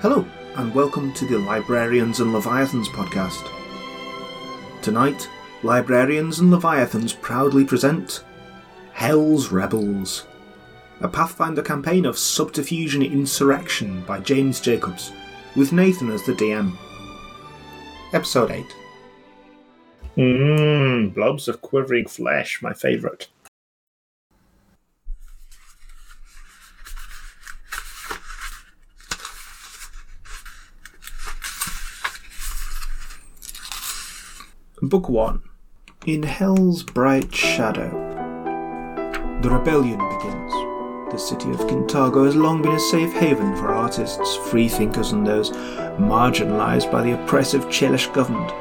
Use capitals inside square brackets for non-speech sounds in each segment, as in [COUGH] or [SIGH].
Hello, and welcome to the Librarians and Leviathans podcast. Tonight, Librarians and Leviathans proudly present Hell's Rebels, a Pathfinder campaign of subterfuge and insurrection by James Jacobs, with Nathan as the DM. Episode 8. Mmm, blobs of quivering flesh, my favourite. Book 1 In Hell's Bright Shadow. The rebellion begins. The city of Kintargo has long been a safe haven for artists, freethinkers, and those marginalised by the oppressive Chelish government.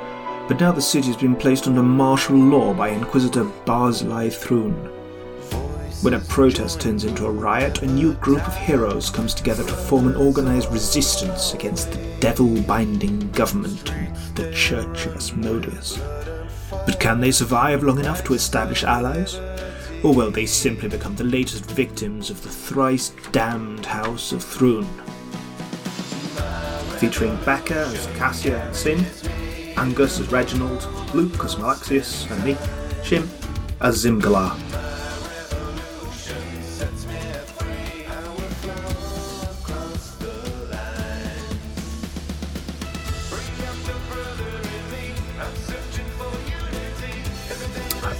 But now the city has been placed under martial law by Inquisitor Barzillai Thrun. When a protest turns into a riot, a new group of heroes comes together to form an organised resistance against the devil binding government the Church of Asmodeus. But can they survive long enough to establish allies? Or will they simply become the latest victims of the thrice damned House of Thrun? Featuring Becca as Cassia and Sin, Angus as Reginald, Luke as Malaxius, and me, Shim, as Zimgalar.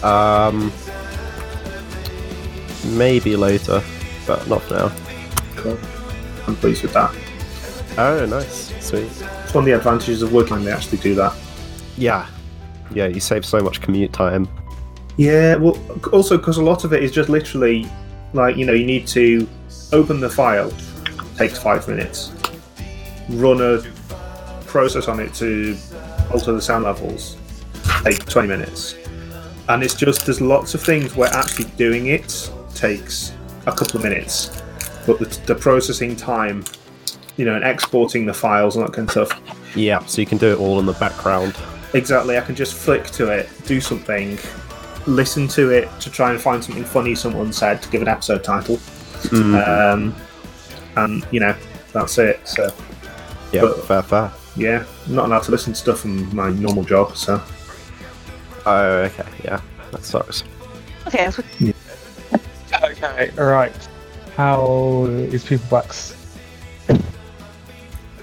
Um, maybe later, but not for now. Cool. I'm pleased with that. Oh, nice, sweet. It's one of the advantages of working they actually do that. Yeah, yeah. You save so much commute time. Yeah, well, also because a lot of it is just literally like you know you need to open the file, takes five minutes, run a process on it to alter the sound levels, take twenty minutes, and it's just there's lots of things where actually doing it takes a couple of minutes, but the, the processing time, you know, and exporting the files and that kind of stuff. Yeah, so you can do it all in the background. Exactly, I can just flick to it, do something, listen to it to try and find something funny someone said to give an episode title, um, and you know that's it. So Yeah, But- fair, fair. yeah, I'm not allowed to listen to stuff from my normal job. So Oh, okay, yeah, that sucks. Okay, that's what- Okay, alright. How is people backs?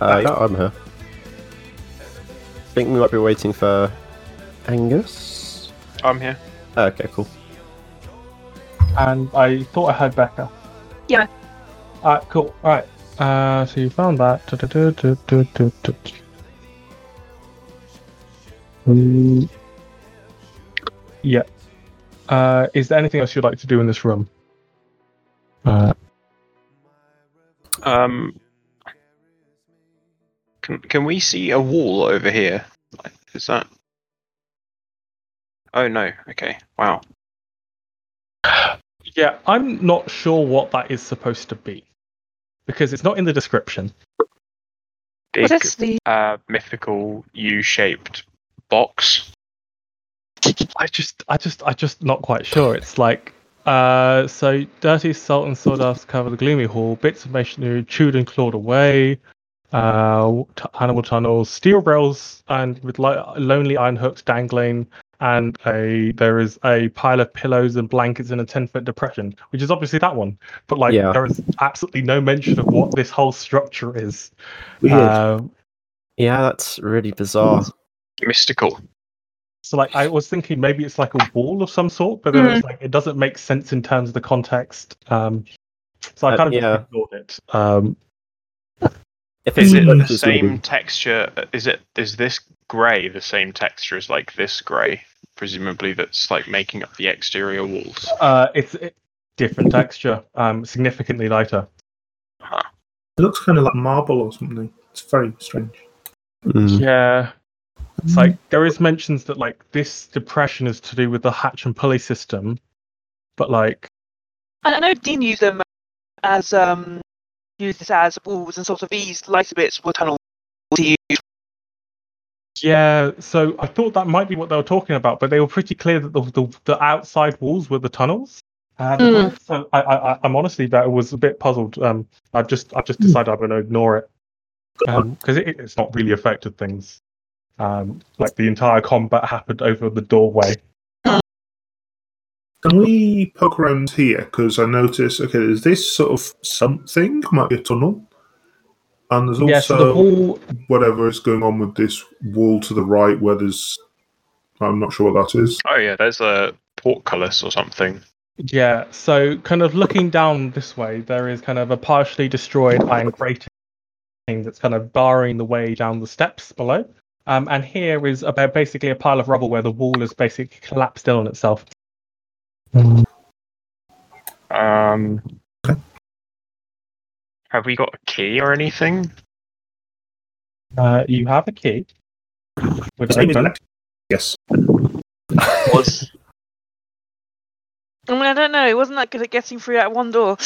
Uh, yeah, I'm here. I think we might be waiting for Angus. I'm here. Oh, okay, cool. And I thought I heard Becca. Yeah. Alright, cool. Alright. Uh, so you found that. Du-du-du-du-du-du-du. Um, yeah. Uh, is there anything else you'd like to do in this room? Uh, Um, can can we see a wall over here? Is that? Oh no. Okay. Wow. yeah, I'm not sure what that is supposed to be. Because it's not in the description. Big, what is the uh, mythical U-shaped box. I just, I just, I just not quite sure. It's like, uh, so dirty salt and sawdust cover the gloomy hall. Bits of masonry chewed and clawed away. Uh, t- animal tunnels, steel rails, and with lo- lonely iron hooks dangling. And a there is a pile of pillows and blankets in a ten foot depression, which is obviously that one. But like, Yeah. there is absolutely no mention of what this whole structure is. weird. Um, Yeah, that's really bizarre. Mystical. So like I was thinking maybe it's like a wall of some sort, but then Hmm. it's like it doesn't make sense in terms of the context. Um, so I Uh, kind of yeah. ignored it. Um, If Is it it's the same maybe- texture? Is it is this grey the same texture as like this grey? Presumably, that's like making up the exterior walls. uh, it's it, different texture, um, significantly lighter. Huh. it looks kind of like marble or something. It's very strange. Mm. Yeah, it's like there is mentions that like this depression is to do with the hatch and pulley system, but like I I know Dean used them as um used this as walls and sort of these lighter bits were tunnels to use. yeah. So I thought that might be what they were talking about, but they were pretty clear that the the, the outside walls were the tunnels. Uh, Mm. So I, I, I- I'm honestly that was a bit puzzled. Um, I've just I've just decided I'm going to ignore it. because it, it's not really affected things. Um, like the entire combat happened over the doorway. Can we poke around here? Because I noticed, okay, there's this sort of something, might be a tunnel. And there's yeah, so the also whatever is going on with this wall to the right where there's. I'm not sure what that is. Oh yeah, there's a portcullis or something. Yeah, so kind of looking down this way, there is kind of a partially destroyed iron grating that's kind of barring the way down the steps below. Um, and here is about basically a pile of rubble where the wall has basically collapsed in on itself. Um, have we got a key or anything? Uh, you have a key. Would His name open. Alex. Yes. Was [LAUGHS] I mean, I don't know. It wasn't that good at getting through that one door.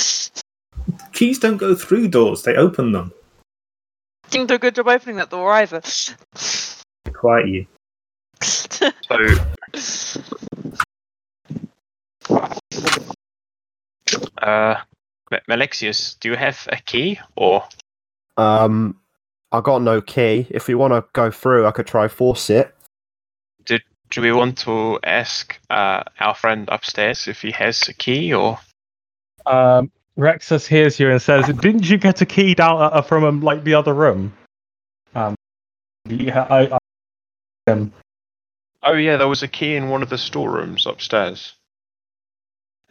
Keys don't go through doors; they open them. Didn't do a good job opening that door either. Quiet you. so uh, Malexius, do you have a key or? Um, I got no key. If we want to go through, I could try force it. Do we want to ask uh, our friend upstairs if he has a key or? Um, Rexus hears you and says, "Didn't you get a key down uh, from um, like the other room?" Um, yeah, I, I um, Oh yeah, there was a key in one of the storerooms upstairs.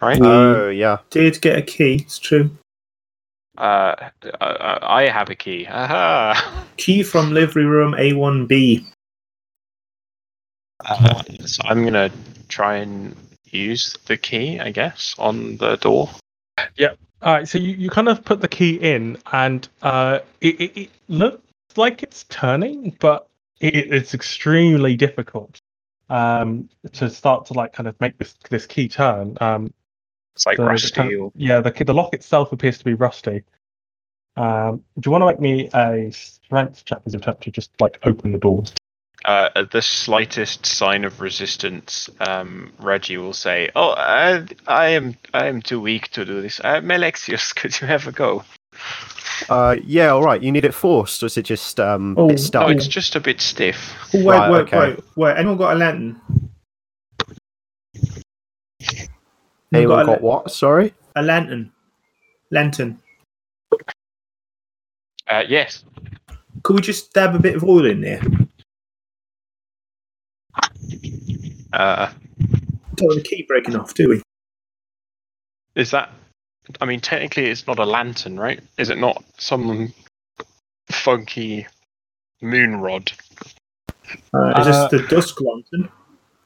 Right? We Oh yeah. did get a key. It's true. Uh, uh, I have a key. Aha! [LAUGHS] Key from livery room A1B. Uh, so I'm gonna try and use the key, I guess, on the door. All right, so you, you kind of put the key in, and uh, it, it, it looks like it's turning, but it, it's extremely difficult um, to start to like kind of make this this key turn. Um, It's like the- the rusty. kind of- yeah, the the lock itself appears to be rusty. Um, do you want to make me a strength check as attempt to just like open the door? Uh, at the slightest sign of resistance, um, Reggie will say, "Oh, I, I am, I am too weak to do this. Uh, Malexius, [LAUGHS] could you have a go?" Uh, yeah. All right. You need it forced, or is it just um Oh, bit Oh, it's just a bit stiff. Oh, wait, Right, wait, okay. wait, wait. Anyone got a lantern? Anyone got a, what? Sorry. a lantern? Lantern. Uh, yes. Could we just dab a bit of oil in there? Uh, Don't want the key breaking off, do we? is that? I mean, technically, it's not a lantern, right? Is it not some funky moon rod? Uh, is Uh, this the dusk lantern?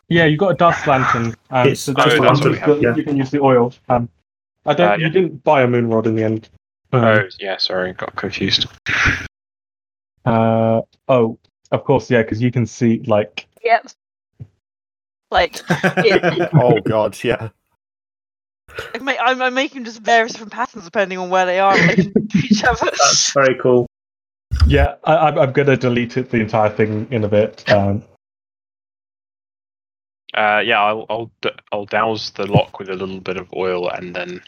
Yeah, you got a dust lantern. Um, It's so the that's what- we have, yeah. You can use the oil. Um, I don't. Uh, yeah. You didn't buy a moon rod in the end. Um, Oh, yeah. Sorry, got confused. Uh, oh, of course, yeah, because you can see like Yep. Like, it, [LAUGHS] Oh God. Yeah. I'm, I'm, I'm making just various different patterns depending on where they are in to each [LAUGHS] other. That's very cool. yeah. I, I'm, I'm gonna delete it the entire thing in a bit. Um, Uh, yeah, I'll, I'll, d- I'll douse the lock with a little bit of oil and then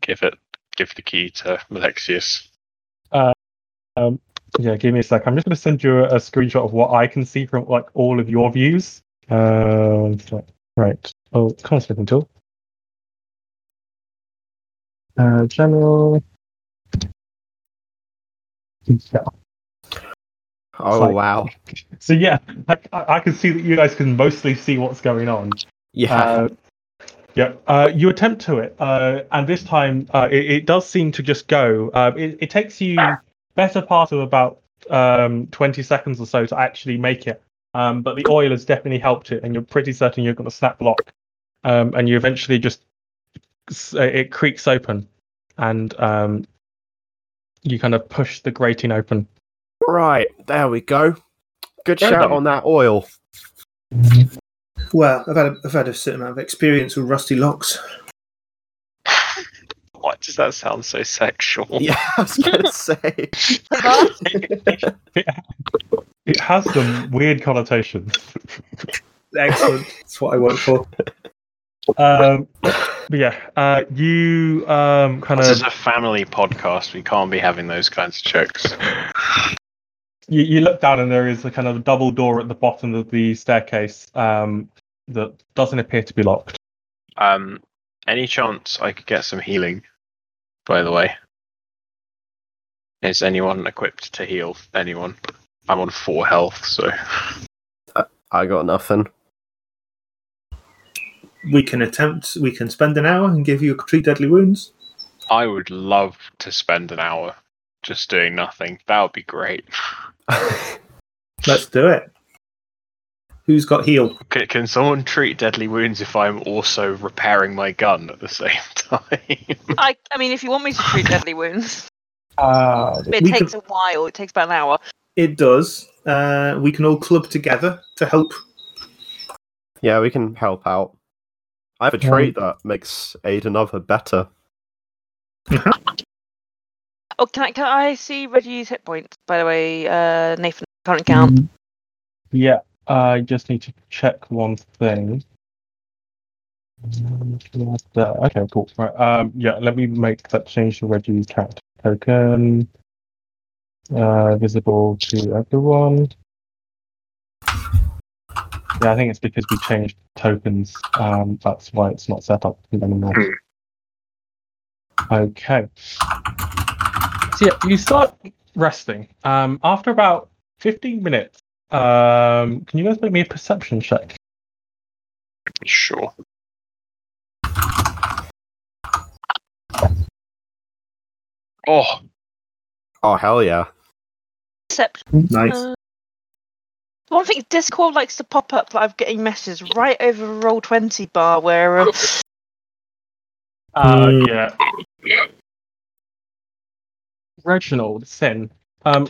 give it, give the key to Malexius. yeah, give me a sec. I'm just gonna send you a, a screenshot of what I can see from like all of your views. Um, right. Oh, come on, slipping tool. Uh, general. Yeah. Oh like- wow. So yeah, I, I I can see that you guys can mostly see what's going on. Yeah. Uh, yeah, uh, you attempt to it, uh, and this time uh, it, it does seem to just go. Uh, it, it takes you better part of about um, 20 seconds or so to actually make it, um, but the oil has definitely helped it, and you're pretty certain you're going to snap lock, um, and you eventually just uh, it creaks open, and um, you kind of push the grating open. right. There we go. Good Well shout done. on that oil. Well, I've had a, I've had a certain amount of experience with rusty locks. Why does that sound so sexual? [LAUGHS] Yeah. I was gonna [LAUGHS] say. [LAUGHS] It has some weird connotations. Excellent. That's what I work for. Um, but yeah, uh, you um, kind This of is a family podcast. We can't be having those kinds of jokes. you, you look down and there is a kind of double door at the bottom of the staircase um, that doesn't appear to be locked. Um, any chance I could get some healing? By the way, is anyone equipped to heal anyone? I'm on four health, so I got nothing. We can attempt. We can spend an hour and give you three deadly wounds. I would love to spend an hour just doing nothing. That would be great. Let's do it. Who's got heal? Can, can someone treat deadly wounds if I'm also repairing my gun at the [LAUGHS] same time? I, I mean, if you want me to treat deadly wounds, Uh, it takes can- a while. It takes about an hour. It does. Uh, we can all club together to help. yeah, we can help out. I have a trait that makes aid another better. [LAUGHS] Oh, can I can I see Reggie's hit points? By the way, uh, Nathan can't count. Yeah, I just need to check one thing. Okay, cool. Right. Um, yeah, let me make that change to Reggie's cat token. Uh, visible to everyone. Yeah, I think it's because we changed tokens. Um, that's why it's not set up anymore. Okay. So yeah, you start resting. Um, after about 15 minutes, um, can you guys make me a perception check? sure. Oh, Oh hell yeah! Except Nice. Uh, one thing, Discord likes to pop up that I'm getting messages right over roll twenty bar where um, [LAUGHS] Uh, Hmm. yeah. Reginald, Sin, um,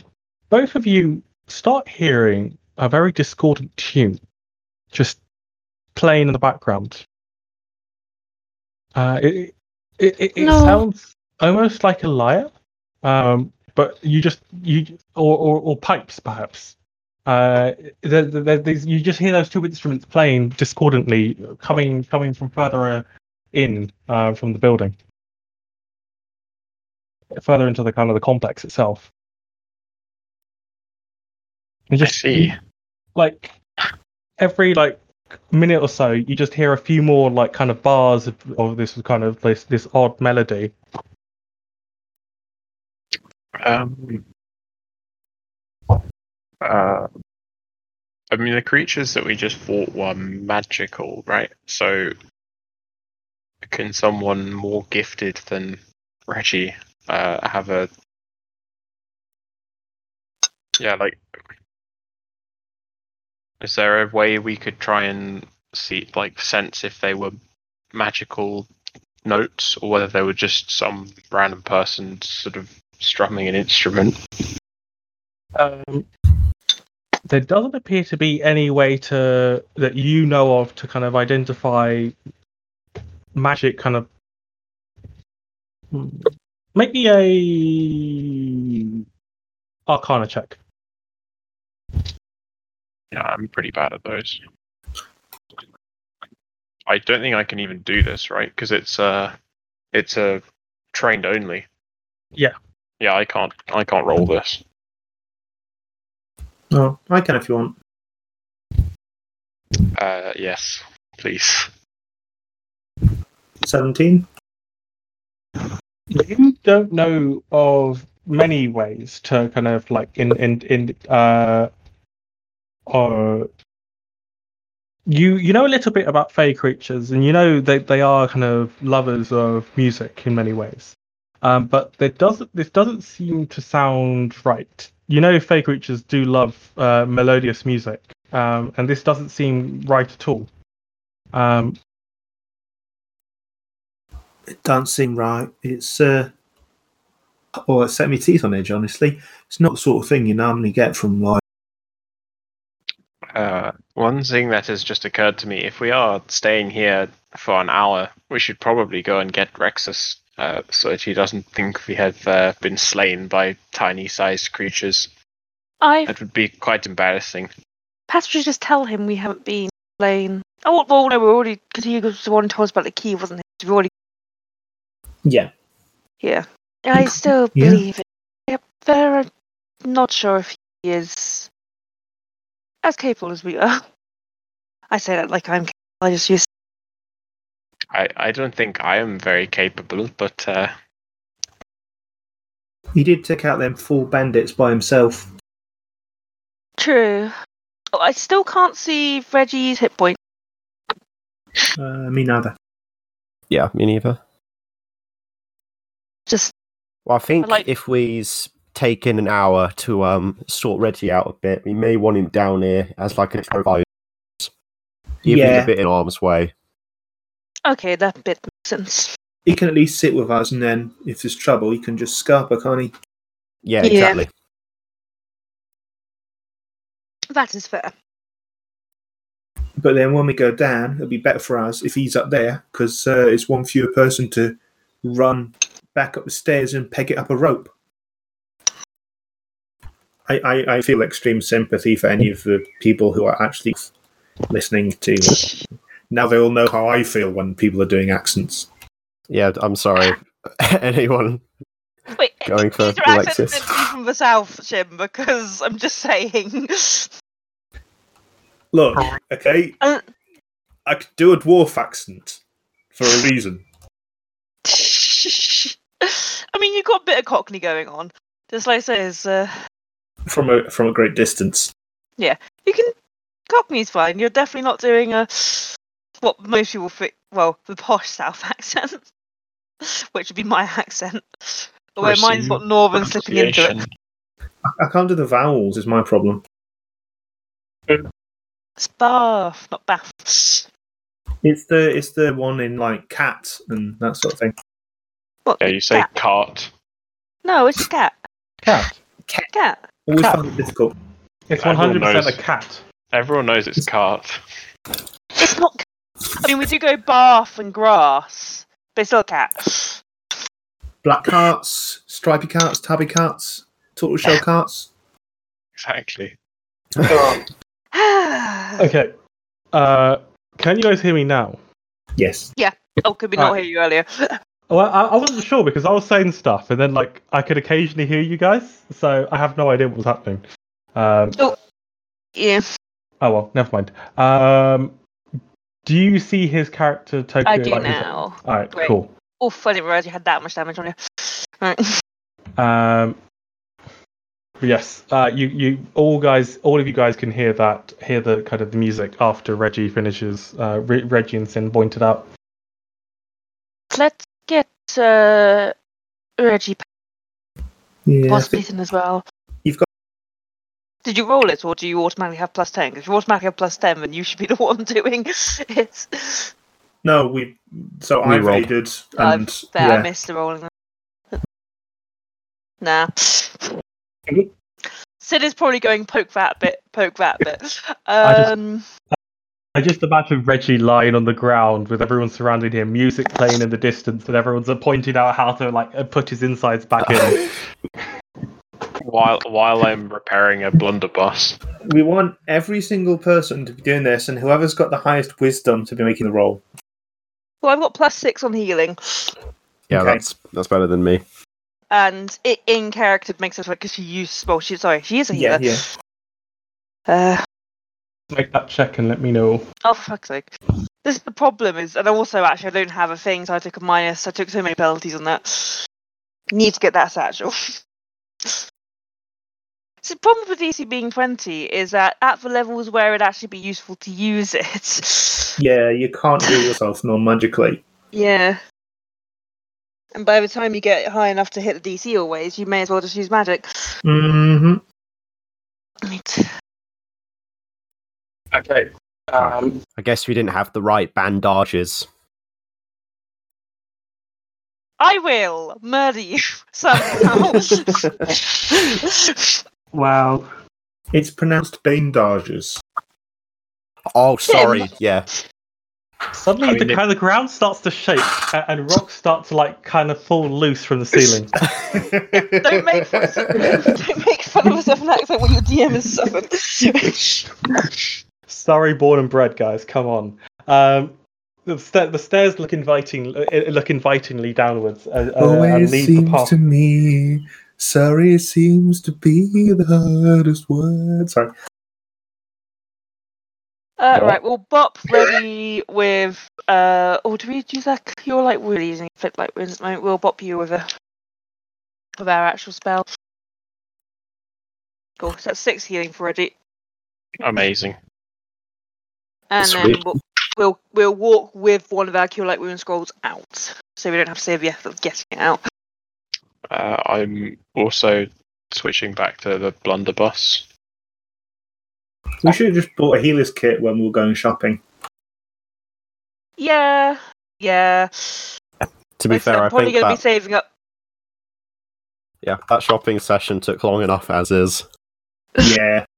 both of you start hearing a very discordant tune just playing in the background. Uh, it it, it, it No. sounds almost like a lyre, um, but you just you or, or, or pipes perhaps. Uh, there, there, there's, you just hear those two instruments playing discordantly, coming coming from further uh, in uh, from the building, further into the kind of the complex itself. You I just see. like every like minute or so, you just hear a few more like kind of bars of, of this kind of this this odd melody. Um, uh, I mean, the creatures that we just fought were magical, right? So, can someone more gifted than Reggie uh, have a? Yeah, like, is there a way we could try and see, like, sense if they were magical notes or whether they were just some random person sort of strumming an instrument? Um, there doesn't appear to be any way to that you know of to kind of identify magic kind of Hmm. maybe a arcana check Yeah, I'm pretty bad at those. I don't think I can even do this, right? Because it's uh it's a trained only. Yeah. Yeah, I can't I can't roll this. Oh, I can if you want. Uh yes, please. 17. you don't know of many ways to kind of like in in in uh or you you know a little bit about fey creatures and you know they they are kind of lovers of music in many ways um but there doesn't this doesn't seem to sound right you know fey creatures do love uh melodious music um and this doesn't seem right at all um It doesn't seem right. It's uh, oh, it set my teeth on edge. Honestly, it's not the sort of thing you normally get from like. Uh one thing that has just occurred to me, if we are staying here for an hour, we should probably go and get Rexus uh, so that he doesn't think we have uh, been slain by tiny sized creatures. I That would be quite embarrassing. perhaps we should just tell him we haven't been slain. Oh well, no, we're already because he was the one who told us about the key, wasn't he? We've already Yeah, yeah. I still Yeah. believe it. Yeah, but I'm not sure if he is as capable as we are. I say that like I'm. capable, I just use. I, I don't think I am very capable, but uh, He did take out them four bandits by himself. True. Oh, I still can't see Reggie's hit point. Uh, me neither. Yeah, me neither. Just Well, I think like- if we's taken an hour to um sort Reggie out a bit, we may want him down here as like an improvise. Give him Yeah. a bit in arm's way. okay. That bit makes sense. He can at least sit with us, and then if there's trouble, he can just scarper, can't he? Yeah, Yeah. exactly. That is fair. But then when we go down, it'll be better for us if he's up there because uh, it's one fewer person to run back up the stairs and peg it up a rope. I, I, I feel extreme sympathy for any of the people who are actually listening to. Now they all know how I feel when people are doing accents. Yeah, I'm sorry. [LAUGHS] Anyone Wait, Going for is your Alexis. meant from the south, Jim? Because I'm just saying. Look, okay, Uh, I could do a dwarf accent for a reason. [LAUGHS] I mean, you've got a bit of Cockney going on. Just like I say, is uh, From a from a great distance. Yeah, you can Cockney's fine. You're definitely not doing a what most people think. Well, the posh South [LAUGHS] accent, which would be my accent. Although mine's got northern slipping into it. I, I can't do the vowels. Is my problem. It's Bath, not Bath. It's the it's the one in like cat and that sort of thing. What? Yeah, you say cat? cart. No, it's a cat. Cat. Cat. Always Cat. found it difficult. It's 100% a cat. Everyone knows it's cart. It's not. I mean, we do go Bath and grass, but it's still a cat. Black cats, stripy cats, tabby carts, tortoiseshell [LAUGHS] cats. Exactly. [SIGHS] Okay. Uh, can you guys hear me now? Yes. Yeah. Oh, could we not hear you earlier? [LAUGHS] Well, I, I wasn't sure because I was saying stuff, and then like I could occasionally hear you guys, so I have no idea what was happening. Um, Yeah. oh well, never mind. Um, do you see his character Tokyo? I do like, his- now. All right, Great. cool. Oof, I didn't realise you had that much damage on you. All right. Um, yes, uh, you you all guys, all of you guys can hear that, hear the kind of the music after Reggie finishes. Uh, Re- Reggie and Sin pointed out. Let's get uh, Reggie Yeah. I possibly think as well. You've got- Did you roll it, or do you automatically have plus ten? Because if you automatically have plus ten, then you should be [LAUGHS] the one doing it. no, we. So We I rolled. raided I and bet I yeah. missed the rolling. Nah. Sid is probably going poke that bit, poke that bit. I just- Um, I just imagine Reggie lying on the ground with everyone surrounding him, music playing in the distance, and everyone's uh, pointing out how to like uh, put his insides back in. [LAUGHS] While while I'm repairing a blunderbuss. we want every single person to be doing this, and whoever's got the highest wisdom to be making the roll. well, I've got plus six on healing, Yeah, Okay. that's that's better than me. and it in character makes us like because she used. Well, she sorry, she is a Yeah, healer. yeah. Uh, Make that check and let me know. oh for fuck's sake! This is the problem is, and also actually I don't have a thing, so I took a minus. I took so many penalties on that. Need to get that satchel. So the problem with DC being 20 is that at the levels where it'd actually be useful to use it, Yeah, you can't heal yourself non magically. Yeah. And by the time you get high enough to hit the DC always, you may as well just use magic. Mm-hmm. Right. Okay. Um, I guess we didn't have the right bandages. I will murder you [LAUGHS] somehow. [LAUGHS] wow. It's pronounced bandages. Oh, sorry. Yeah. Suddenly, I mean, the, it- kind of ground starts to shake, and, and rocks start to like kind of fall loose from the ceiling. don't make fun don't make fun of a southern accent when your DM is southern. Sorry, born and bred, guys. Come on. Um, the, sta- the stairs look inviting, uh, look invitingly downwards uh, uh, and Always lead the seems path. to me Sorry seems to be the hardest word. Sorry. Uh, Go right, we'll bop ready with. Uh, oh, do we use that? You're like really using fit like wins at the moment. We'll bop you with a with our actual spell. Cool. So that's six healing for ready, Amazing. And then we'll, we'll we'll walk with one of our cure light wound scrolls out, so we don't have to save the effort of getting it out. Uh, I'm also switching back to the blunderbuss. We should have just bought a healer's kit when we were going shopping. Yeah, yeah. To be Like I fair, I I'm probably think going to that, be saving up. yeah, that shopping session took long enough as is. Yeah. [LAUGHS]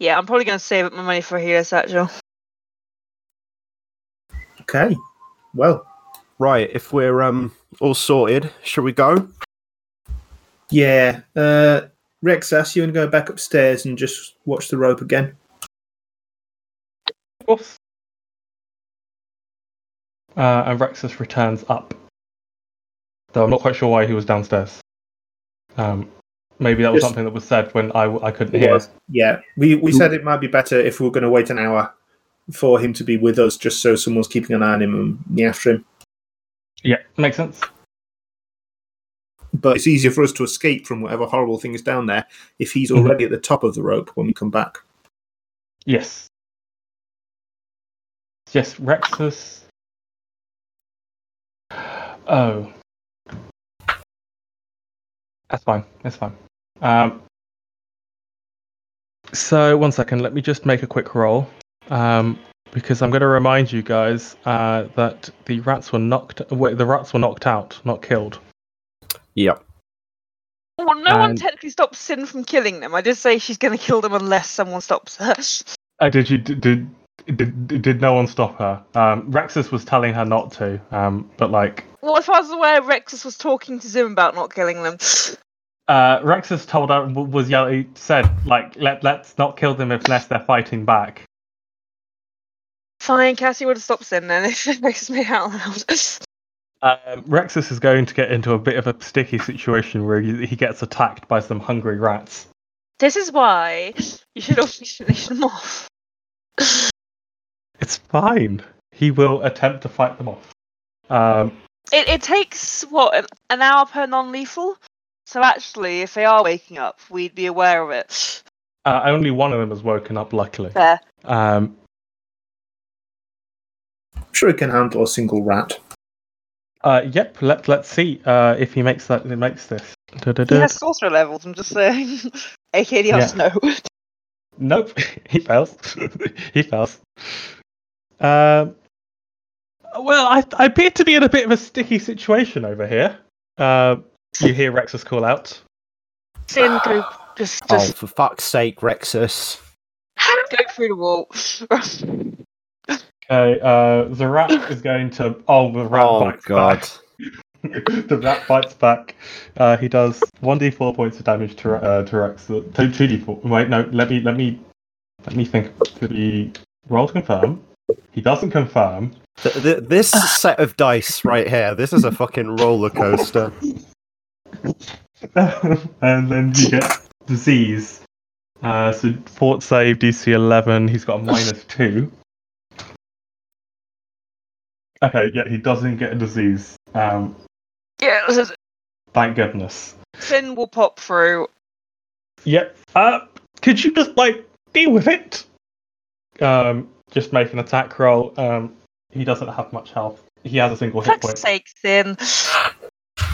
Yeah, I'm probably going to save up my money for a healer satchel. Okay. Well, Right, if we're um all sorted, shall we go? Yeah. Uh, Rex Rexus, you want to go back upstairs and just watch the rope again? Of course. Uh, and Rexus returns up. Though I'm not quite sure why he was downstairs. Um, maybe that was Just- something that was said when I, I couldn't hear. was. Yeah. We we said it might be better if we are going to wait an hour for him to be with us, just so someone's keeping an eye on him and after him. Yeah, makes sense. But it's easier for us to escape from whatever horrible thing is down there if he's Mhm. already at the top of the rope when we come back. Yes. Yes, Rexus. Oh. That's fine. That's fine. Um, so, one second. Let me just make a quick roll. Um, because I'm going to remind you guys uh, that the rats were knocked. Wait, the rats were knocked out, not killed. Yep. Well, no one technically stops Sin from killing them. I did say she's going to kill them unless someone stops her. [LAUGHS] Uh, did you did, did did did no one stop her? Um, Rexus was telling her not to. Um, but like Well, as far as I was aware, Rexus was talking to Zim about not killing them. [LAUGHS] uh, Rexus told her was yelling said like let let's not kill them unless they're fighting back. Fine, Cassie would have stopped Sin then if it makes me out loud. [LAUGHS] Um, Rexus is going to get into a bit of a sticky situation where he, he gets attacked by some hungry rats. This is why you should always [LAUGHS] finish them off. It's fine. He will attempt to fight them off. Um, It, it takes, what, an, hour per non lethal? So actually, if they are waking up, we'd be aware of it. uh, only one of them has woken up, luckily. Fair. Um, sure he can handle a single rat. uh, yep. Let let's see uh, if he makes that. He makes this. He has sorcerer levels, I'm just saying. AKA the answer no. Nope, [LAUGHS] he fails. [LAUGHS] he fails. Um, well, I, I appear to be in a bit of a sticky situation over here. Uh, you hear Rexus call out. Sin, go, just, Oh, for fuck's sake, Rexus. go through the wall. [LAUGHS] Okay, uh, the rat [LAUGHS] is going to. Oh, the rat Oh bites god. back. [LAUGHS] the rat bites back. Uh, he does one d4 points of damage to uh, to Rex. Two two d4. Wait, no. Let me let me let me think. Did he roll to confirm? He doesn't confirm. Th- th- this set of dice right here, this is a fucking roller coaster. [LAUGHS] and then you get disease. Uh, so fort save DC 11. He's got a minus two. Okay, yeah, he doesn't get a disease. Um, yeah, this is- thank goodness. Sin will pop through. Yep. Uh, could you just like deal with it? Um, just make an attack roll. Um, he doesn't have much health. He has a single hit For point. fuck's sake, Sin.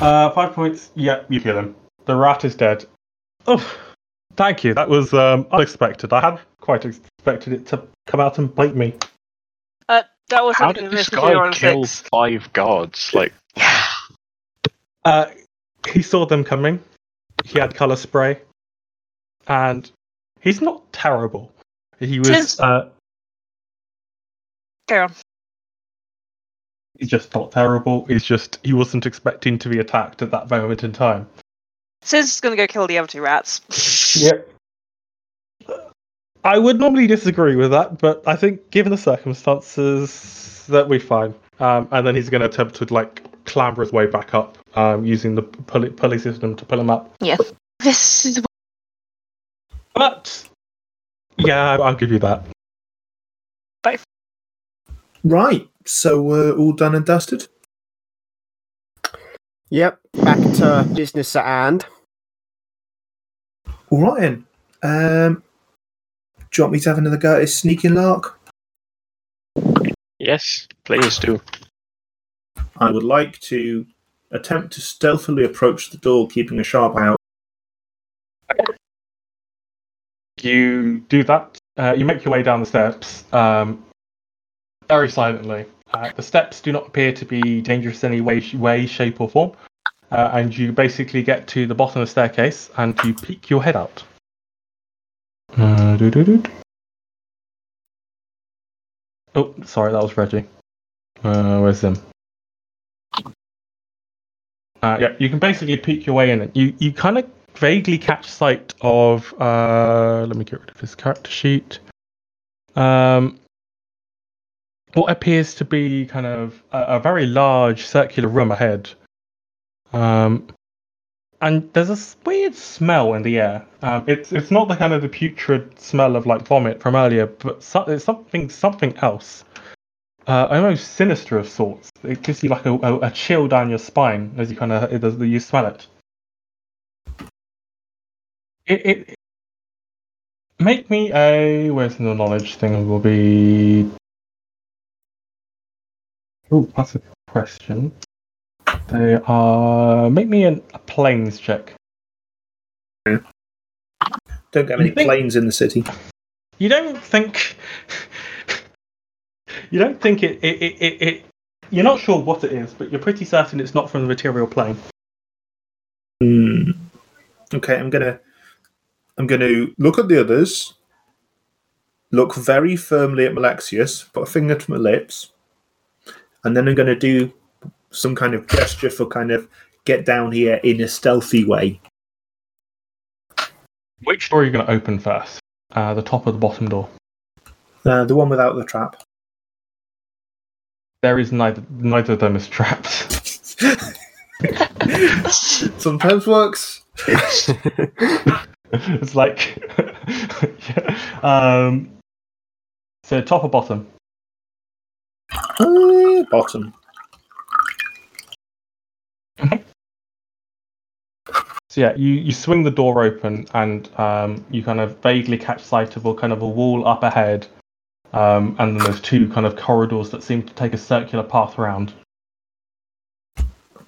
Uh, five points. Yep, you kill him. The rat is dead. Oh, thank you. That was um, unexpected. I had quite expected it to come out and bite me. That was How did to this miss if you're guy kill six. five guards? Like, Uh, he saw them coming. He had color spray, and he's not terrible. He was. Tis- Uh, Go on. he's just not terrible. He's just he wasn't expecting to be attacked at that moment in time. Sin's just gonna go kill the other two rats. Yep. I would normally disagree with that, but I think given the circumstances, that we fine. Um, and then he's going to attempt to like clamber his way back up um, using the pulley, pulley system to pull him up. Yeah. This is But yeah, I'll give you that. Bye. Right. So we're all done and dusted. Yep, back to business at hand. All right then. Um, do you want me to have another go at this sneaking lark? Yes, please do. I would like to attempt to stealthily approach the door, keeping a sharp eye out. You do that. Uh, you make your way down the steps um, very silently. Uh, the steps do not appear to be dangerous in any way, way shape, or form. Uh, and you basically get to the bottom of the staircase and you peek your head out. Uh. Oh, sorry, that was Reggie. Uh, where's him? Uh, yeah, you can basically peek your way in. You you kind of vaguely catch sight of. Uh, let me get rid of this character sheet. Um, what appears to be kind of a, a very large circular room ahead. Um, and there's a s- weird smell in the air. Um, it's it's not the kind of the putrid smell of like vomit from earlier, but so, it's something something else. Uh, almost sinister of sorts. It gives you like a, a, a chill down your spine as you kind of you smell it. It, it make me a where's the knowledge thing will be. Oh, that's a question. They are make me an, a planes check. Don't get many think- planes in the city. You don't think you don't think it it, it, it it you're not sure what it is, but you're pretty certain it's not from the material plane. Hmm. Okay, I'm gonna I'm gonna look at the others, look very firmly at Malexius, put a finger to my lips, and then I'm gonna do some kind of gesture for kind of get down here in a stealthy way. Which door are you going to open first? Uh, the top or the bottom door? Uh, the one without the trap. There is neither neither of them is trapped. [LAUGHS] Sometimes works. [LAUGHS] it's like [LAUGHS] yeah. um so top or bottom? Uh, bottom. So yeah, you, you swing the door open and um, you kind of vaguely catch sight of a kind of a wall up ahead, um, and then there's two kind of corridors that seem to take a circular path around.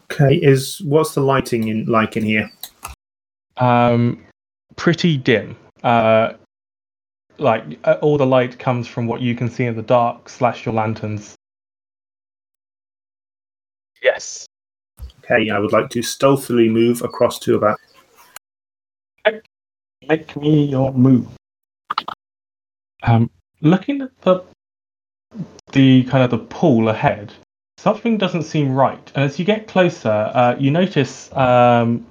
Okay, is what's the lighting in like in here? Um, pretty dim. Uh, like uh, all the light comes from what you can see in the dark slash your lanterns. Yes. Okay, I would like to stealthily move across to about. Make me your move. Um, looking at the the kind of the pool ahead, something doesn't seem right. And as you get closer, uh, you notice um,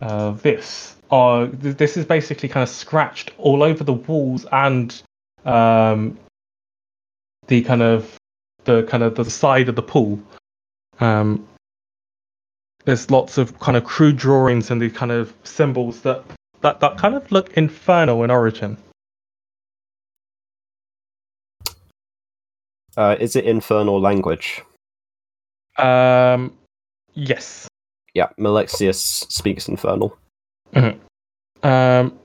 uh, this. Uh, th- this is basically kind of scratched all over the walls and um, the kind of the kind of the side of the pool. Um, there's lots of kind of crude drawings and these kind of symbols that that, that kind of look infernal in origin. Uh, is it infernal language? Um, yes. Yeah, Malexius speaks infernal. Um,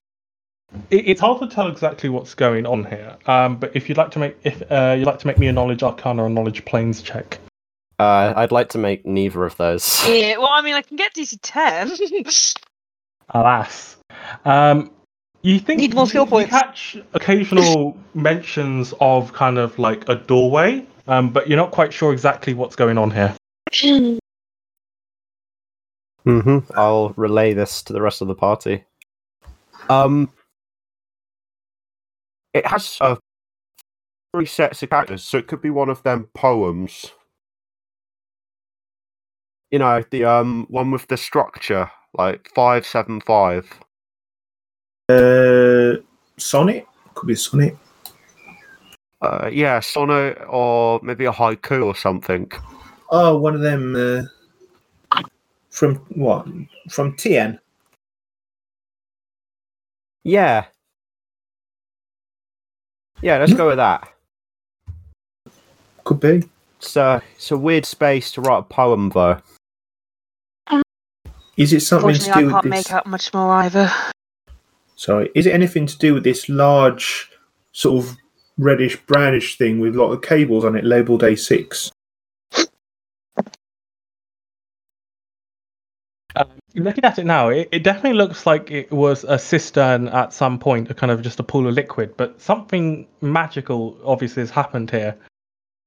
it, it's hard to tell exactly what's going on here. Um, but if you'd like to make if uh, you'd like to make me a knowledge arcana or knowledge planes check. Uh, I'd like to make neither of those. [LAUGHS] Yeah, well, I mean, I can get DC 10. [LAUGHS] Alas. Um, you think Need more skill you points. catch occasional mentions of kind of like a doorway, um, but you're not quite sure exactly what's going on here. [CLEARS THROAT] hmm I'll relay this to the rest of the party. Um, it has uh, three sets of characters, so it could be one of them poems. You know, the um one with the structure, like five seven five. Uh, sonnet could be sonnet. Uh, yeah, sonnet or maybe a haiku or something. Oh, one of them. Uh, From what? From TN? Yeah. Yeah, let's go with that. Could be. It's, uh, it's a weird space to write a poem, though. Is it something to Unfortunately, do I can't with this? make out much more either. Sorry, is it anything to do with this large, sort of reddish brownish thing with a lot of cables on it labelled A6? Um, looking at it now, it, it definitely looks like it was a cistern at some point, a kind of just a pool of liquid. But something magical obviously has happened here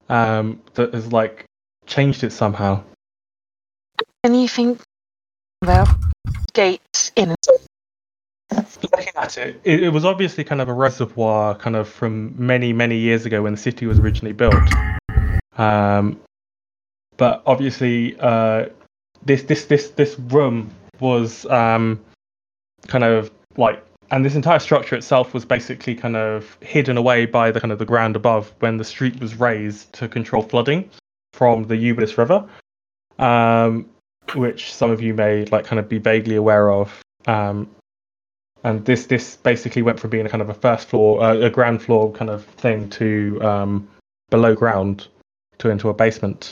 um, that has like changed it somehow. Anything about gates in Looking at it, it, it was obviously kind of a reservoir, kind of from many many years ago when the city was originally built. Um, but obviously, uh, this this this this room was um, kind of like, and this entire structure itself was basically kind of hidden away by the kind of the ground above when the street was raised to control flooding from the Ubis River, um, which some of you may like kind of be vaguely aware of. Um, and this this basically went from being a kind of a first floor, uh, a ground floor kind of thing to um, below ground to into a basement.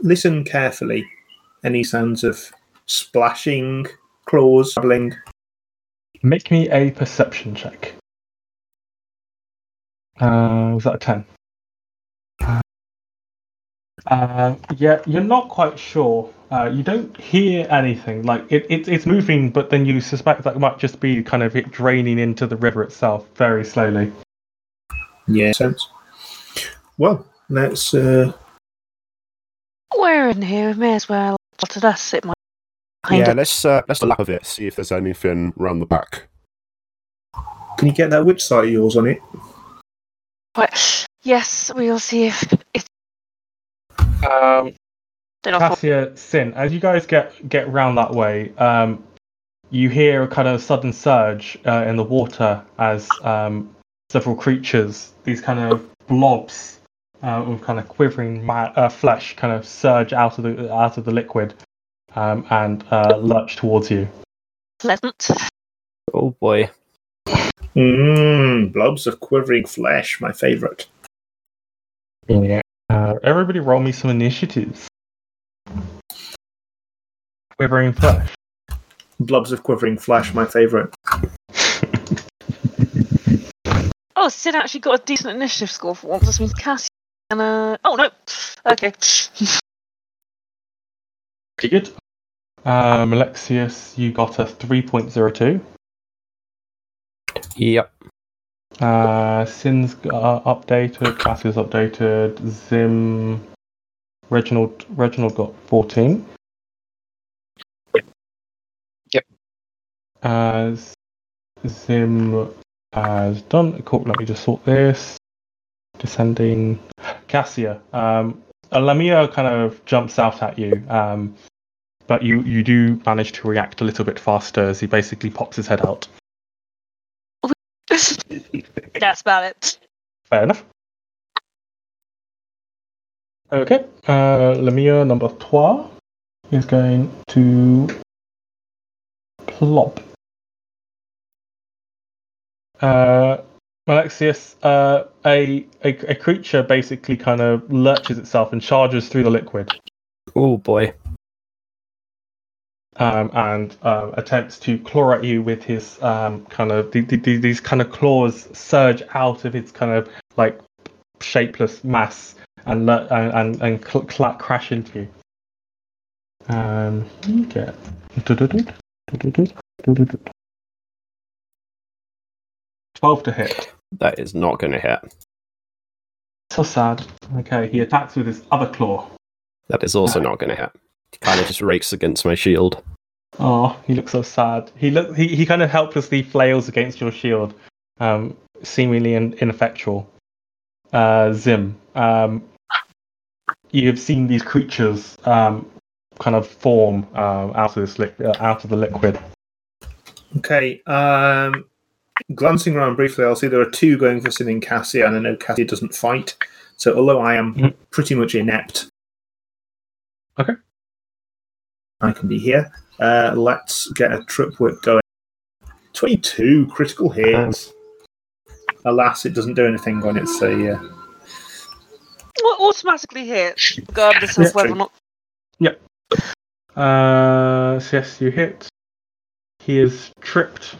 Listen carefully. Any sounds of splashing, claws, babbling? Make me a perception check. Uh, was that a ten? Uh, yeah, you're not quite sure. Uh, you don't hear anything. Like it, it, it's moving, but then you suspect that might just be kind of it draining into the river itself very slowly. Yeah, sense. Well, let's. Uh, we're in here. We may as well let us sit my yeah, it. let's uh, let's lap of it, see if there's anything round the back. can you get that witch sight of yours on it? Right. Yes, we'll see if it's Um. Cassia, Sin, as you guys get get round that way, um, you hear a kind of sudden surge uh, in the water as um, several creatures, these kind of blobs uh, of kind of quivering ma- uh, flesh, kind of surge out of the out of the liquid um, and uh, lurch towards you. pleasant. Oh boy. Mmm, blobs of quivering flesh, my favourite. Yeah. Uh, everybody, roll me some initiatives. Quivering flesh. Blobs of quivering flesh, my favourite. [LAUGHS] Oh, Sid actually got a decent initiative score for once. This means Cassie and uh oh no. Okay. Pretty good. Um, Alexius, you got a 3.02. Yep. Uh, Sin's uh, updated, Cassia's updated, Zim, Reginald, Reginald got 14. Yep. As Zim has done, cool, let me just sort this. Descending. Cassia, um, a Lamia kind of jumps out at you, um, but you, you do manage to react a little bit faster as he basically pops his head out. [LAUGHS] That's about it. Fair enough. Okay, uh, Lemure number trois is going to plop. Uh, Alexius, uh, a, a a creature basically kind of lurches itself and charges through the liquid, Oh boy. Um, and uh, attempts to claw at you with his um, kind of the, the, the, these kind of claws surge out of its kind of like shapeless mass and and and, and cl- cl- crash into you. Um, you get twelve to hit. That is not going to hit. So sad. Okay, he attacks with his other claw. That is also not going to hit. Kind of just rakes against my shield. Oh, he looks so sad. He look he, he kind of helplessly flails against your shield, um, seemingly in, ineffectual. Uh, Zim, um, you have seen these creatures um, kind of form um, out of this li- uh, out of the liquid. Okay, um, glancing around briefly, I'll see there are two going for Sin and Cassia, and I know Cassia doesn't fight. So, although I am Mhm. pretty much inept Okay. I can be here. Uh, let's get a trip whip going. 22 critical hits. Alas, it doesn't do anything when it's a. Uh, Au- Automatically hit, regardless of Yeah, whether true. or not. Uh, so yes, you hit. He is tripped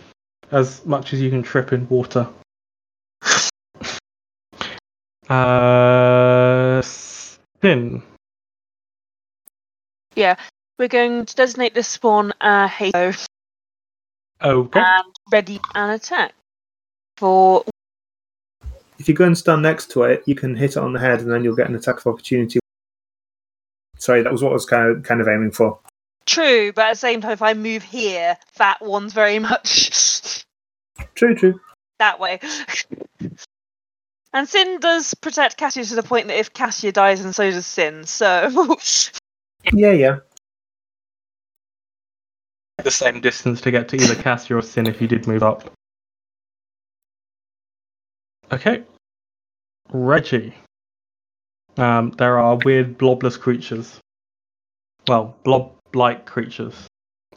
as much as you can trip in water. [LAUGHS] Uh, Sin. We're going to designate this spawn uh, Halo Okay. and ready an attack for if you go and stand next to it, you can hit it on the head and then you'll get an attack of opportunity. Sorry, that was what I was kind of, kind of aiming for. True, but at the same time, if I move here, that one's very much [LAUGHS] True, true. that way. and Sin does protect Cassia to the point that if Cassia dies, and so does Sin. So [LAUGHS] Yeah, yeah. The same distance to get to either Cassia or Sin if you did move up. Okay. Reggie. Um, there are weird blobless creatures. Well, blob-like creatures.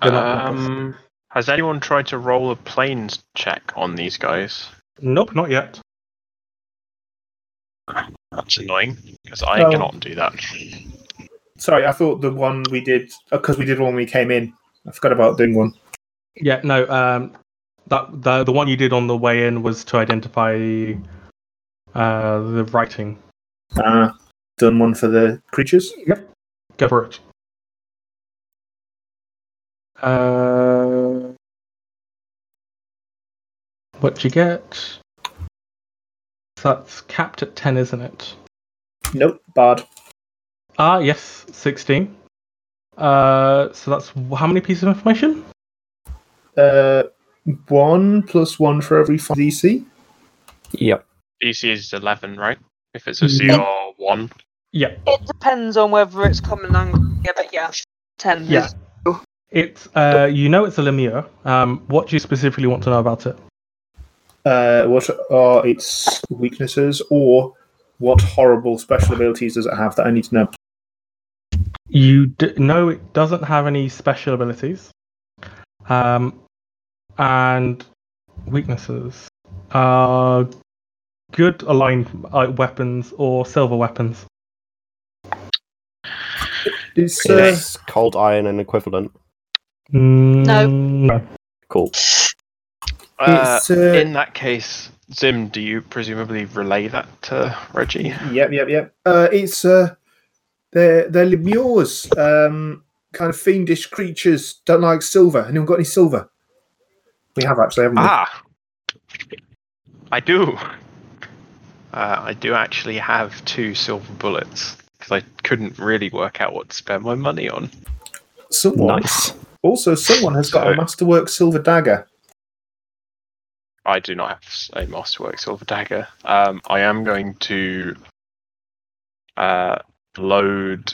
They're not blobless. Um, has anyone tried to roll a planes check on these guys? Nope, not yet. That's annoying because I Oh. cannot do that. Sorry, I thought the one we did, because we did one when we came in. I forgot about doing one. Yeah, no. Um, that the the one you did on the way in was to identify uh the writing. Uh, done one for the creatures. Yep, go for it. Uh, what you get? That's capped at ten, isn't it? Nope, bard. Ah, yes, sixteen. Uh, so that's how many pieces of information? Uh, one plus one for every five DC. Yep. DC is 11, right? If it's a Yeah. CR 1. Yeah, it depends on whether it's common language. Yeah, but yeah, ten. Yeah. is- it's uh, you know it's a Lemure. Um, what do you specifically want to know about it? Uh, what are its weaknesses, or what horrible special abilities does it have that I need to know? You d- know it doesn't have any special abilities. Um, and weaknesses are good aligned uh, weapons or silver weapons. It's uh, It's cold iron and equivalent. No. no. Cool. Uh, it's uh, in that case, Zim, do you presumably relay that to Reggie? Yep, yep, yep. Uh, it's uh, they're they're lemures, um, kind of fiendish creatures. Don't like silver. Anyone got any silver? We have actually, haven't we? Ah! I do! Uh, I do actually have two silver bullets because I couldn't really work out what to spend my money on. Someone Nice. also someone has got a masterwork silver dagger. I do not have a Masterwork Silver Dagger. Um, I am going to uh, load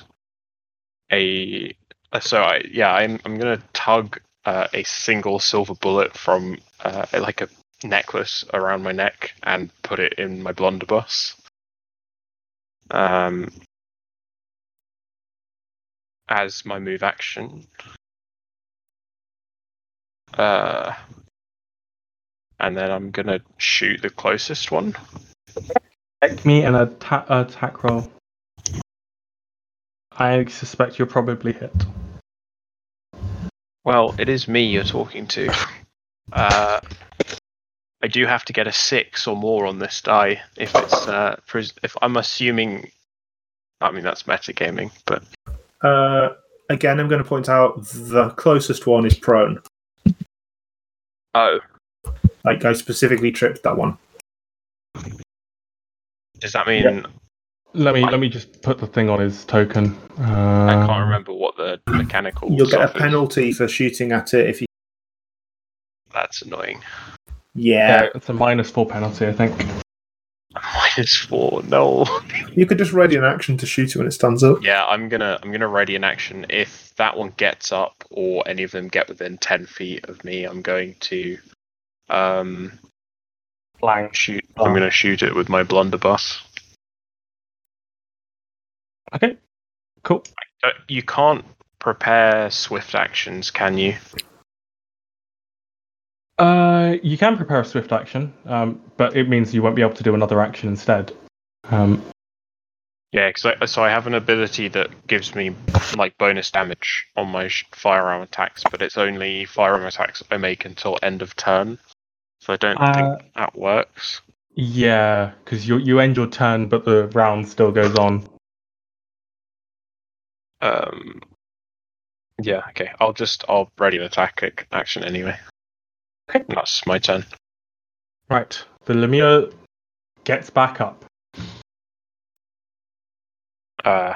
a. uh, So I yeah I'm I'm gonna tug uh, a single silver bullet from uh, like a necklace around my neck and put it in my blunderbuss. Um, as my move action. Uh, and then I'm gonna shoot the closest one. Make me an atta- attack roll. I suspect you're probably hit. Well, it is me you're talking to. [LAUGHS] Uh, I do have to get a six or more on this die if it's uh, pres- if I'm assuming. I mean that's metagaming, but Uh, again, I'm going to point out the closest one is prone. oh, Like I specifically tripped that one. does that mean Let me let me just put the thing on his token. Uh, I can't remember what the mechanical? You'll get a stuff is? penalty for shooting at it if you. That's annoying. Yeah, Yeah, it's a minus four penalty, I think. [LAUGHS] Minus four. No. you could just ready an action to shoot it when it stands up. Yeah, I'm gonna I'm gonna ready an action. If that one gets up or any of them get within ten feet of me, I'm going to um Flank. shoot. I'm gonna shoot it with my blunderbuss. Okay. Cool. Uh, you can't prepare swift actions, can you? Uh, you can prepare a swift action, um, but it means you won't be able to do another action instead. Um, Yeah, because so I have an ability that gives me like bonus damage on my sh- firearm attacks, but it's only firearm attacks I make until end of turn. So I don't Uh, think that works. yeah, because you you end your turn, but the round still goes on. Um, yeah, okay. I'll just I'll ready an attack ac- action anyway. Okay. That's my turn. Right. The Lemure gets back up. Uh,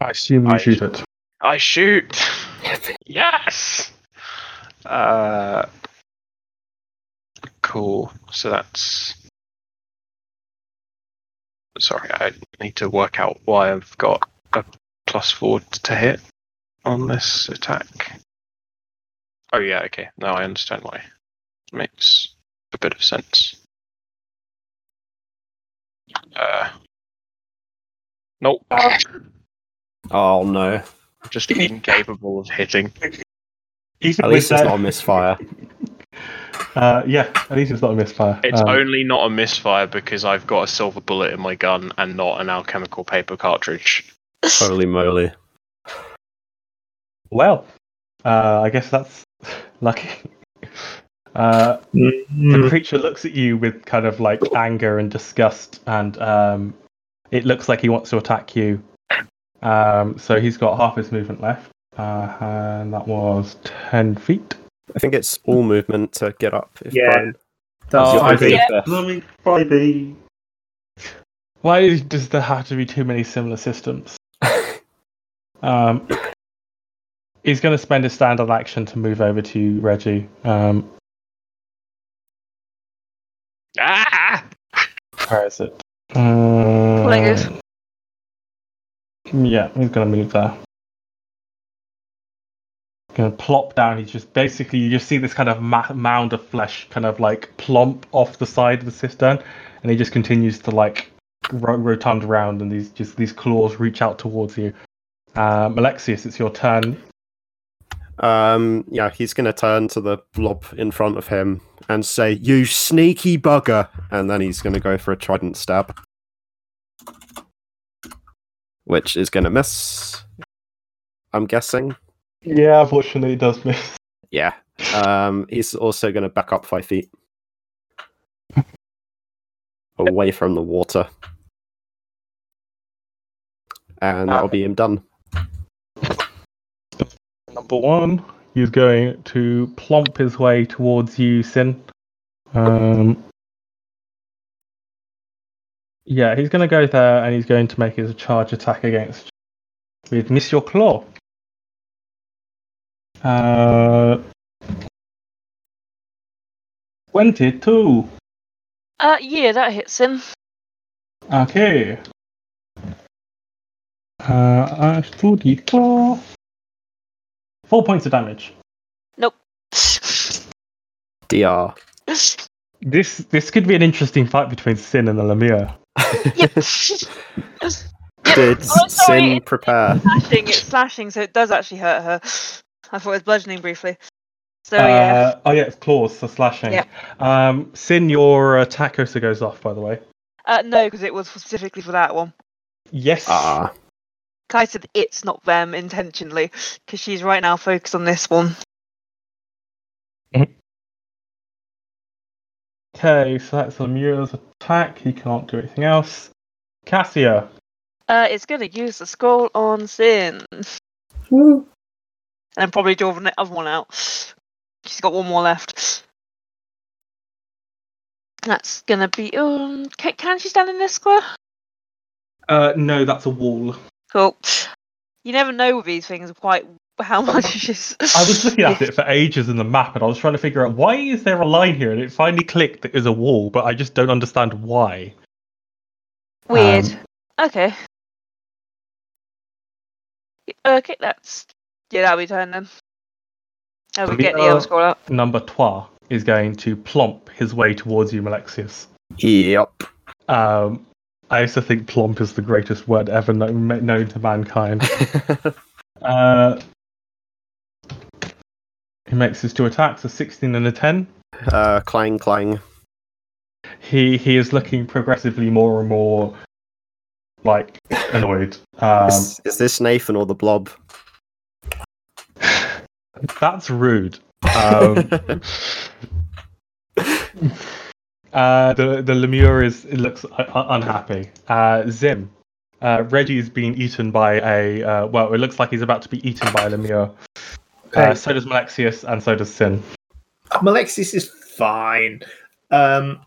I assume you I- shoot it. I shoot. [LAUGHS] yes. Uh, cool. So that's. Sorry, I need to work out why I've got a plus four to hit on this attack. Oh yeah, okay. Now I understand why. Makes a bit of sense. Uh. Nope. Oh no. Just incapable of hitting. Even At with least it's that- not a misfire. Uh, yeah, at least it's not a misfire. It's Um, only not a misfire because I've got a silver bullet in my gun and not an alchemical paper cartridge. Holy moly. well. Uh, I guess that's [LAUGHS] lucky. Uh, the Mm, creature looks at you with kind of like anger and disgust, and um, it looks like he wants to attack you. Um, so he's got half his movement left, uh, and that was ten feet. I think it's all movement to get up. If Yeah. Brian- That's Oh, fine. okay. Yeah. Why does there have to be too many similar systems? Um, he's going to spend his standard action to move over to you, Reggie. Um, Ah! where is it? Players. Yeah, he's going to move there. Going to plop down. He's just basically you just see this kind of ma- mound of flesh kind of like plump off the side of the cistern, and he just continues to like ro- rotund around, and these just these claws reach out towards you. Um, Alexius, it's your turn. Um, yeah, he's going to turn to the blob in front of him and say, "You sneaky bugger!" And then he's going to go for a trident stab, which is going to miss. I'm guessing. Yeah, unfortunately, it does miss. Yeah. Um, he's also going to back up five feet away from the water, and that'll be him done. Number one, he's going to plump his way towards you, Sin. Um, yeah, he's going to go there and he's going to make his charge attack against you with Miss Your Claw. Uh, 22. Uh, yeah, that hits him. Okay. Uh, I 2d4. Four points of damage. Nope. [LAUGHS] Dr. This this could be an interesting fight between Sin and the Lemure. [LAUGHS] [LAUGHS] yep. Did Oh, sorry, Sin it's- prepare? slashing, it's slashing, so it does actually hurt her. I thought it was bludgeoning briefly. So yeah. Uh, oh yeah, it's claws, so slashing. Yeah. Um, Sin, your attack also goes off, by the way. Uh, no, because it was specifically for that one. Yes. Ah, Kai said it's not them intentionally, because she's right now focused on this one. [LAUGHS] Okay, so that's Lemure's attack. He can't do anything else. Cassia. Uh, it's going to use the scroll on Sin. And probably draw the other one out. She's got one more left. That's going to be. Um, can, can she stand in this square? Uh, no, that's a wall. Cool. You never know with these things quite how [LAUGHS] much is. I was looking at it for ages in the map, and I was trying to figure out why is there a line here, and it finally clicked that there's a wall, but I just don't understand why. Weird. Um, Okay. Okay, that's. Yeah, that'll be turn then. I will get the other scroll out. Number trois is going to plump his way towards you, Malexius. yep. Um, I used to think plomp is the greatest word ever known, known to mankind. [LAUGHS] uh, he makes his two attacks, a 16 and a 10. uh, clang clang. He he is looking progressively more and more like annoyed. Um, is, is this Nathan or the blob? that's rude. Um, [LAUGHS] uh, the the lemure is it looks uh, unhappy. Uh, Zim, uh, Reggie's been eaten by a uh, well. It looks like he's about to be eaten by a lemure. Uh, Okay. so does Malexius, and so does Sin. Malexis is fine. Um,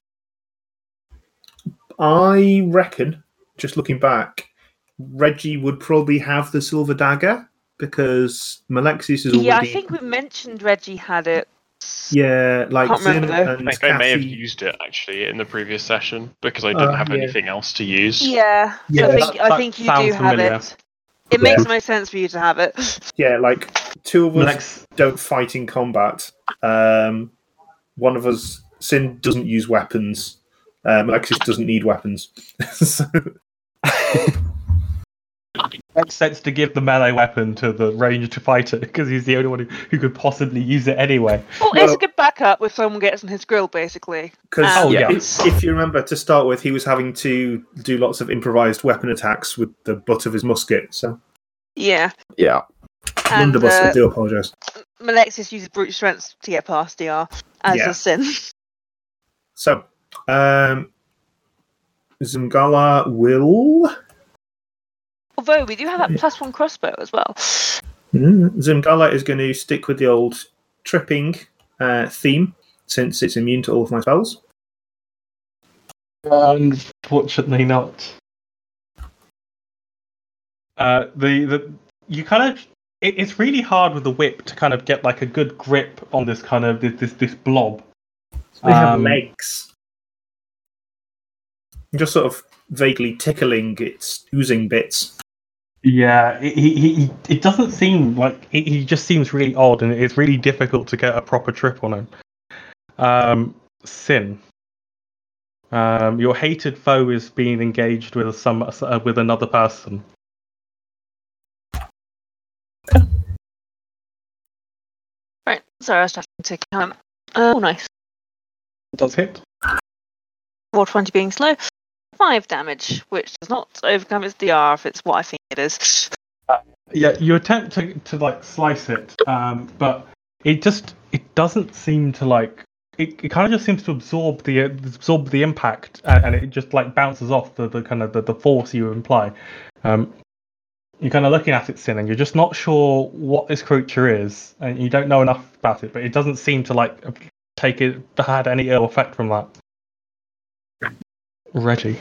I reckon, just looking back, Reggie would probably have the silver dagger because Malexis is already. Yeah, I think we mentioned Reggie had it. Yeah, like Can't Zim remember though. I think I may have used it actually in the previous session because I didn't Uh, have yeah. anything else to use. Yeah, Yeah, I that- think I think you sounds do have familiar. it. It makes no sense for you to have it. [LAUGHS] Yeah, like two of us Malex, don't fight in combat. Um, one of us, Sin, doesn't use weapons. Um, Alexis doesn't need weapons. [LAUGHS] so, makes sense to give the melee weapon to the ranged fighter because he's the only one who, who could possibly use it anyway. Well, it's Well- a good backup if someone gets in his grill, basically. Because Oh, yeah. if, if you remember to start with, he was having to do lots of improvised weapon attacks with the butt of his musket. So, Yeah, Yeah. and Blunderbuss, I uh, do apologise. Malexis uses brute strength to get past DR, as Yeah. does Sin. [LAUGHS] So, um, Zungala will. Although we do have that plus one crossbow as well. Mm, Zimgala is going to stick with the old tripping uh, theme since it's immune to all of my spells. Unfortunately, not. Uh, the the you kind of it, it's really hard with the whip to kind of get like a good grip on this kind of this this, this blob. They have Um, legs. Just sort of vaguely tickling its oozing bits. Yeah, he, he, he it doesn't seem like he, he just seems really odd, and it's really difficult to get a proper trip on him. Um, Sin. Um, your hated foe is being engaged with some uh, with another person. Right, sorry, I was just having to count. Uh, oh, nice. Does hit. Roll 20 being slow. 5 damage, which does not overcome its DR if it's what I think it is. Yeah, you attempt to, to like slice it, um, but it just it doesn't seem to like it, it kind of just seems to absorb the absorb the impact and, and it just like bounces off the, the kind of the, the force you imply. Um, you're kind of looking at it, Sin, and you're just not sure what this creature is, and you don't know enough about it, but it doesn't seem to like take it had any ill effect from that. Reggie.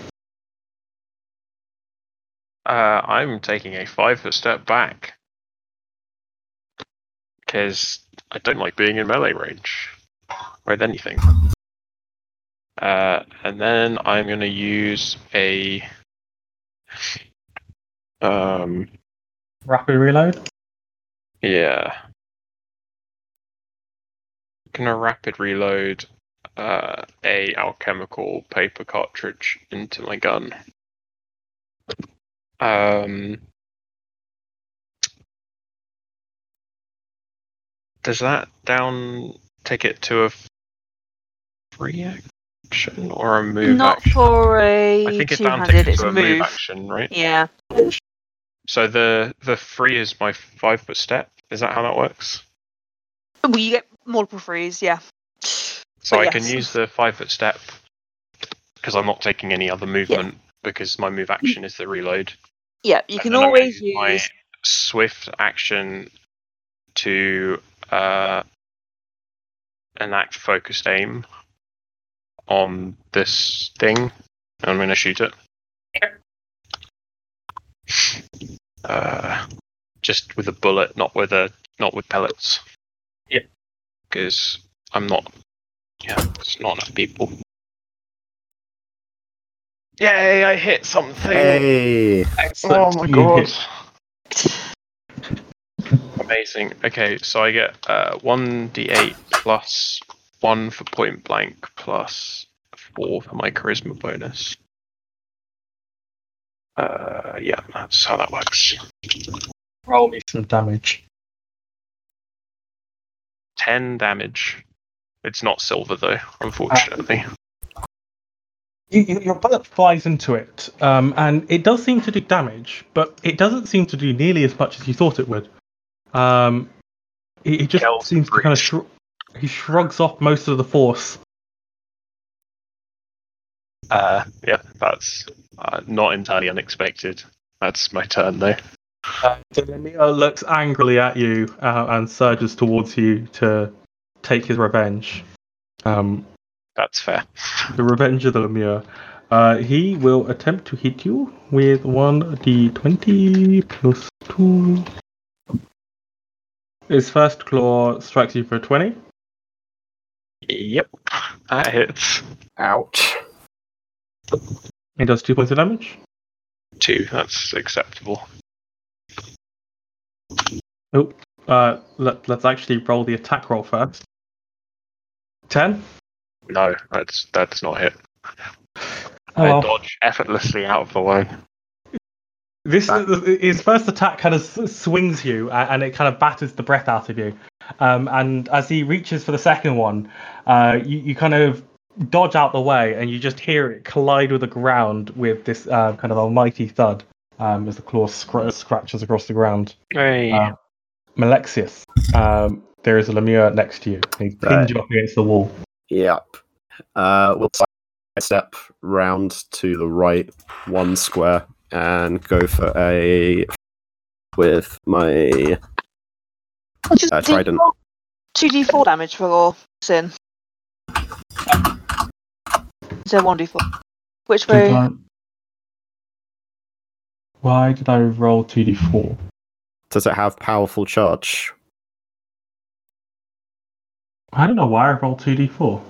Uh, I'm taking a five foot step back because I don't like being in melee range with anything. Uh, and then I'm going to use a um Rapid reload. yeah. Gonna rapid reload uh, a alchemical paper cartridge into my gun. Um, does that down take it to a free action or a move Not action? for a I think it down takes it it's to a move move. action, right? Yeah. So the the free is my five foot step. Is that how that works? Well, you get multiple frees, yeah. So But I can use the five foot step because I'm not taking any other movement because my move action is the reload. Yeah, you And can then I'm gonna always use my swift action to uh, enact focused aim on this thing. and I'm going to shoot it. Uh, just with a bullet, not with a not with pellets. Yeah. Because I'm not. Yeah, it's not enough people. Yay! I hit something. Hey. Excellent. Oh my god. Amazing. Okay, so I get uh, 1d8 plus 1 for point blank plus 4 for my charisma bonus. Uh, yeah, that's how that works. Roll me some damage. 10 damage. It's not silver, though, unfortunately. You, you, your bullet flies into it, um, and it does seem to do damage, but it doesn't seem to do nearly as much as you thought it would. Um, it, it just Hell seems to kind of breach. shrug he shrugs off most of the force. Uh, yeah, that's uh, not entirely unexpected. That's my turn, though. Uh, the Lemure looks angrily at you uh, and surges towards you to take his revenge. Um, That's fair. the revenge of the Lemure. Uh, he will attempt to hit you with one d20 plus two. His first claw strikes you for 20. Yep, that hits. Ouch. He does two points of damage. Two, that's acceptable. Oh, uh, let, let's actually roll the attack roll first. 10. No, that's that's not hit. Oh, I well. dodge effortlessly out of the way. This his first attack kind of swings you, and it kind of batters the breath out of you. Um, and as he reaches for the second one, uh, you, you kind of dodge out the way, and you just hear it collide with the ground with this uh, kind of almighty thud um, as the claw scr- scratches across the ground. Hey, Uh, Malexius, um, there is a Lemure next to you. He's pinned Right. you up against the wall. Yep. Uh, we'll step round to the right one square and go for a with my uh, trident. Two d four damage for all sin. Is there one d four? Which Did way? I- Why did I roll 2d4? Does it have powerful charge? I don't know why I rolled 2d4.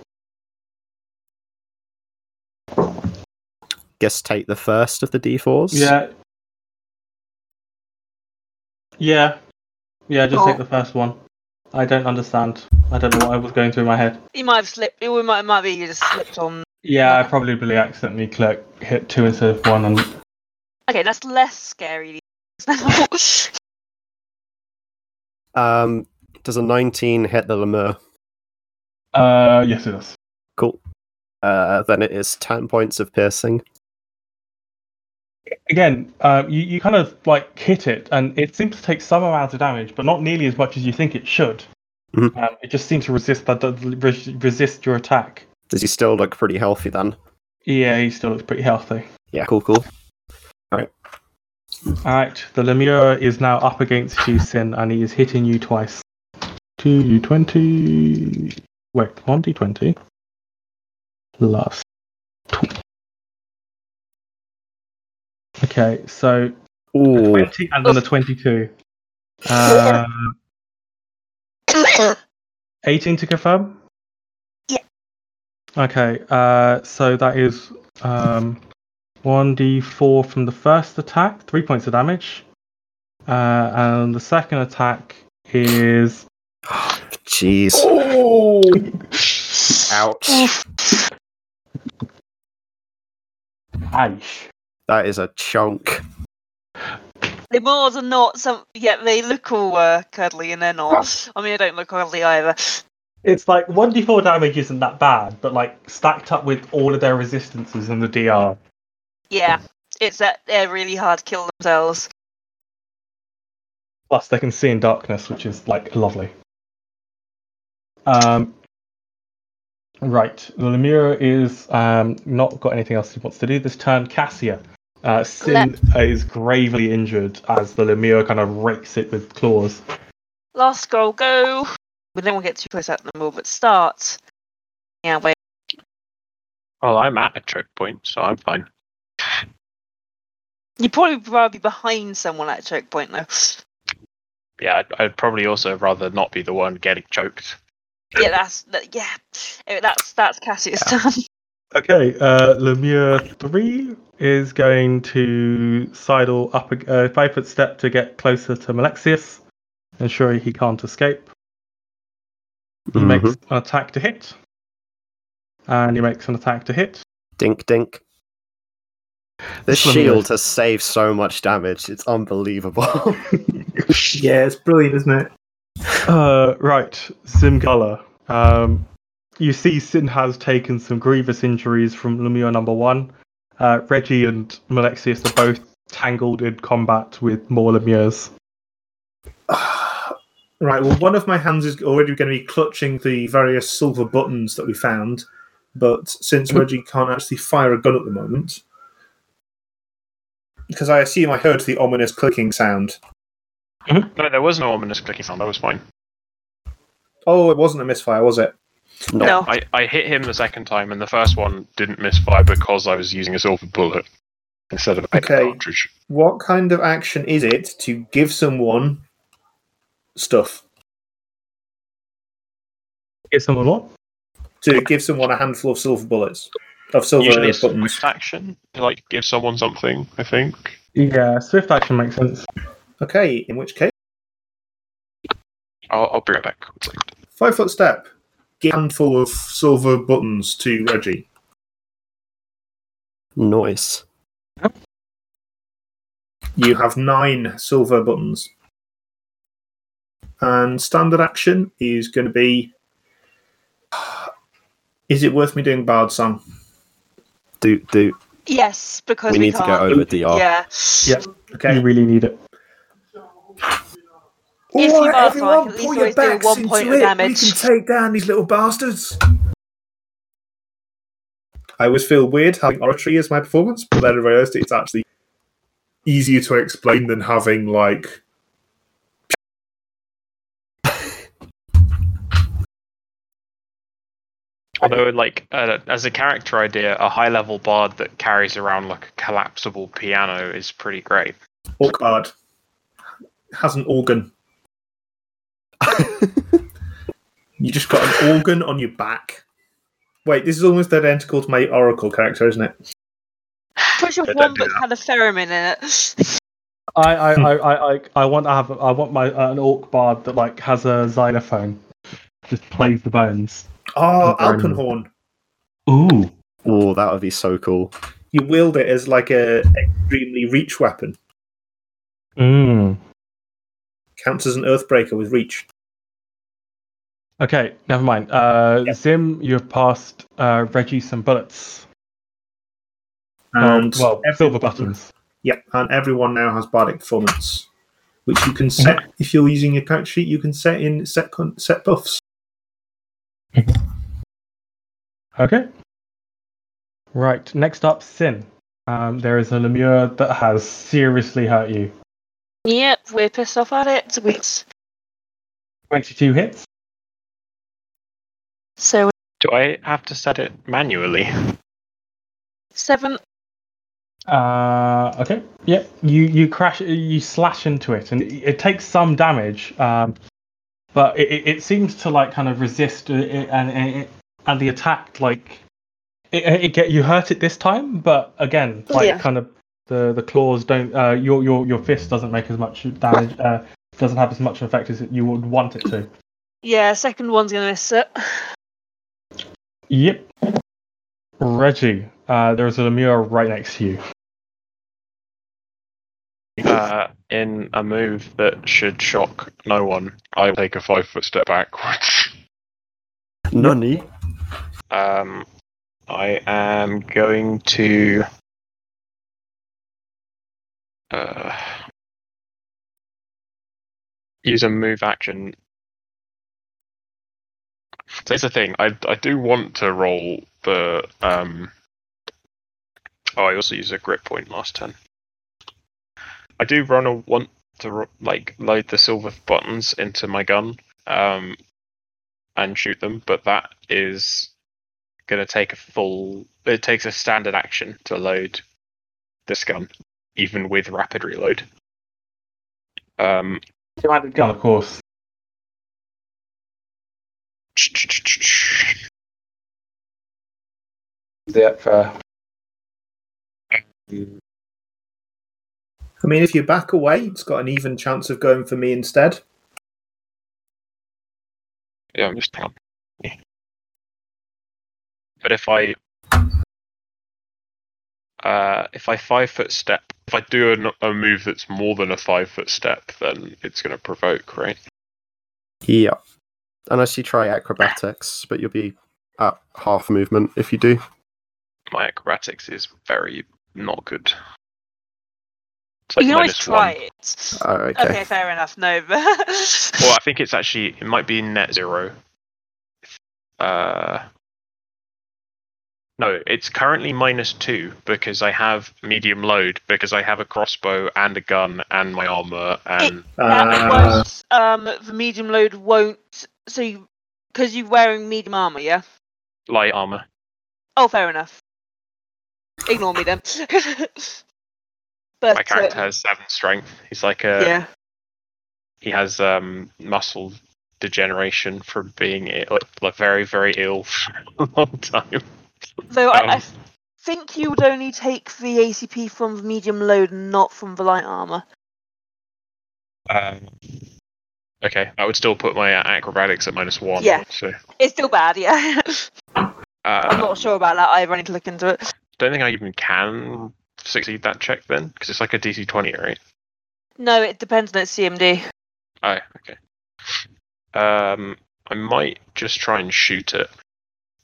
Guess take the first of the d4s. Yeah. Yeah. Yeah, just Oh. take the first one. I don't understand. I don't know what I was going through in my head. You might have slipped. It might, might be you just slipped on. Yeah, I probably accidentally click hit two instead of one and Okay, that's less scary. [LAUGHS] Um, does a 19 hit the lemur? Uh yes it does. Cool. Uh, then it is 10 points of piercing. Again, uh, you, you kind of like hit it and it seems to take some amount of damage, but not nearly as much as you think it should. Mhm. Um, it just seems to resist that res- resist your attack. Does he still look pretty healthy then? Yeah, he still looks pretty healthy. Yeah, cool, cool. Alright, Alright, the Lemure is now up against you, Sin, and he is hitting you twice. 2d20. Wait, 1d20. Plus. two. Okay, so Ooh, 20 and then a 22. Uh, 18 to confirm? Yeah. Okay, uh, so that is um, 1d4 from the first attack, 3 points of damage. Uh, and the second attack is. Jeez. Ouch. Aish. That is a chunk. the Moors are not some. Yeah, they look all uh, cuddly and they're not. I mean, I don't look cuddly either. It's like 1d4 damage isn't that bad, but like stacked up with all of their resistances and the DR. Yeah, it's that they're really hard to kill themselves. Plus, they can see in darkness, which is like lovely. Um, right, the Lemure is um, not got anything else he wants to do this turn. Cassia, uh, Sin is gravely injured as the Lemure kind of rakes it with claws. Last scroll, go. We don't want to get too close out the more, but start. Yeah, wait. well, I'm at a choke point, so I'm fine. You'd probably rather be behind someone at a choke point, though. Yeah, I'd, I'd probably also rather not be the one getting choked. Yeah, that's that, yeah. That's that's Cassia's done. [LAUGHS] Okay, uh, Lemure 3 is going to sidle up a uh, five foot step to get closer to Malexius, ensuring he can't escape. He Mhm. makes an attack to hit. And he makes an attack to hit. Dink dink. This Lemure. shield has saved so much damage. It's unbelievable. [LAUGHS] Yeah, it's brilliant, isn't it? Uh, right, Zimgala. Um, you see, Sin has taken some grievous injuries from Lemure number one. Uh, Reggie and Malexius are both tangled in combat with more Lemures. [SIGHS] Right, well, one of my hands is already going to be clutching the various silver buttons that we found, but since Reggie can't actually fire a gun at the moment, because I assume I heard the ominous clicking sound. No, there was no ominous clicking sound. That was fine. Oh, it wasn't a misfire, was it? No. I, I hit him the second time, and the first one didn't misfire because I was using a silver bullet instead of a paper Okay. cartridge. What kind of action is it to give someone stuff? Get someone what? To give someone a handful of silver bullets? Of silver Usually a buttons? swift action to like give someone something. I think. Yeah, swift action makes sense. Okay, in which case, I'll, I'll bring it back. One second. Five foot step. Give a handful of silver buttons to Reggie. nice. You have nine silver buttons. And standard action is going to be. Is it worth me doing Bard Song? Do do Yes, because we we, need to can't. get over DR. Yeah. Yeah, Okay. you really need it. If you Alright, are everyone, fine, at pull your backs one into point of it. damage. We can take down these little bastards. I always feel weird having oratory as my performance, but then I realised it's actually easier to explain than having like Although, like uh, as a character idea, a high-level bard that carries around like a collapsible piano is pretty great. Orc Bard has an organ. You just got an organ on your back. Wait, this is almost identical to my Oracle character, isn't it? Push off Don't one do had a theremin in it. I I, I, I, I, I want to have I want my uh, an orc bard that like has a xylophone, just plays the bones. Oh, Burn. Alpenhorn. Ooh, Oh, that would be so cool. You wield it as like a extremely reach weapon. mm. Counts as an Earthbreaker with reach. Okay, never mind. Uh, Yep. Zim, you've passed uh, Reggie some bullets. And well, well every- silver buttons. Yep, and everyone now has bardic performance, which you can set if you're using your character sheet. You can set in set con- set buffs. Okay. Right. Next up, Sin. Um, there is a Lemure that has seriously hurt you. Yep, we're pissed off at it. We, Twenty-two hits. so Do I have to set it manually? seven. Uh, okay. Yep. You you crash. You slash into it, and it, it takes some damage. Um, but it, it, it seems to like kind of resist, uh, and and, and the attack like it, it get you hurt it this time, but again, like Yeah. kind of the the claws don't. Uh, your your your fist doesn't make as much damage. Uh, doesn't have as much effect as you would want it to. Yeah, second one's gonna miss it. Yep. Reggie, uh, there's a Lemure right next to you. Uh, in a move that should shock no one, I take a five-foot step backwards. Nani? Um, I am going to. Uh, use a move action. So here's the thing. I I do want to roll the um. Oh, I also use a grit point last turn. I do run a want to like load the silver buttons into my gun, um, and shoot them, but that is going to take a full. It takes a standard action to load this gun, even with rapid reload. Um, Two-handed gun, of course. Yeah, fair. I mean, if you back away, it's got an even chance of going for me instead. Yeah, I'm just hang on. But if I Uh, if I five foot step, if I do a, a move that's more than a five foot step, then it's going to provoke, right? Yeah. Unless you try acrobatics, but you'll be at half movement if you do. My acrobatics is very not good. It's you can always minus try one. it. Oh, okay. Okay, fair enough. No, but Well, I think it's actually it might be net zero. Uh, no, it's currently minus two because I have medium load because I have a crossbow and a gun and my armor and that Uh, won't. Um, the medium load won't. So you, because you're wearing medium armor, yeah. light armor. Oh, fair enough. Ignore me then. [LAUGHS] but My character uh, has seven strength. He's like a yeah, he has um muscle degeneration from being Ill, like very very ill for a long time. Though I, I um, think you would only take the ACP from the medium load, not from the light armor. Um, okay, I would still put my acrobatics at minus one. Yeah. So It's still bad, yeah. [LAUGHS] I'm uh, not sure about that either. I need to look into it. don't think I even can succeed that check then because it's like a DC twenty, right? No, it depends on its CMD. Oh, okay. Um, I might just try and shoot it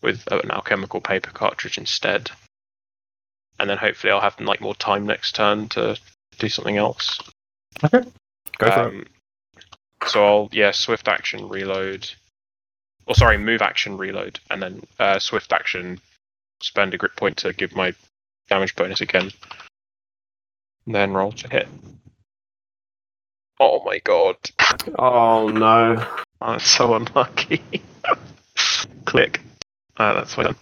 with an alchemical paper cartridge instead, and then hopefully I'll have like more time next turn to do something else. Okay. Go for it. Um, So I'll yeah, swift action reload. Or sorry, move action reload, and then uh, swift action spend a grit point to give my damage bonus again. And then roll to hit. Oh my god. Oh no. [LAUGHS] Oh, that's so unlucky. [LAUGHS] Click. Uh, that's fine.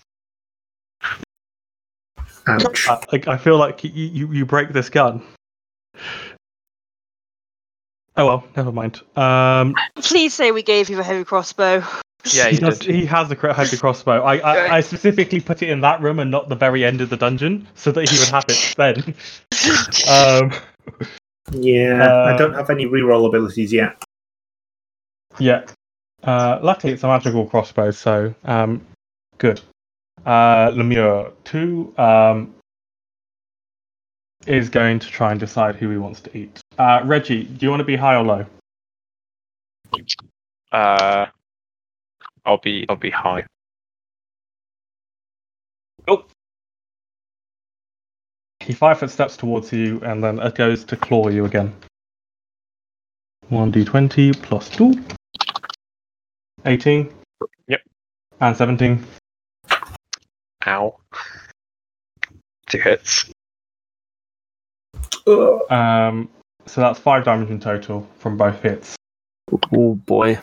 ouch. I, like, I feel like you, you, you break this gun. Oh well, never mind. Um, Please say we gave you a heavy crossbow. Yeah, he, you does, he has a cr- heavy crossbow. I, I, I specifically put it in that room and not the very end of the dungeon, so that he would have it then. [LAUGHS] Um, Yeah, I Uh, don't have any reroll abilities yet. yeah. Uh, luckily, it's a magical crossbow, so um, good. Uh, Lemure two um, is going to try and decide who he wants to eat. Uh, Reggie, do you want to be high or low? Uh, I'll be I'll be high. Oh. He five foot steps towards you and then it goes to claw you again. 1d20 plus 2. 18. Yep. And 17. Ow. Two hits. Um, so that's 5 damage in total from both hits. Oh boy.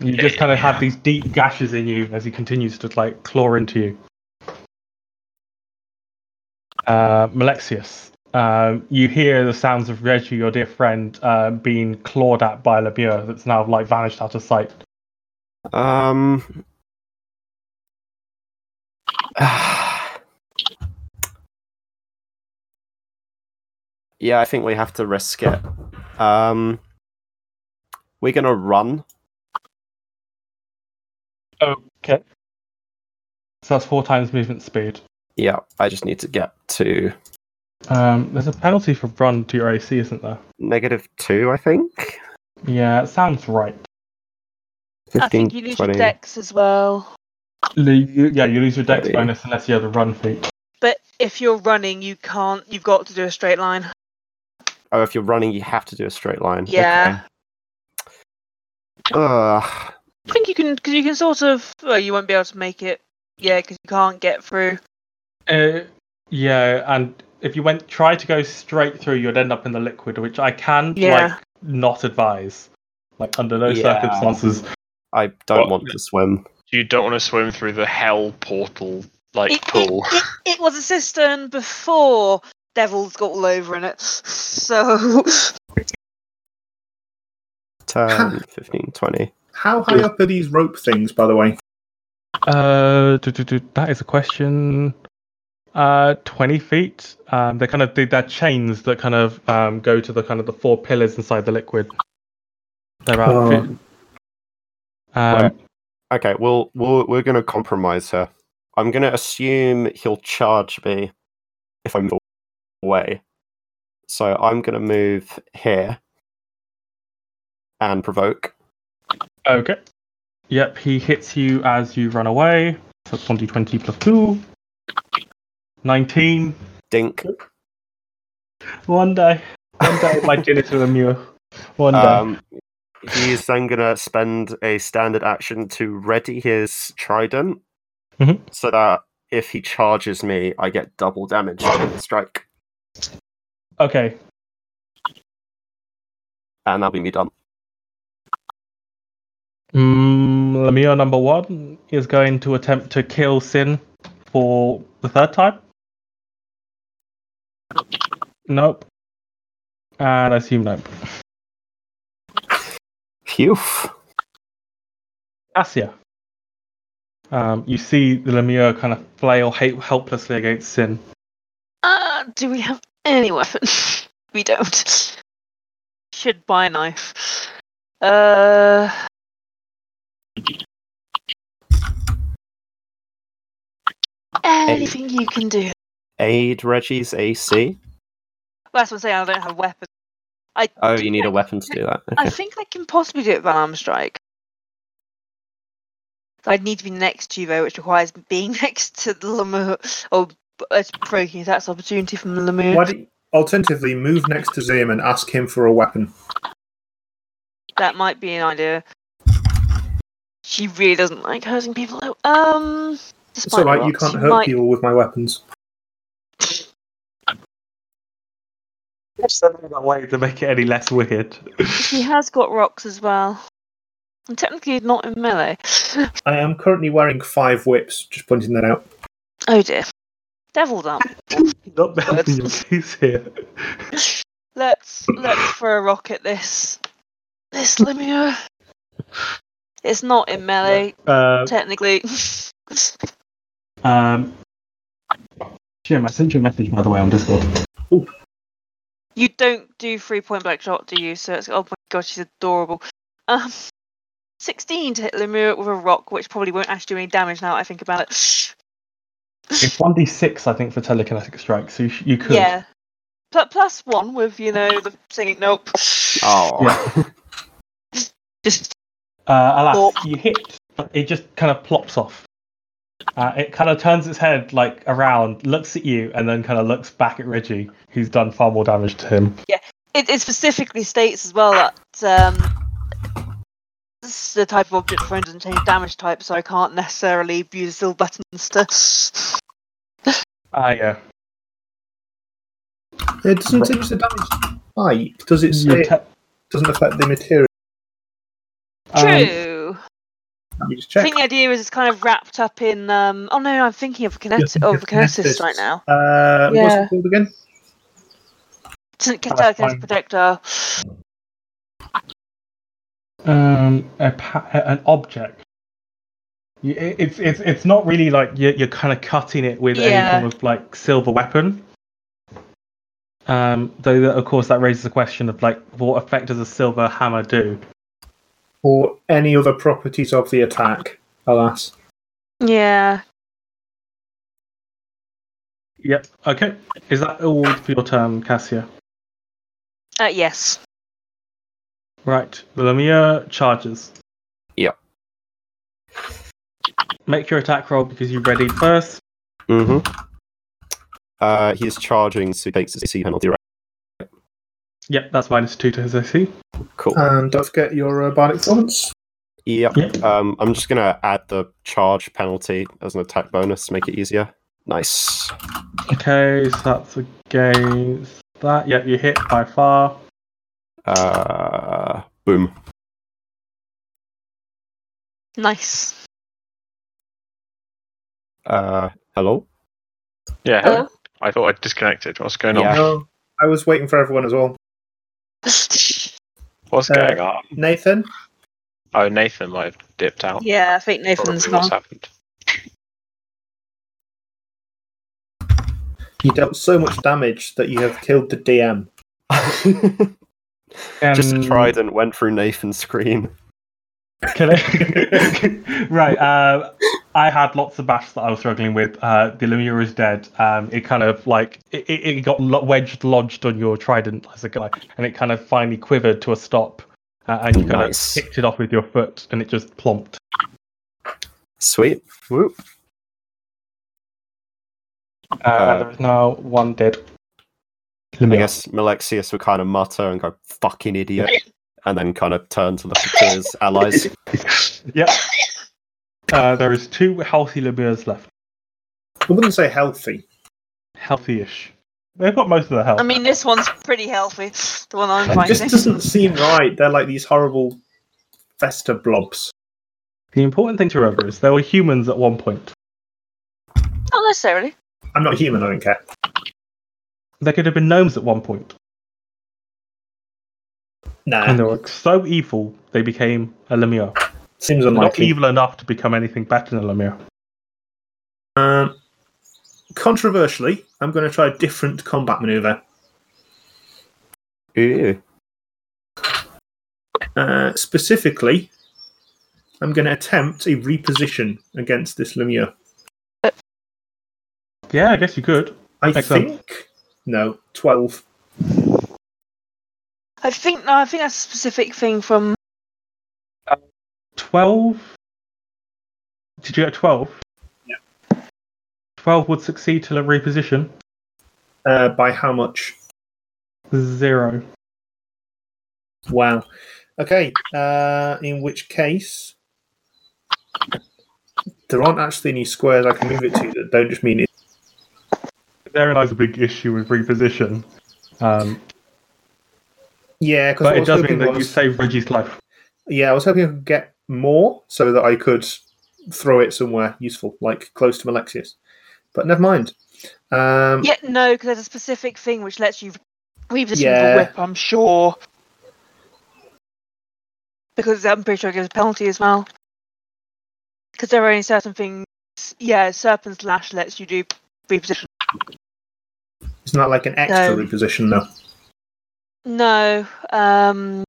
You just kind of have these deep gashes in you as he continues to like claw into you. Uh, Malexius, um, you hear the sounds of Reggie, your dear friend, uh, being clawed at by Lemure that's now like vanished out of sight. Um. [SIGHS] yeah, I think we have to risk it. Um, we're gonna run. Okay. So that's four times movement speed. Yeah, I just need to get to Um, there's a penalty for run to your AC, isn't there? negative two, I think. Yeah, it sounds right. 15, I think you lose 20. your dex as well. Lu- you- yeah, you lose your dex Thirty. bonus unless you have a run feat. But if you're running, you can't. You've got to do a straight line. Oh, if you're running, you have to do a straight line. Yeah. Okay. Ugh. I think you can because you can sort of. Well, you won't be able to make it. Yeah, because you can't get through. Uh, yeah, and if you went try to go straight through, you'd end up in the liquid, which I can Yeah. like not advise. Like under no Yeah. circumstances. I don't Well, want to swim. You don't want to swim through the hell portal like It, it, pool. it, it was a cistern before devils got all over in it. So [LAUGHS] 10, 15, 20. How high up are these rope things, by the way? Uh, do, do, do, that is a question. Uh, twenty feet. Um, they kind of they, they're chains that kind of um go to the kind of the four pillars inside the liquid. They're about. Oh. fi- Um, Right. Okay, we'll, we'll we're gonna compromise her. I'm gonna assume he'll charge me if I move away. So I'm going to move here and provoke. Okay. Yep, he hits you as you run away. So 2020 plus 2. 19. Dink. One day. One day my [LAUGHS] genital Lemure. One day. Um, he's then going to spend a standard action to ready his trident Mhm. so that if he charges me, I get double damage to the strike. okay. And that'll be me done. Mm, Lemure number one is going to attempt to kill Sin for the third time. Nope. And I assume nope. Phew. Asia. Um, you see the Lemure kind of flail ha- helplessly against Sin. Uh, do we have any weapons? [LAUGHS] we don't. Should buy a knife. Uh. Anything you can do. Aid Reggie's AC. Well, that's what I'm saying. I don't have weapons. I Oh, you need a weapon to do that. I think I can possibly do it with an arm strike. I'd need to be next to you though, which requires being [LAUGHS] next to the lemure or uh, provoking attacks opportunity from the lemure. Why do you, alternatively move next to Zim and ask him for a weapon? That might be an idea. She really doesn't like hurting people though. Um, It's despite alright, you can't hurt might- people with my weapons. That way to make it any less weird. He has got rocks as well. And technically not in melee. [LAUGHS] I am currently wearing five whips, just pointing that out. Oh dear. Devil dump. [LAUGHS] Not helping your case here. Let's look for a rock at this this lemure. It's not in melee, Uh, technically. um, Jim, I sent you a message by the way on Discord. You don't do three point blank shot, do you? So it's oh my god, she's adorable. Um, sixteen to hit Lemure with a rock, which probably won't actually do any damage now. that I think about it. It's one d six, I think, for telekinetic strikes. So you, sh- you could. Yeah, Pl- plus one with you know the singing. Nope. Oh. Yeah. [LAUGHS] Just Uh, alas, Or- you hit. It just kind of plops off. Uh, it kind of turns its head like around, looks at you, and then kind of looks back at Reggie, who's done far more damage to him. it, it specifically states as well that um, this is the type of object phone doesn't change damage type, so I can't necessarily use the silver buttons to. [LAUGHS] Ah, yeah. It doesn't change the damage type. Does it say You it te- doesn't affect the material? um, True. Let me just I think the idea is it's kind of wrapped up in. Um, oh no, I'm thinking of kinetic thinking of of kinesis right now. Uh, What's it called again? Kinetic That's fine. kinetic projectile. um, a pa- an object. It's it's it's not really like you're, you're kind of cutting it with any kind of like silver weapon. Um, though that, of course that raises the question of like what effect does a silver hammer do? Or any other properties of the attack? Alas. Yeah. Yep. Okay. Is that all for your turn, Cassia? Uh, yes. Right. The Lemure charges. Yep. Make your attack roll because you readied first. hmm Uh, he's charging, so he takes his AC penalty, right? Yep, that's minus two to his AC. Cool. And don't forget your uh, bardic performance. Yep. Yep. Um, I'm just gonna add the charge penalty as an attack bonus to make it easier. Nice. Okay, so that's against that. Yep, you hit by far. Uh, boom. Nice. Uh, hello. Yeah, Hello? I thought I'd disconnected. What's going Yeah. on? No, I was waiting for everyone as well. What's Uh, going on? Nathan, Oh, Nathan might have dipped out. yeah, I think Nathan's Probably what's gone. happened. you dealt so much damage that you have killed the DM. [LAUGHS] just Um, tried and went through Nathan's screen. Can I... [LAUGHS] right. Uh, I had lots of bashs that I was struggling with. Uh, the Lemure is dead. Um, it kind of like it, it got wedged, lodged on your trident as a guy, and it kind of finally quivered to a stop, uh, and you kind Nice. of kicked it off with your foot, and it just plomped. Sweet. Whoop. Uh, Uh, there is now one dead. I Lemure. guess Malexius would kind of mutter and go, fucking idiot. And then kind of turn to look at his allies. [LAUGHS] Yep. Uh, there is two healthy Lemures left. I wouldn't say healthy. Healthy-ish. They've got most of the health. I mean, this one's pretty healthy. The one I'm It just fighting. doesn't seem right. They're like these horrible festa blobs. the important thing to remember is there were humans at one point. Not necessarily. I'm not human, I don't care. There could have been gnomes at one point, Nah, and they were so evil they became a Lemure. Seems They're not evil enough to become anything better than a Lemure. Um, controversially, I'm going to try a different combat maneuver. Ooh. Uh, specifically, I'm going to attempt a reposition against this Lemure. Yeah, I guess you could. I Excellent. think no, twelve. I think no, I think that's a specific thing from. 12? Did you get 12? Yeah. 12 would succeed to a reposition. Uh, by how much? Zero. Wow. Okay. Uh, in which case, there aren't actually any squares I can move it to that don't just mean it. Therein lies a big issue with reposition. Um, Yeah, because but it does mean that you save Reggie's life. Yeah, I was hoping I could get more so that I could throw it somewhere useful, like close to Malexius. But never mind. Um, Yeah, no, because there's a specific thing which lets you reposition Yeah. the whip. I'm sure. Because I'm pretty sure it gives a penalty as well. Because there are only certain things. Yeah, Serpent's Lash lets you do reposition. It's not like an extra reposition, though. No, um,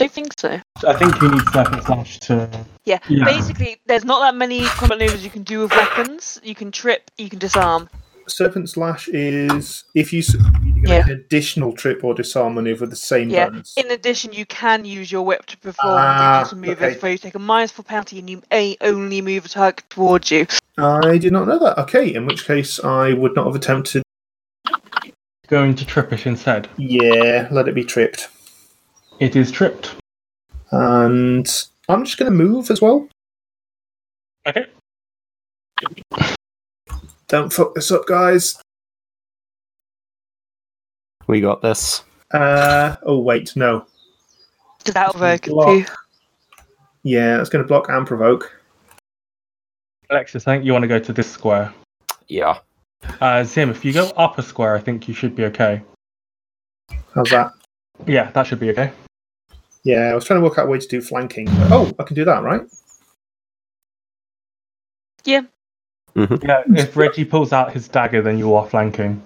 don't think so. I think you need Serpent's Lash to. Yeah, Yeah. basically, there's not that many combat maneuvers you can do with weapons. You can trip, you can disarm. Serpent's Lash is if you you get Yeah. an additional trip or disarm maneuver the same Yeah, bonus. In addition, you can use your whip to perform Ah, reduce maneuvers okay. where you take a minus four penalty and you may only move a target towards you. I did not know that. Okay, in which case I would not have attempted. Going to trip it instead. Yeah, let it be tripped. It is tripped. And I'm just going to move as well. Okay. Don't fuck this up, guys. We got this. Uh, oh, wait, no. Did that provoke Block. Yeah, it's going to block and provoke. Alexis, I think you want to go to this square. Yeah. Uh, Zim, if you go up a square, I think you should be okay. How's that? Yeah, that should be okay. Yeah, I was trying to work out a way to do flanking. but- oh, I can do that, right? Yeah, Yeah. if Reggie pulls out his dagger, then you are flanking.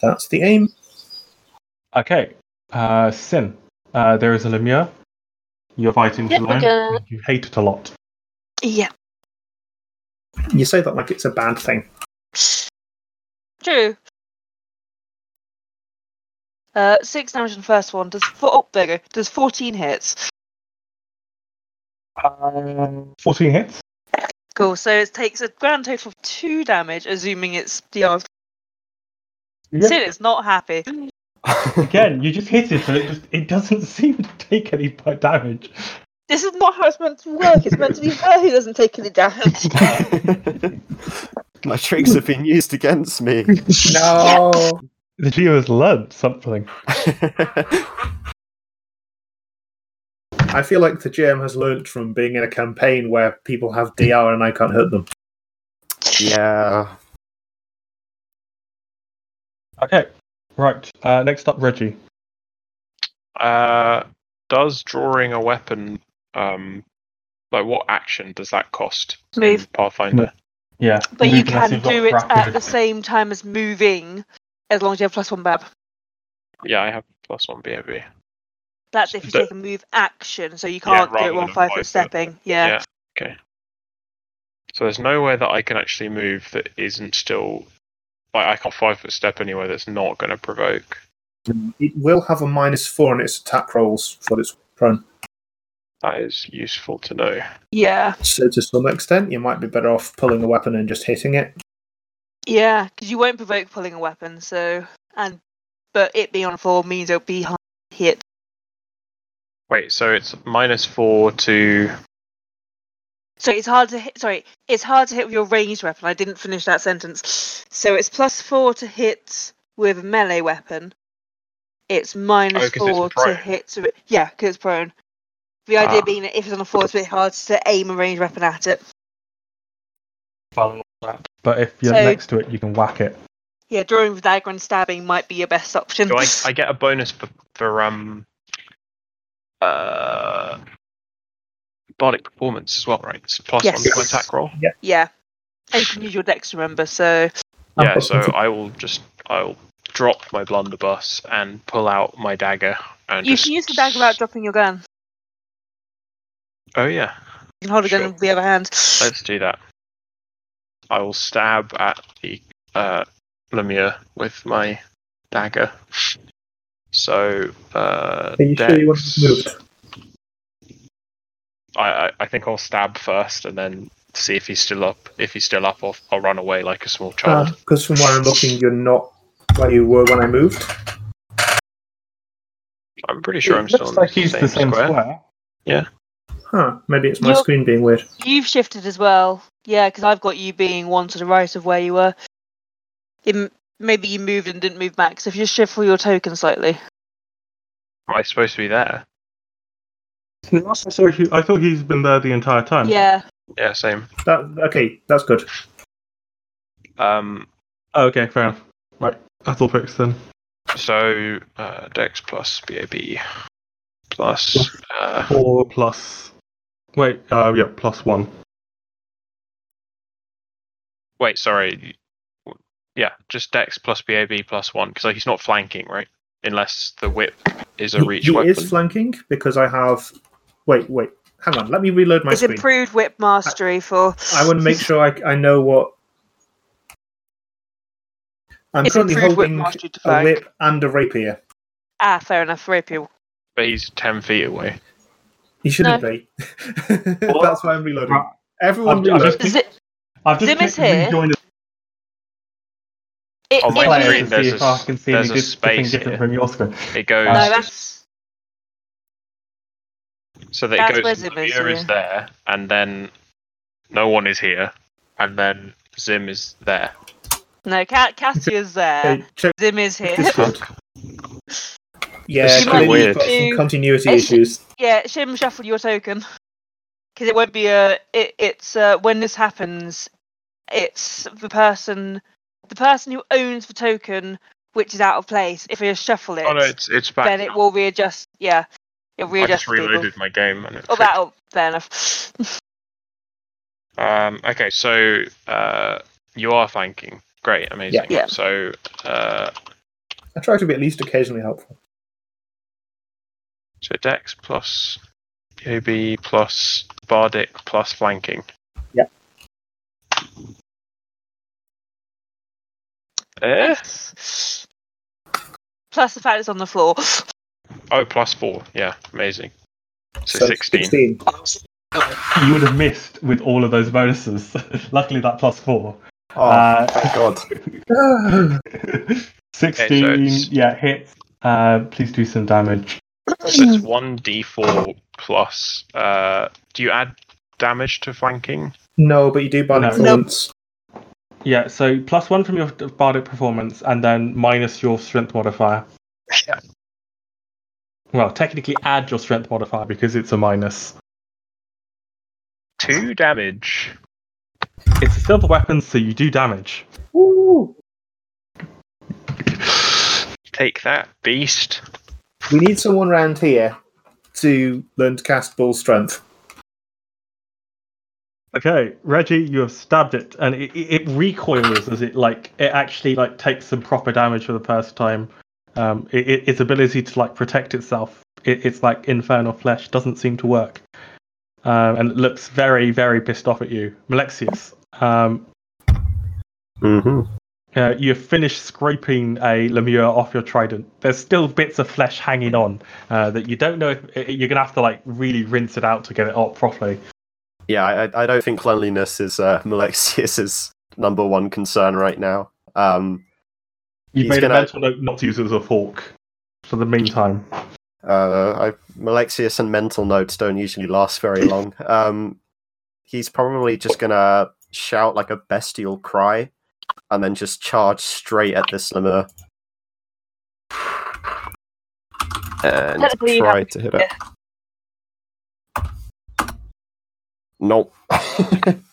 That's the aim. Okay. Uh, Sin, uh, there is a Lemure. You're fighting Yep, alone. You hate it a lot. Yeah, You say that like it's a bad thing. true. Uh, six damage on the first one. Does four, oh, there you go. Does fourteen hits. Um, 14 hits. Cool. So it takes a grand total of two damage, assuming it's DR. Yeah. Sid is not happy. [LAUGHS] Again, you just hit it, so it just it doesn't [LAUGHS] seem to take any [LAUGHS] damage. This is not how it's meant to work. It's meant to be her who doesn't take any damage. My tricks have been used against me. No. The Geo has learned something. [LAUGHS] I feel like the GM has learnt from being in a campaign where people have DR and I can't hurt them. yeah. Okay, right. Uh, next up, Reggie. Uh, does drawing a weapon, um, like what action does that cost? in Move. Pathfinder. Yeah, But you move unless can do it at the same time as moving, as long as you have plus one bab. Yeah, I have plus one BAB. That's if you But- take a move action, so you can't do rather it while than a five five foot foot. stepping. Yeah. Okay. So there's nowhere that I can actually move that isn't still. Like I can't five foot step anywhere that's not going to provoke. It will have a minus four on its attack rolls for its prone. That is useful to know. Yeah, So to some extent, you might be better off pulling a weapon and just hitting it. Yeah, because you won't provoke pulling a weapon. So and but it being on four means it'll be hard to hit. Wait, so it's minus four to. So it's hard to hit. Sorry, it's hard to hit with your ranged weapon. I didn't finish that sentence. So it's plus four to hit with a melee weapon. It's minus Oh, 'cause it's four to prone. hit. To, yeah, because it's prone. The idea Ah. being that if it's on a floor, it's a bit hard to aim a ranged weapon at it. But if you're So- next to it, you can whack it. Yeah, drawing with dagger and stabbing might be your best option. Do I, I get a bonus for, for um. Uh. Bardic performance as well, right? It's plus Yes. one to attack roll. Yeah, and you can use your dex. Remember, so Yeah, so I will just I'll drop my blunderbuss and pull out my dagger and you just can use the dagger without dropping your gun. Oh yeah, You can hold a gun with the other hand. let's do that. I will stab at the uh, Lemure with my dagger. So uh, Are you sure you want dex- to move? I, I I think I'll stab first and then see if he's still up. If he's still up, I'll, I'll run away like a small child. Because from where I'm looking, you're not where you were when I moved. I'm pretty sure it I'm still looks in like the he's same, the same square. square. Huh, maybe it's my You're- screen being weird. You've shifted as well. Yeah, because I've got you being one to the right of where you were. It, maybe you moved and didn't move back. So if you shuffle your token slightly. Am I supposed to be there? Last I he, I thought he's been there the entire time. Yeah. Yeah, same. That okay, that's good. Um, Oh, okay, fair enough. Right, that's all fixed then. So uh, Dex plus BAB plus uh, Four plus. Wait, uh, yeah, plus one. Wait, sorry, yeah, just Dex plus BAB plus one because he's not flanking, right? Unless the whip is a reach he weapon. is flanking because I have. Wait, wait, hang on. Let me reload my it's screen. improved whip mastery for. I want to make sure I, I know what. I'm It's currently improved whip holding a whip and a rapier. Ah, fair enough. Rapier. but he's ten feet away. He shouldn't be. [LAUGHS] That's why I'm reloading. Everyone, I've- I've reload. just- Zip, I've just Zim is here. rejoin the it, oh, On my it player was- screen, to there's see a if I s- can see there's a good, space different here. from your screen. It goes no, that's so that that's it where goes. Zim is, Lemure is yeah. there, and then no one is here, and then Zim is there. no. Ca- Cassia's there. Hey, check Zim is here. this. Yeah, This is clearly weird. you've got some continuity It's- issues. Yeah, Shim shuffle your token. Because it won't be a. It, it's uh, when this happens, it's the person, the person who owns the token, which is out of place. If you shuffle it, Oh no, it's it's back. then it will readjust. Yeah, it'll I just for people. reloaded my game and it Oh, that'll fair enough. [LAUGHS] Um, okay, so uh, you are flanking. Great, amazing. Yeah. So uh, I try to be at least occasionally helpful. so Dex plus OB plus Bardic plus flanking. Yeah. Eh? Plus the fact it's on the floor. Oh, plus four. Yeah, amazing. So, So 16. 16. You would have missed with all of those bonuses. [LAUGHS] Luckily, that plus four. Oh, Uh, thank God. [LAUGHS] 16, it's- yeah, hits. Uh, please do some damage. So it's 1d4 plus. Uh, do you add damage to flanking? no, but you do buy No. influence. Yeah, so plus one from your bardic performance, and then minus your strength modifier. Yeah. Well, technically add your strength modifier because it's a minus. Two damage. It's a silver weapon, so you do damage. Take that, beast. We need someone around here to learn to cast Bull's Strength. Okay, Reggie, you have stabbed it, and it, it it recoils as it like it actually like takes some proper damage for the first time. Um, it, it, its ability to like protect itself, it, it's like infernal flesh, doesn't seem to work. um, and it looks very, very pissed off at you. Malexius, um, hmm uh, you've finished scraping a lemure off your trident. There's still bits of flesh hanging on uh, that you don't know if you're gonna have to like really rinse it out to get it up properly. Yeah, I, I don't think cleanliness is uh, [LAUGHS] Malexius's number one concern right now. Um, You've made gonna- a mental note not to use it as a fork for the meantime. uh, I, Malexius and mental notes don't usually last very long. Um, he's probably just gonna shout like a bestial cry and then just charge straight at this lemure. And try to hit it. Nope. [LAUGHS]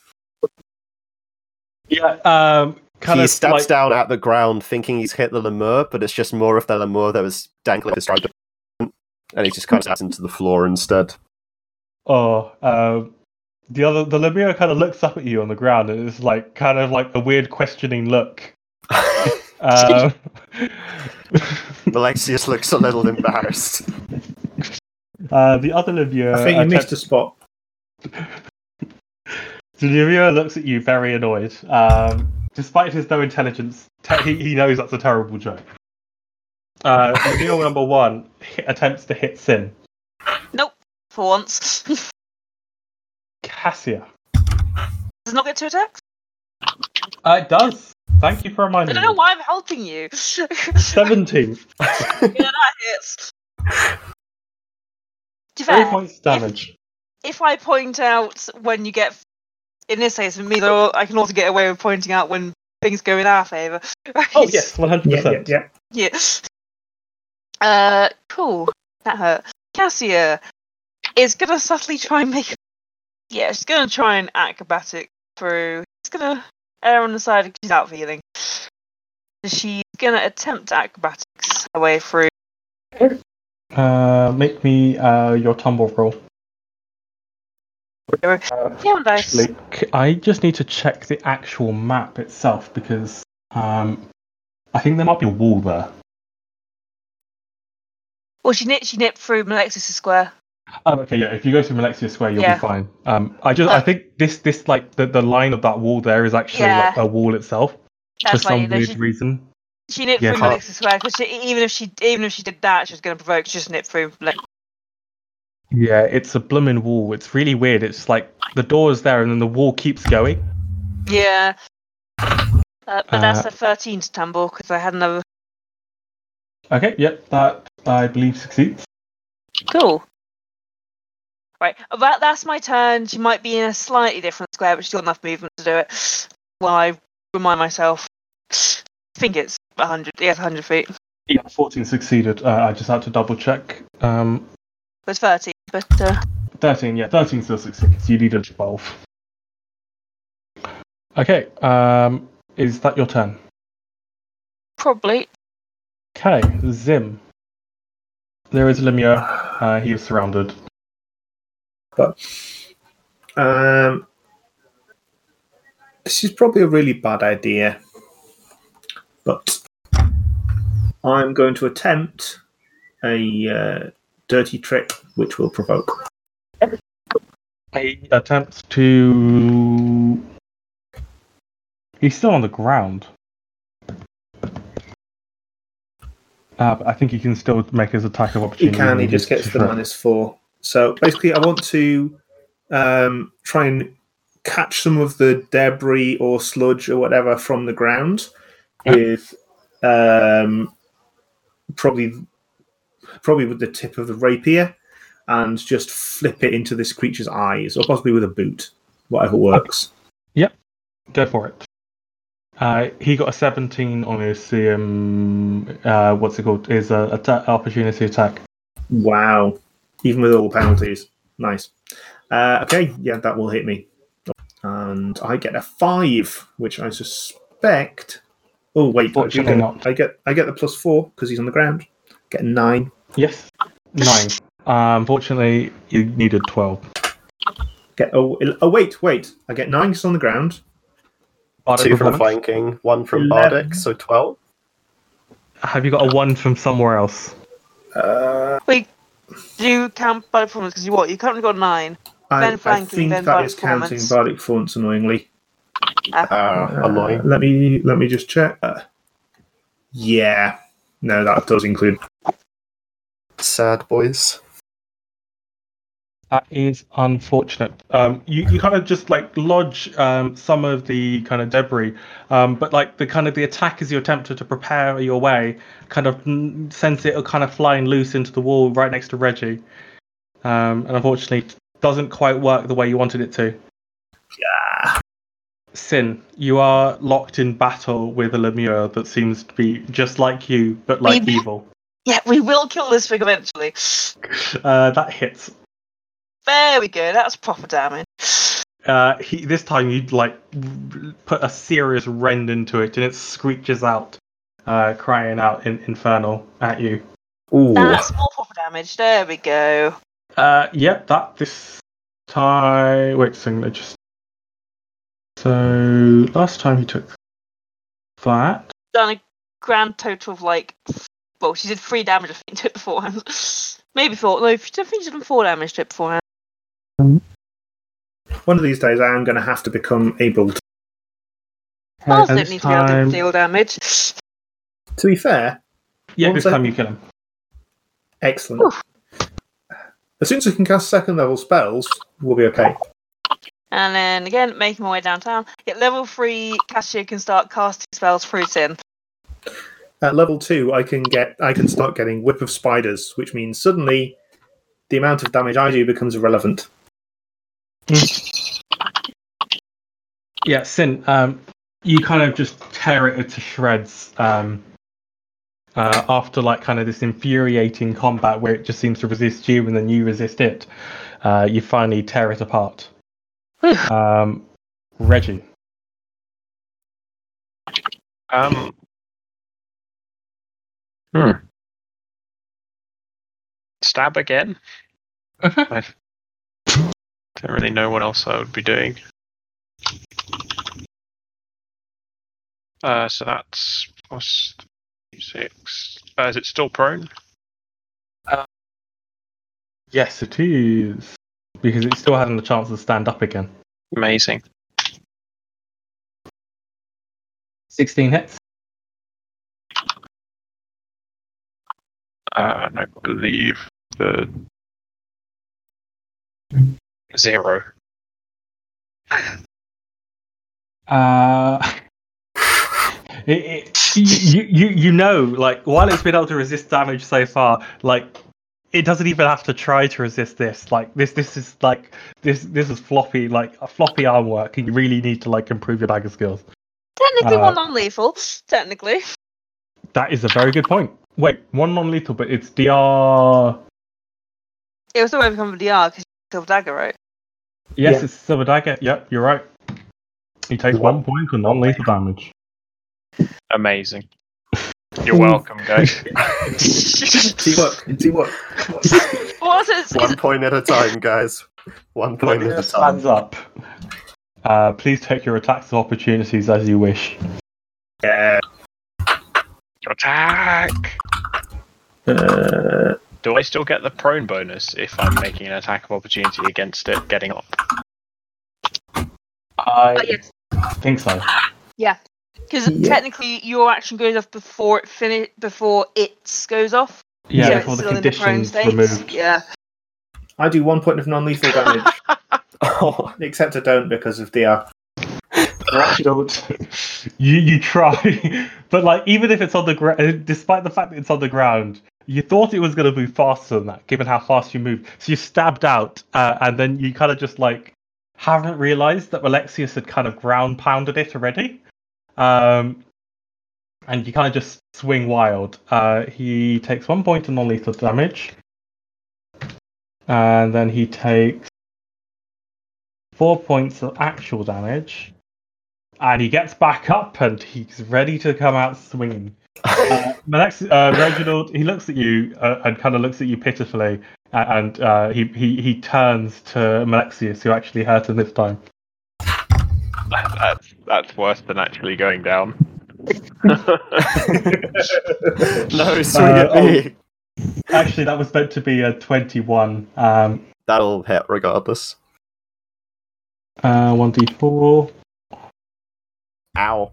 Yeah, um, kind he of stabs like, down at the ground thinking he's hit the lemure, but it's just more of the lemure that was dangling his trident. And he just kind of stabs into the floor instead. Oh, um, the other the lemure kind of looks up at you on the ground, and it's like kind of like a weird questioning look. [LAUGHS] Um, [LAUGHS] Malexius looks a little embarrassed. uh, the other lemure, I think you attempt- missed a spot. [LAUGHS] the lemure looks at you very annoyed. Um, despite his no intelligence, te- he, he knows that's a terrible joke. Uh, lemure number one hit, attempts to hit Sin. Nope. For once. Cassia. Does not get two attacks? Uh, it does. Thank you for reminding me. I don't know me. why I'm helping you. [LAUGHS] 17. [LAUGHS] yeah, that hits. To Three fair, points damage. if I point out when you get, in this case, for me, though, I can also get away with pointing out when things go in our favour. [LAUGHS] Oh, yes, 100%. Yeah, yeah, yeah. Yeah. Uh, cool. That hurt. Cassia is gonna subtly try and make. Yeah, she's gonna try and acrobatic through. She's gonna err on the side of she's out feeling. She's gonna attempt acrobatics her way through. Uh, make me uh, your tumble roll. Uh, Yeah, dice. actually, c- I just need to check the actual map itself because um, I think there might be a wall there. Well, she nipped. She nipped through Malexius' square. Oh, okay, yeah. If you go through Malexia Square, you'll Yeah. be fine. Um, I just, Uh, I think this, this like the, the line of that wall there is actually Yeah. like a wall itself for That's why some weird she, reason. she nipped Yeah, through can't- square because even if she even if she did that, she was gonna provoke. She just nipped through. Like, Yeah, it's a blooming wall. It's really weird. It's like the door is there and then the wall keeps going. yeah. Uh, but that's Uh, a 13 to tumble because I had another. Okay, yep, that I believe succeeds. Cool. Right, that, that's my turn. She might be in a slightly different square, but she's got enough movement to do it. While I remind myself, I think it's 100. Yes, 100 feet. Yeah, 14 succeeded. Uh, I just had to double check. Um, It was 13, but uh, 13, yeah, 13 still succeeds. You needed 12. Okay, um, is that your turn? probably. Okay, Zim. There is Lemure. Uh, he is surrounded. But um, this is probably a really bad idea. But I'm going to attempt a uh, dirty trick which will provoke. He attempts to. He's still on the ground. Uh, but I think he can still make his attack of opportunity. He can, he just gets the minus four. So basically, I want to um, try and catch some of the debris or sludge or whatever from the ground with um, probably probably with the tip of the rapier and just flip it into this creature's eyes or possibly with a boot, whatever works. Yep, go for it. Uh, he got a 17 on his um, uh, what's it called? His uh, atta- opportunity attack. Wow. Even with all the penalties. Nice. Uh, okay, yeah, that will hit me. And I get a five, which I suspect. Oh wait, I, do Fortunately get, not. I get I get the plus four because he's on the ground. Get nine. Yes, nine. Uh, unfortunately, you needed 12. Get oh, oh wait wait. I get nine it's on the ground. Bardic Two from performance. flanking, one from Eleven. Bardic, so 12. Have you got a one from somewhere else? Uh, Do you count by performance? Because you what? You currently got nine. I, Then I flanking, think then that bardic is counting performance. bardic performance annoyingly. Uh, Uh, annoying. Let me let me just check. Uh, yeah, no, that does include. Sad boys. That is unfortunate. Um, you, you kind of just like lodge um, some of the kind of debris, um, but like the kind of the attack as you attempt to to prepare your way, kind of sends it kind of flying loose into the wall right next to Reggie, um, and unfortunately doesn't quite work the way you wanted it to. Yeah. Sin, you are locked in battle with a Lemure that seems to be just like you, but like We- evil. Yeah, we will kill this thing eventually. Uh, that hits. There we go. That's proper damage. Uh, he this time you like put a serious rend into it, and it screeches out, uh, crying out in infernal at you. Ooh. That's more proper damage. There we go. Uh, yep, that this time. Wait, so I just. So last time he took that. Done a grand total of like. Well, she did three damage, I think, [LAUGHS] to it beforehand. Maybe four. No, she did- I think she did four damage to it beforehand. One of these days, I am going to have to become able to. Mars and don't need to be able to deal damage. To be fair, Yeah, this sec- time you kill him. excellent. As soon as I can cast second level spells, we'll be okay. And then again, making my way downtown. At level three, Cassia can start casting spells through Sin. At level two, I can get I can start getting whip of spiders, which means suddenly the amount of damage I do becomes irrelevant. Yeah, Sin. Um, you kind of just tear it to shreds. Um, uh, after like kind of this infuriating combat where it just seems to resist you and then you resist it, uh, you finally tear it apart. [SIGHS] um, Reggie. Um. Hmm. Stab again. I don't really know what else I would be doing. Uh, so that's plus six. Uh, is it still prone? Yes, it is because it still hasn't a chance to stand up again. Amazing. Sixteen hits. Uh, and I believe the zero. Uh, [LAUGHS] it, it, you, you you know, like while it's been able to resist damage so far, like it doesn't even have to try to resist this. Like this this is like this this is floppy like a floppy arm work. You really need to like improve your dagger skills. Technically, Uh, one non-lethal. Technically, That is a very good point. Wait, one non-lethal, but it's DR. it will still overcome with DR because silver dagger, right? Yes, Yeah. it's silver dagger. Yep, you're right. He takes one point of non-lethal damage. Amazing. [LAUGHS] You're welcome, guys. [LAUGHS] Teamwork, teamwork. What is One point at a time, guys. One point at a time. Stands up. Uh, please take your attacks of opportunities as you wish. Yeah. Attack! Uh, Do I still get the prone bonus if I'm making an attack of opportunity against it getting up? I Oh, yes. think so. Yeah, because Yeah. technically, your action goes off before it finish before it goes off. Yeah, so before the still in the prone conditions removed. Yeah. I do one point of non-lethal damage, Oh, [LAUGHS] [LAUGHS] except I don't because of DR. Reginald, uh, you you try, [LAUGHS] but like even if it's on the ground, despite the fact that it's on the ground, you thought it was going to move faster than that, given how fast you moved. So you stabbed out, uh, and then you kind of just like haven't realised that Alexius had kind of ground pounded it already, um, and you kind of just swing wild. Uh, he takes one point of non-lethal damage, and then he takes four points of actual damage and he gets back up and he's ready to come out swinging. Uh, Malex- uh, Reginald, he looks at you uh, and kind of looks at you pitifully, and uh, he, he he turns to Malexius, who actually hurt him this time. That's, that's worse than actually going down. [LAUGHS] [LAUGHS] no, swing Uh, at me. Actually, that was meant to be a twenty-one. Um, That'll hit regardless. Uh, 1d4. Ow.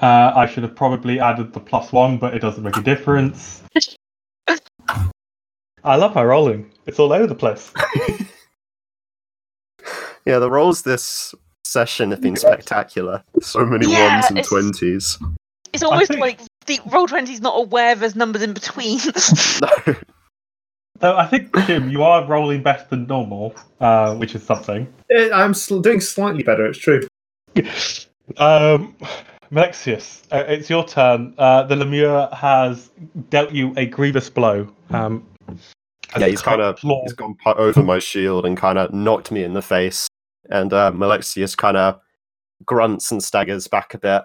Uh, I should have probably added the plus one, but it doesn't make a difference. [LAUGHS] I love my rolling. It's all over the place. [LAUGHS] Yeah, the rolls this session have been spectacular. So many Yeah, ones and it's- twenties. It's almost think- like the roll twenty's not aware there's numbers in between. [LAUGHS] No. Though I think, Jim, you are rolling better than normal, uh, which is something. Eh, I'm doing slightly better. It's true. Um, Malexius, uh, it's your turn. Uh, the Lemure has dealt you a grievous blow. Um, Yeah, he's kind of he's gone over my shield and kind of knocked me in the face. And uh, Malexius kind of grunts and staggers back a bit,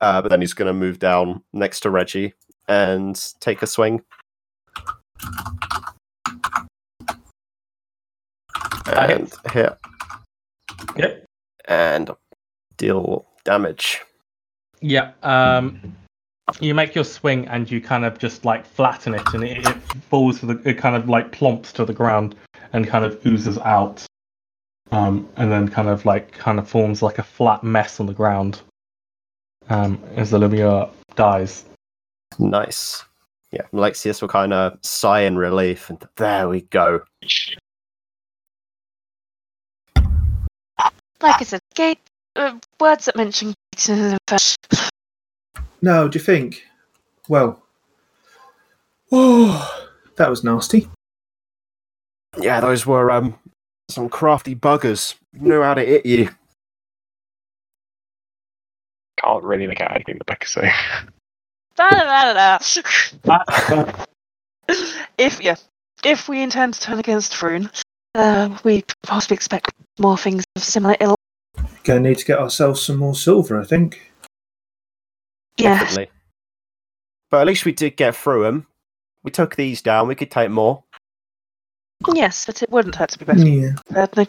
uh, but then he's going to move down next to Reggie and take a swing. And hit Yep. and deal damage. Yeah. Um, you make your swing and you kind of just like flatten it, and it, it falls to the. It kind of like plumps to the ground and kind of oozes out, um, and then kind of like kind of forms like a flat mess on the ground. Um, as the Lemure dies. Nice. Yeah, Malexius will kind of sigh in relief, and there we go. like I said, gate uh, words that mention gates the first. No, do you think? Well, oh, that was nasty. Yeah, those were um some crafty buggers. Knew how to hit you. Can't really make out anything the Becca say. Da, da, da, da, Uh, da. if yeah, if we intend to turn against Thrune, uh, we possibly expect more things of similar ill. Gonna need to get ourselves some more silver, I think. Yeah, Definitely. But at least we did get through them. We took these down. We could take more. yes, but it wouldn't hurt to be better. Yeah. prepared.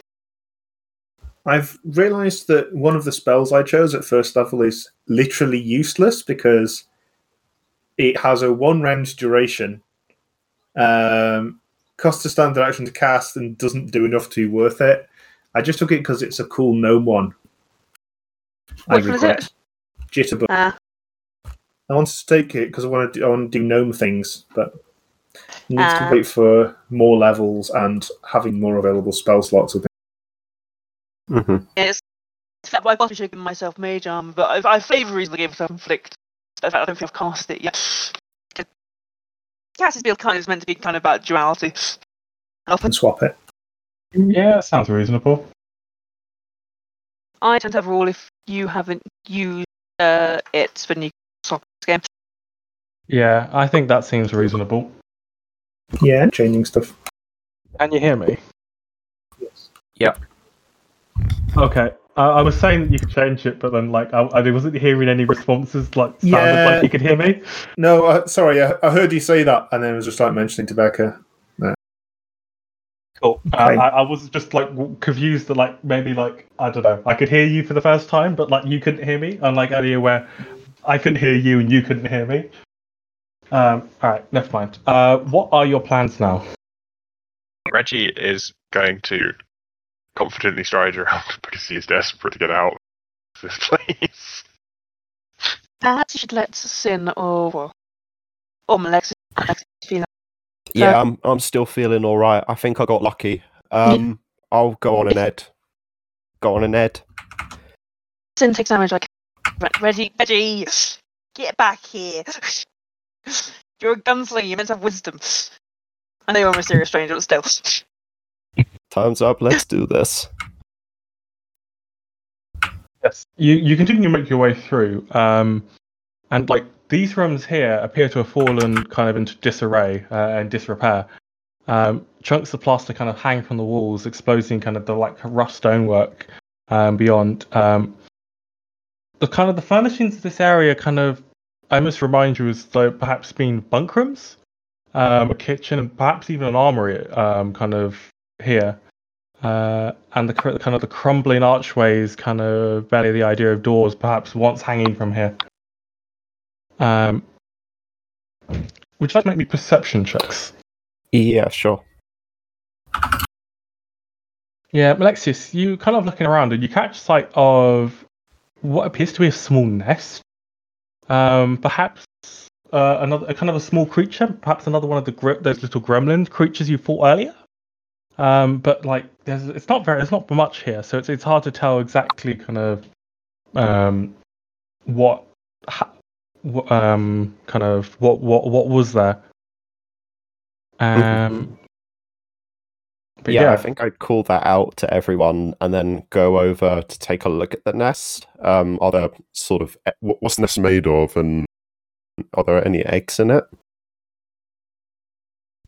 I've realised that one of the spells I chose at first level is literally useless because it has a one round duration, um, costs a standard action to cast, and doesn't do enough to be worth it. I just took it because it's a cool gnome one. I Which one is regret. Jitterbug. Ah, I wanted to take it because I want to do, I want to do gnome things, but you need to Ah. wait for more levels and having more available spell slots. I think. Mm-hmm. yes. In fact, I possibly should have given myself mage armor, but I, I favour reasonably gave myself inflict. In fact, I don't think I've cast it yet. Cass's build kind of is meant to be kind of about duality. Often and swap it. yeah, that sounds reasonable. I tend to have a rule if you haven't used uh, it when you swap this game. Yeah, I think that seems reasonable. Yeah, changing stuff. Can you hear me? Yes. Yep. Okay. Uh, I was saying that you could change it, but then like I, I wasn't hearing any responses. Like sounded Yeah. like you could hear me. No, uh, sorry, I, I heard you say that, and then I was just like mentioning to Becca. Cool. Uh, I, I was just like confused that like maybe like I don't know. I could hear you for the first time, but like you couldn't hear me. Unlike earlier where I couldn't hear you and you couldn't hear me. Um. All right. Never mind. Uh. What are your plans now? Reggie is going to confidently stride around [LAUGHS] because he's desperate to get out of this [LAUGHS] place. Perhaps you should let Sin or well, or Malexius Malexius feel Yeah, Uh, I'm I'm still feeling all right. I think I got lucky. Um, I'll go on an ed. Go on an ed. Sin takes damage like Re- Reggie Reggie get back here. [LAUGHS] You're a gunslinger, you're meant to have wisdom. I know you're a mysterious stranger, but still. Time's up. Let's do this. Yes. You you continue to make your way through. Um. And like these rooms here appear to have fallen kind of into disarray uh, and disrepair. Um, chunks of plaster kind of hang from the walls, exposing kind of the like rough stonework um, beyond. Um, the kind of the furnishings of this area kind of I must remind you as though perhaps being bunk rooms, um, a kitchen, and perhaps even an armory, um, kind of here. Uh, and the cr- kind of the crumbling archways kind of belly the idea of doors, perhaps once hanging from here. Um, would you like to make me perception checks? Yeah, sure. Yeah, Alexius, you kind of looking around and you catch sight of what appears to be a small nest. Um, perhaps uh, another a kind of a small creature, perhaps another one of the those little gremlin creatures you fought earlier. Um, but like, there's it's not very it's not much here, so it's it's hard to tell exactly kind of um, what, ha- what um kind of what what what was there. Um, but yeah, yeah, I think I'd call that out to everyone and then go over to take a look at the nest. Um, are there sort of what's the nest made of? And are there any eggs in it?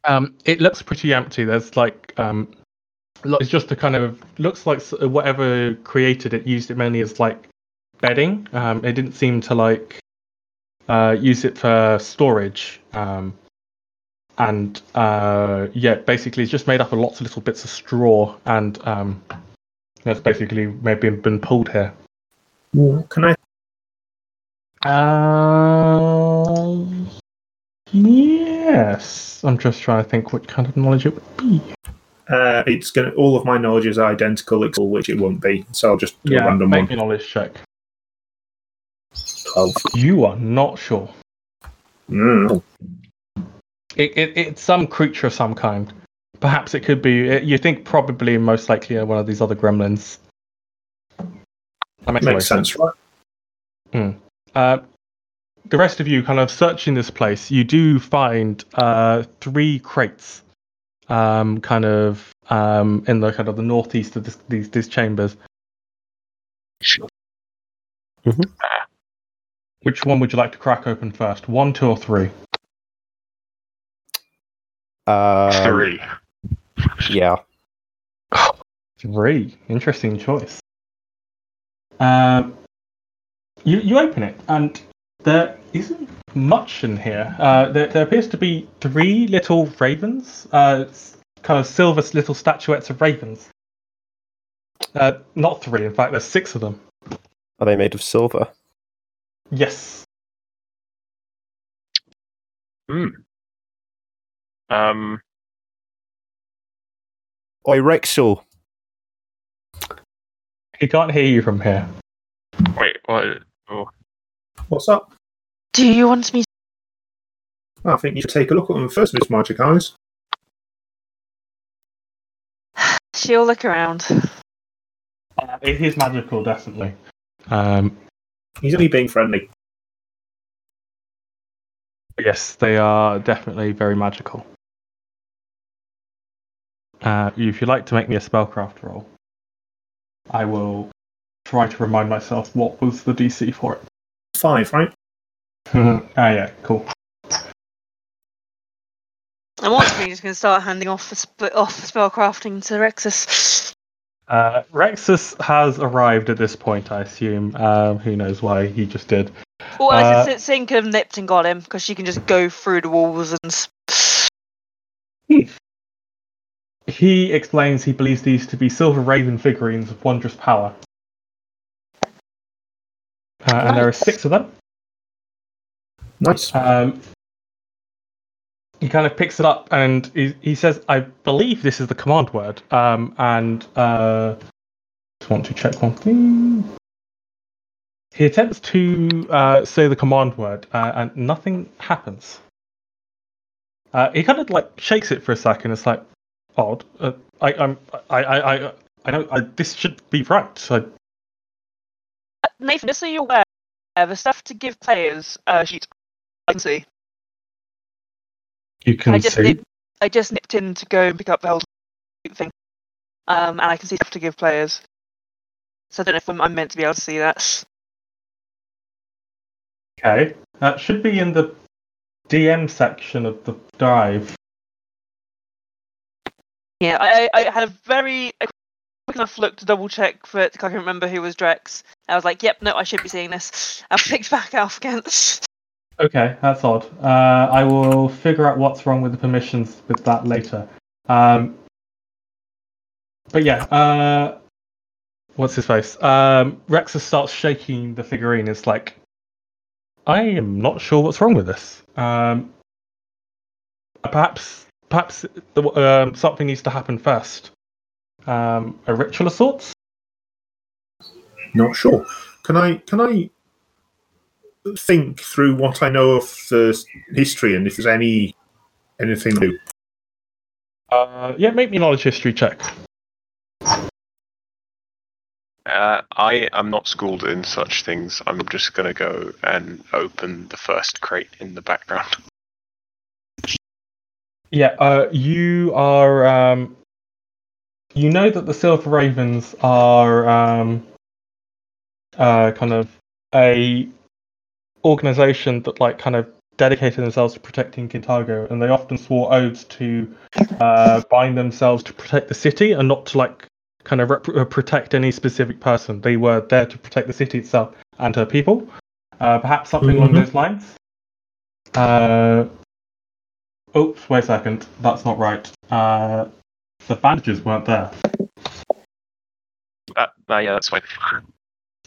Um, it looks pretty empty. There's like um, it's just a kind of looks like whatever created it used it mainly as like bedding. Um, it didn't seem to like uh, use it for storage. Um, and uh, yeah, basically it's just made up of lots of little bits of straw, and um, that's basically maybe been pulled here. Can I? Uh, yes. I'm just trying to think what kind of knowledge it would be. Uh, it's gonna. All of my knowledge is identical, except which it won't be. So I'll just do a Yeah, random make one. a knowledge check. Twelve. You are not sure. Mm. It, it, it's some creature of some kind. Perhaps it could be. it- You think probably most likely one of these other gremlins. That makes, a lot of Makes sense, right? Uh, the rest of you kind of searching this place, you do find uh, three crates, um, kind of um, in the kind of the northeast of this, these these chambers. Mhm. Which one would you like to crack open first? One, two, or three? Um, Three. Yeah. Three. Interesting choice. Um, you you open it and there isn't much in here. Uh, there, there appears to be three little ravens, uh, kind of silver little statuettes of ravens. Uh, not three, in fact, there's six of them. Are they made of silver? Yes. Hmm. Um, Oi, Rexus. He can't hear you from here. wait, what? Oh, What's up? Do you want me? I think you should take a look at them first, Miss Magic Eyes. [SIGHS] She'll look around. Uh, it is magical, definitely. Um, He's only being friendly. Yes, they are definitely very magical. Uh, if you'd like to make me a spellcraft roll, I will try to remind myself what was the DC for it. Five, right? [LAUGHS] ah, yeah, cool. I'm actually just going to start handing off the sp- off spellcrafting to Rexus. Uh, Rexus has arrived at this point, I assume. Uh, who knows why he just did. Well, Uh, uh, Sin could have nipped and got him because she can just go through the walls and. s- He explains he believes these to be silver raven figurines of wondrous power. Uh, and there are six of them. Nice. Um, he kind of picks it up and he, he says, I believe this is the command word. Um, and uh, just want to check one thing. He attempts to uh, say the command word uh, and nothing happens. Uh, he kind of like shakes it for a second. It's like odd. Uh, I, I'm, I, I, I, I don't. I, this should be right. I, Nathan, just so you're aware, the stuff to give players uh, sheet I can see. You can I just see. nipped, I just nipped in to go and pick up the whole thing, um, and I can see stuff to give players. So I don't know if I'm, I'm meant to be able to see that. Okay, that should be in the DM section of the dive. Yeah, I, I had a very quick enough look to double check for it. I can remember who was Drex. I was like, "Yep, no, I should be seeing this." I picked back up again. Okay, that's odd. Uh, I will figure out what's wrong with the permissions with that later. Um, but yeah, uh, what's his face? Um, Rexus starts shaking the figurine. It's like, I am not sure what's wrong with this. Um, perhaps, perhaps um, something needs to happen first. um, a ritual of sorts. Not sure. Can I can I think through what I know of the history and if there's any anything new? Uh, yeah, make me a knowledge history check. Uh, I am not schooled in such things. I'm just going to go and open the first crate in the background. Yeah, uh, you are. Um, you know that the Silver Ravens are um, uh, kind of a organization that like kind of dedicated themselves to protecting Kintargo, and they often swore oaths to uh, bind themselves to protect the city and not to like kind of rep- uh, protect any specific person. They were there to protect the city itself and her people. Uh, perhaps something along Mhm. those lines. Uh, oops, wait a second. That's not right. Uh, the bandages weren't there. Uh, uh, yeah, that's fine.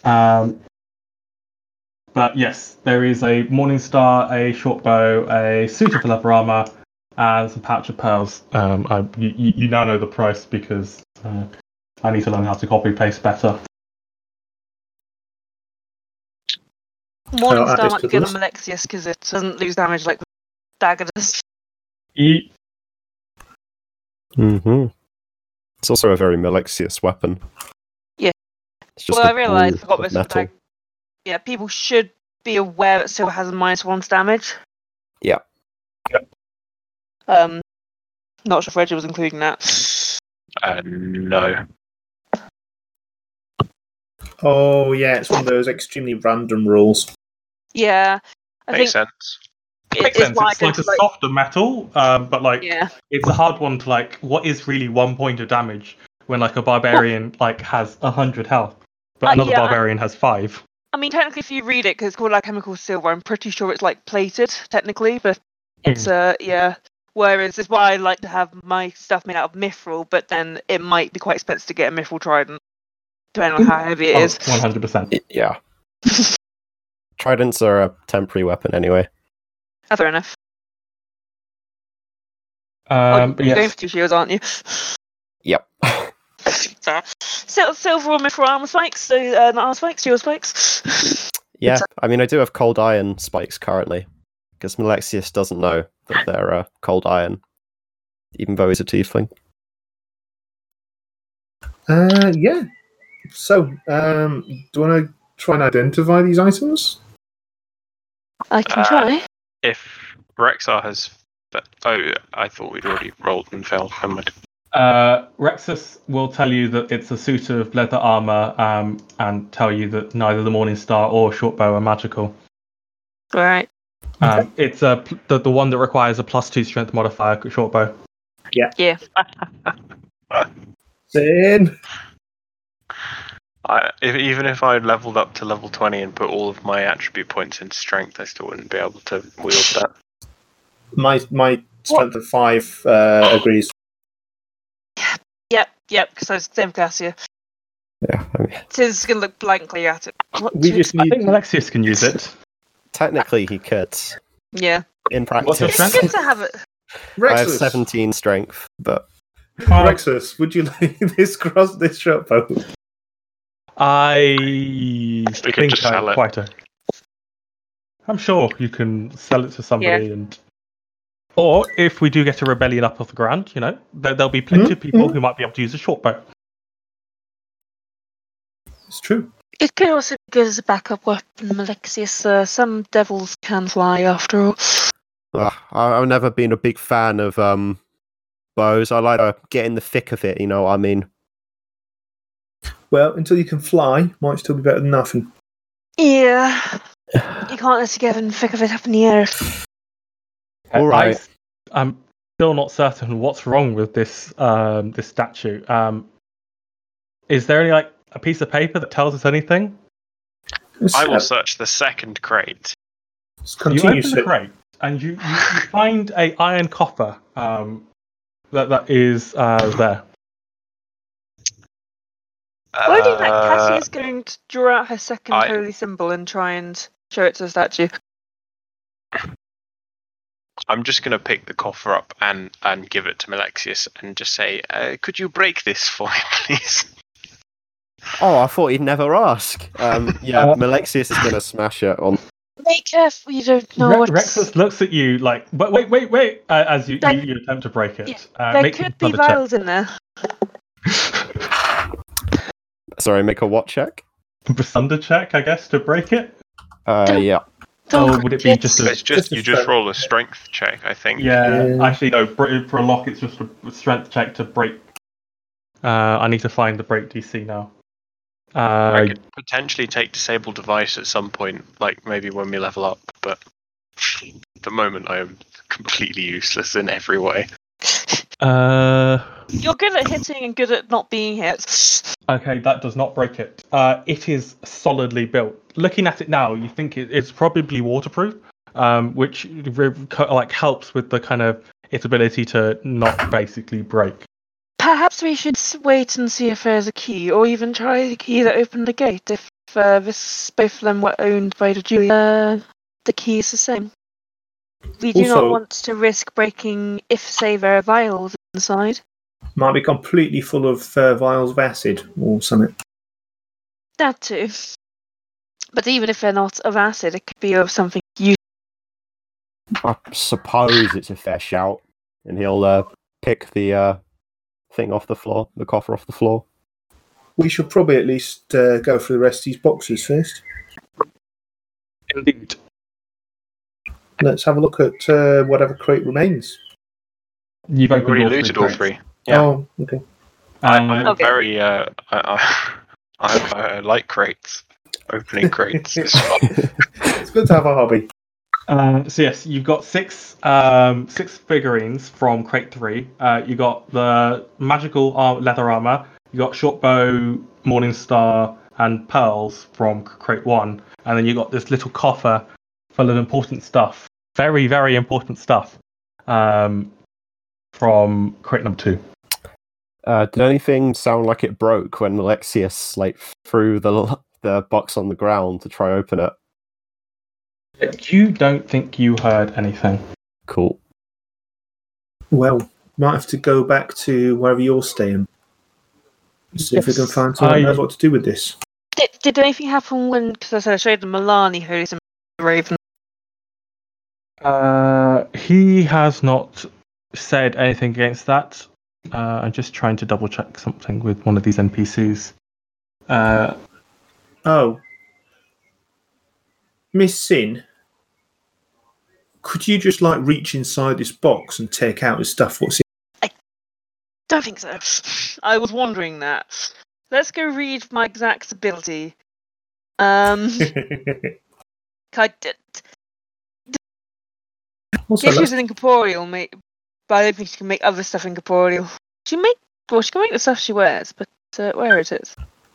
Um, but yes, there is a Morning Star, a short bow, a suit of leather armor, and some pouch of pearls. Um, I, you, you you now know the price because uh, I need to learn how to copy paste better. Morning I'll Star this might to be good the on Malexius because it doesn't lose damage like the dagger does. E- hmm It's also a very Malexius weapon. Yeah. Well, I realised I ball forgot of this. metal. Like, yeah, people should be aware that silver has a minus one damage. Yeah. Um, not sure if Reggie was including that. Uh, no. Oh yeah, it's one of those extremely random rules. Yeah, I Makes think sense. it- Makes it's sense. why It's like to, a softer metal, um, but like yeah, it's a hard one to like. What is really one point of damage when like a barbarian like has a hundred health, but Uh, another yeah, barbarian has five? I mean technically if you read it because it's called like alchemical silver, I'm pretty sure it's like plated technically, but it's uh yeah. Whereas it's why I like to have my stuff made out of mithril, but then it might be quite expensive to get a mithril trident, depending on how heavy it is. One hundred percent. Yeah. [LAUGHS] Tridents are a temporary weapon anyway. Oh, fair enough. Oh, Um, but you're going yes, for two shields, aren't you? Yep. [LAUGHS] Fair. Sil- silver or mithril armor spikes, so uh, not armor spikes, shield spikes. [LAUGHS] yeah, I mean, I do have cold iron spikes currently, because Malexius doesn't know that they're uh, cold iron, even though he's a tiefling. Uh, yeah. So, um, do you want to try and identify these items? I can Uh, try. If Rexus has. But, oh, I thought we'd already rolled and failed. Never mind. Uh, Rexus will tell you that it's a suit of leather armor, um, and tell you that neither the Morning Star or Shortbow are magical. Right. Um, it's a pl- the, the one that requires a plus two strength modifier, Shortbow. Yeah. Yeah. [LAUGHS] Then I, if, even if I leveled up to level 20 and put all of my attribute points into strength, I still wouldn't be able to wield that. my my strength of five uh, agrees. Yep, yep, because I was same class here. Yeah, I mean, Tis gonna look blankly at it. What We to just I think Alexius can use it. technically he could. Yeah. In practice, It's good to have it. I have 17 strength, but oh. Rexus, would you [LAUGHS] like this cross this short bow? I could think just I sell it. quite a. I'm sure you can sell it to somebody and. Or if we do get a rebellion up off the ground, you know, there, there'll be plenty of people who might be able to use a short bow. It's true. It could also be good as a backup weapon, Malexius. Uh, some devils can fly after all. Ugh, I- I've never been a big fan of um bows. I like to get in the thick of it. You know what I mean? Well, until you can fly, might still be better than nothing. Yeah. You can't let get in the thick of it up in the air. All right. I, am still not certain what's wrong with this um, this statue. Um, is there any like a piece of paper that tells us anything? I uh, will search the second crate. you open the crate and you, you, you [LAUGHS] find a iron coffer um, that that is uh, there. Why do you think Uh, Cassie's going to draw out her second I- holy symbol and try and show it to the statue? I'm just gonna pick the coffer up and and give it to Malexius and just say, uh, "Could you break this for me, [LAUGHS] please?" Oh, I thought he'd never ask. Um, [LAUGHS] yeah, Uh, Malexius is going to smash it on. Be careful, you don't know Re- what. Rexus looks at you like, wait, wait, wait, wait, uh, as you, There- you, you attempt to break it. Yeah, Uh, there make could another be check. vials in there. Sorry, make a what check? [LAUGHS] Thunder check, I guess, to break it. Uh, yeah. Don't Or would it be just a It's just Just a you just roll a strength check, I think. Yeah, Yeah. actually, no. br- For a lock, it's just a strength check to break. Uh, I need to find the break DC now. I Uh, could potentially take disable device at some point, like maybe when we level up, but [LAUGHS] at the moment I am completely useless in every way. Uh, You're good at hitting and good at not being hit. okay, that does not break it. Uh, it is solidly built. Looking at it now, you think it, it's probably waterproof, um, which like helps with the kind of its ability to not basically break. Perhaps we should wait and see if there's a key, or even try the key that opened the gate. If uh, this, both of them were owned by the Julia, uh, the key is the same. We do not want to risk breaking if, say, there are vials inside. Might be completely full of uh, vials of acid or something. That too. But even if they're not of acid, it could be of something useful. I suppose it's a fair shout. And he'll uh, pick the uh, thing off the floor, the coffer off the floor. We should probably at least uh, go through the rest of these boxes first. Indeed. Let's have a look at uh, whatever crate remains. You've opened already all three looted all three. Yeah. Oh, okay. I, Um, I'm Okay. very uh, I, [LAUGHS] I, I, I like crates. Opening crates is fun. [LAUGHS] [LAUGHS] It's good to have a hobby. Uh, so yes, you've got six um, six figurines from Crate Three. Uh, you got the magical ar- leather armor. You got short bow, Morning Star, and pearls from Crate One, and then you got this little coffer full of important stuff. Very very important stuff. Um, from Crate Number Two. Uh, did anything sound like it broke when Alexius like threw the the box on the ground to try open it? You don't think you heard anything? Cool. Well, might have to go back to wherever you're staying. See if we can Yes, find someone who I- knows what to do with this. Did, did anything happen when, because I said I showed them Milani Holy Symbol Raven? Uh, he has not said anything against that. Uh, I'm just trying to double check something with one of these NPCs. Uh, Oh. Miss Sin, could you just like reach inside this box and take out the stuff what's in? I Don't think so. I was wondering that. Let's go read my exact ability. Um. [LAUGHS] I did. Also, If she was an incorporeal, mate, but I don't think she can make other stuff incorporeal. She make well, she can make the stuff she wears, but uh, where is it?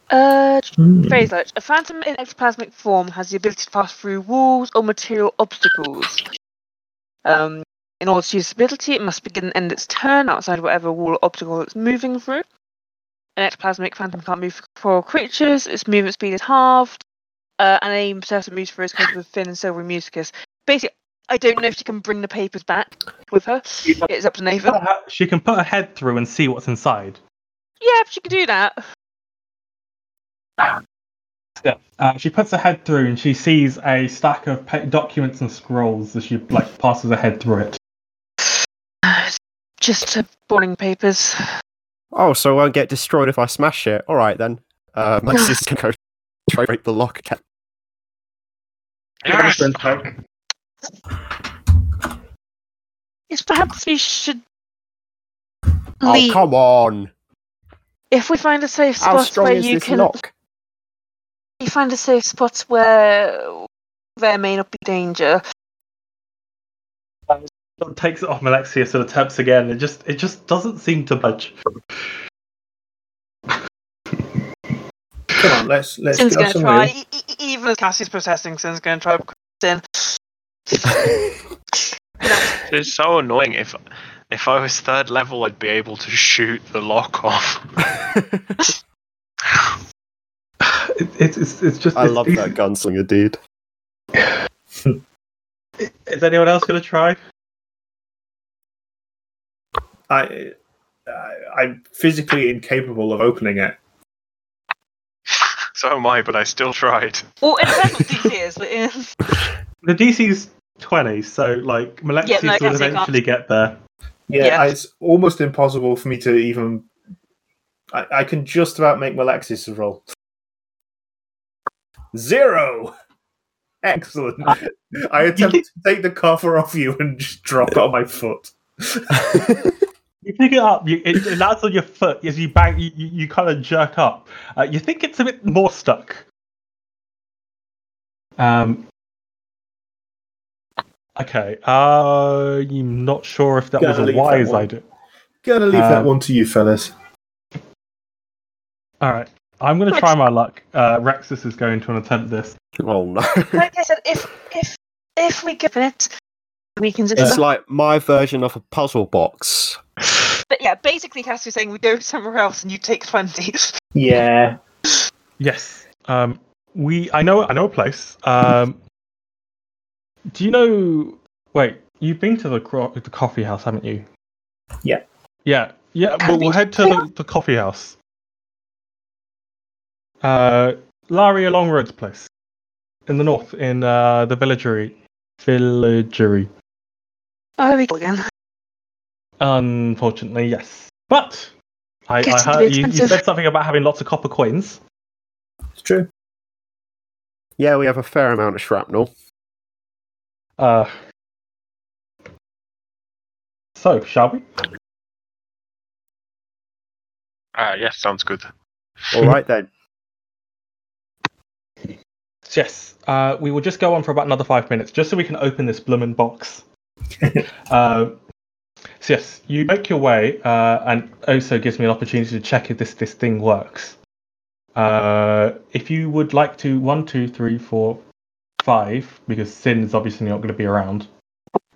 Uh, Hmm. phrase like a phantom in ectoplasmic form has the ability to pass through walls or material obstacles. Um, in order to use this ability, it must begin and end its turn outside whatever wall or obstacle it's moving through. An ectoplasmic phantom can't move for creatures. Its movement speed is halved. Uh, and any person moves through is covered with thin and silvery mucus. Basically, I don't know if she can bring the papers back with her. It's up to Nathan. she can put her head through and see what's inside. Yeah, if she can do that. Yeah. Uh, she puts her head through and she sees a stack of pa- documents and scrolls as she like passes her head through it. Just uh, boring papers. Oh, so it won't get destroyed if I smash it. All right then. Uh, Alexius can go try to break the lock. Yes! Yes, perhaps we should Oh, leave. come on! if we find a safe How spot strong where is you this can lock? you find a safe spot where there may not be danger. Sort of takes it off Alexius and attempts again. It just it just doesn't seem to budge. Come on, let's let's Sin's get gonna try. E- even as Cassie's protesting, Sin's gonna try. Sin. [LAUGHS] It's so annoying. If if I was third level, I'd be able to shoot the lock off. It, it's it's it's just. I it's love easy. that [LAUGHS] gunslinger dude. [LAUGHS] Is anyone else gonna try? I, I I'm physically incapable of opening it. So am I, but I still tried. Well, it depends what DC is, but yeah. The DC's 20, so like Malexius Yeah, no, I will guess I can't. eventually get there. Yeah, Yeah. it's almost impossible for me to even. I, I can just about make Malexius roll. Zero. Excellent. I [LAUGHS] attempt to take the cover off you and just drop it on my foot. [LAUGHS] You pick it up, you, it, it lands on your foot as you bang, you, you, you kind of jerk up. Uh, you think it's a bit more stuck. Um. Okay. Uh, I'm not sure if that Gonna was a leave that wise one. idea. Gonna leave that Um, one to you, fellas. All right. I'm going to try my luck. Uh, Rexus is going to attempt this. Oh no. like I said, if if if we give it, we can just. It's like my version of a puzzle box. But yeah, basically, Cassie's saying we go somewhere else and you take twenty. Yeah. Yes. Um, we. I know. I know a place. Um, do you know? Wait. You've been to the cro- the coffee house, haven't you? Yeah. Yeah. Yeah. Have We'll, we we'll head to the, the coffee house. Uh, Laria Longroad's place in the north, in uh, the Villegre. Villegre. Oh, here we go again. Unfortunately, yes. But I, I Getting to heard you, you expensive. said something about having lots of copper coins. It's true. Yeah, we have a fair amount of shrapnel. Uh, so, shall we? Uh, yes, sounds good. All right then. [LAUGHS] Yes. Uh, we will just go on for about another five minutes, just so we can open this bloomin' box. [LAUGHS] uh, so yes, you make your way, uh, and also gives me an opportunity to check if this this thing works. Uh, if you would like to, one, two, three, four, five, because Sin is obviously not going to be around.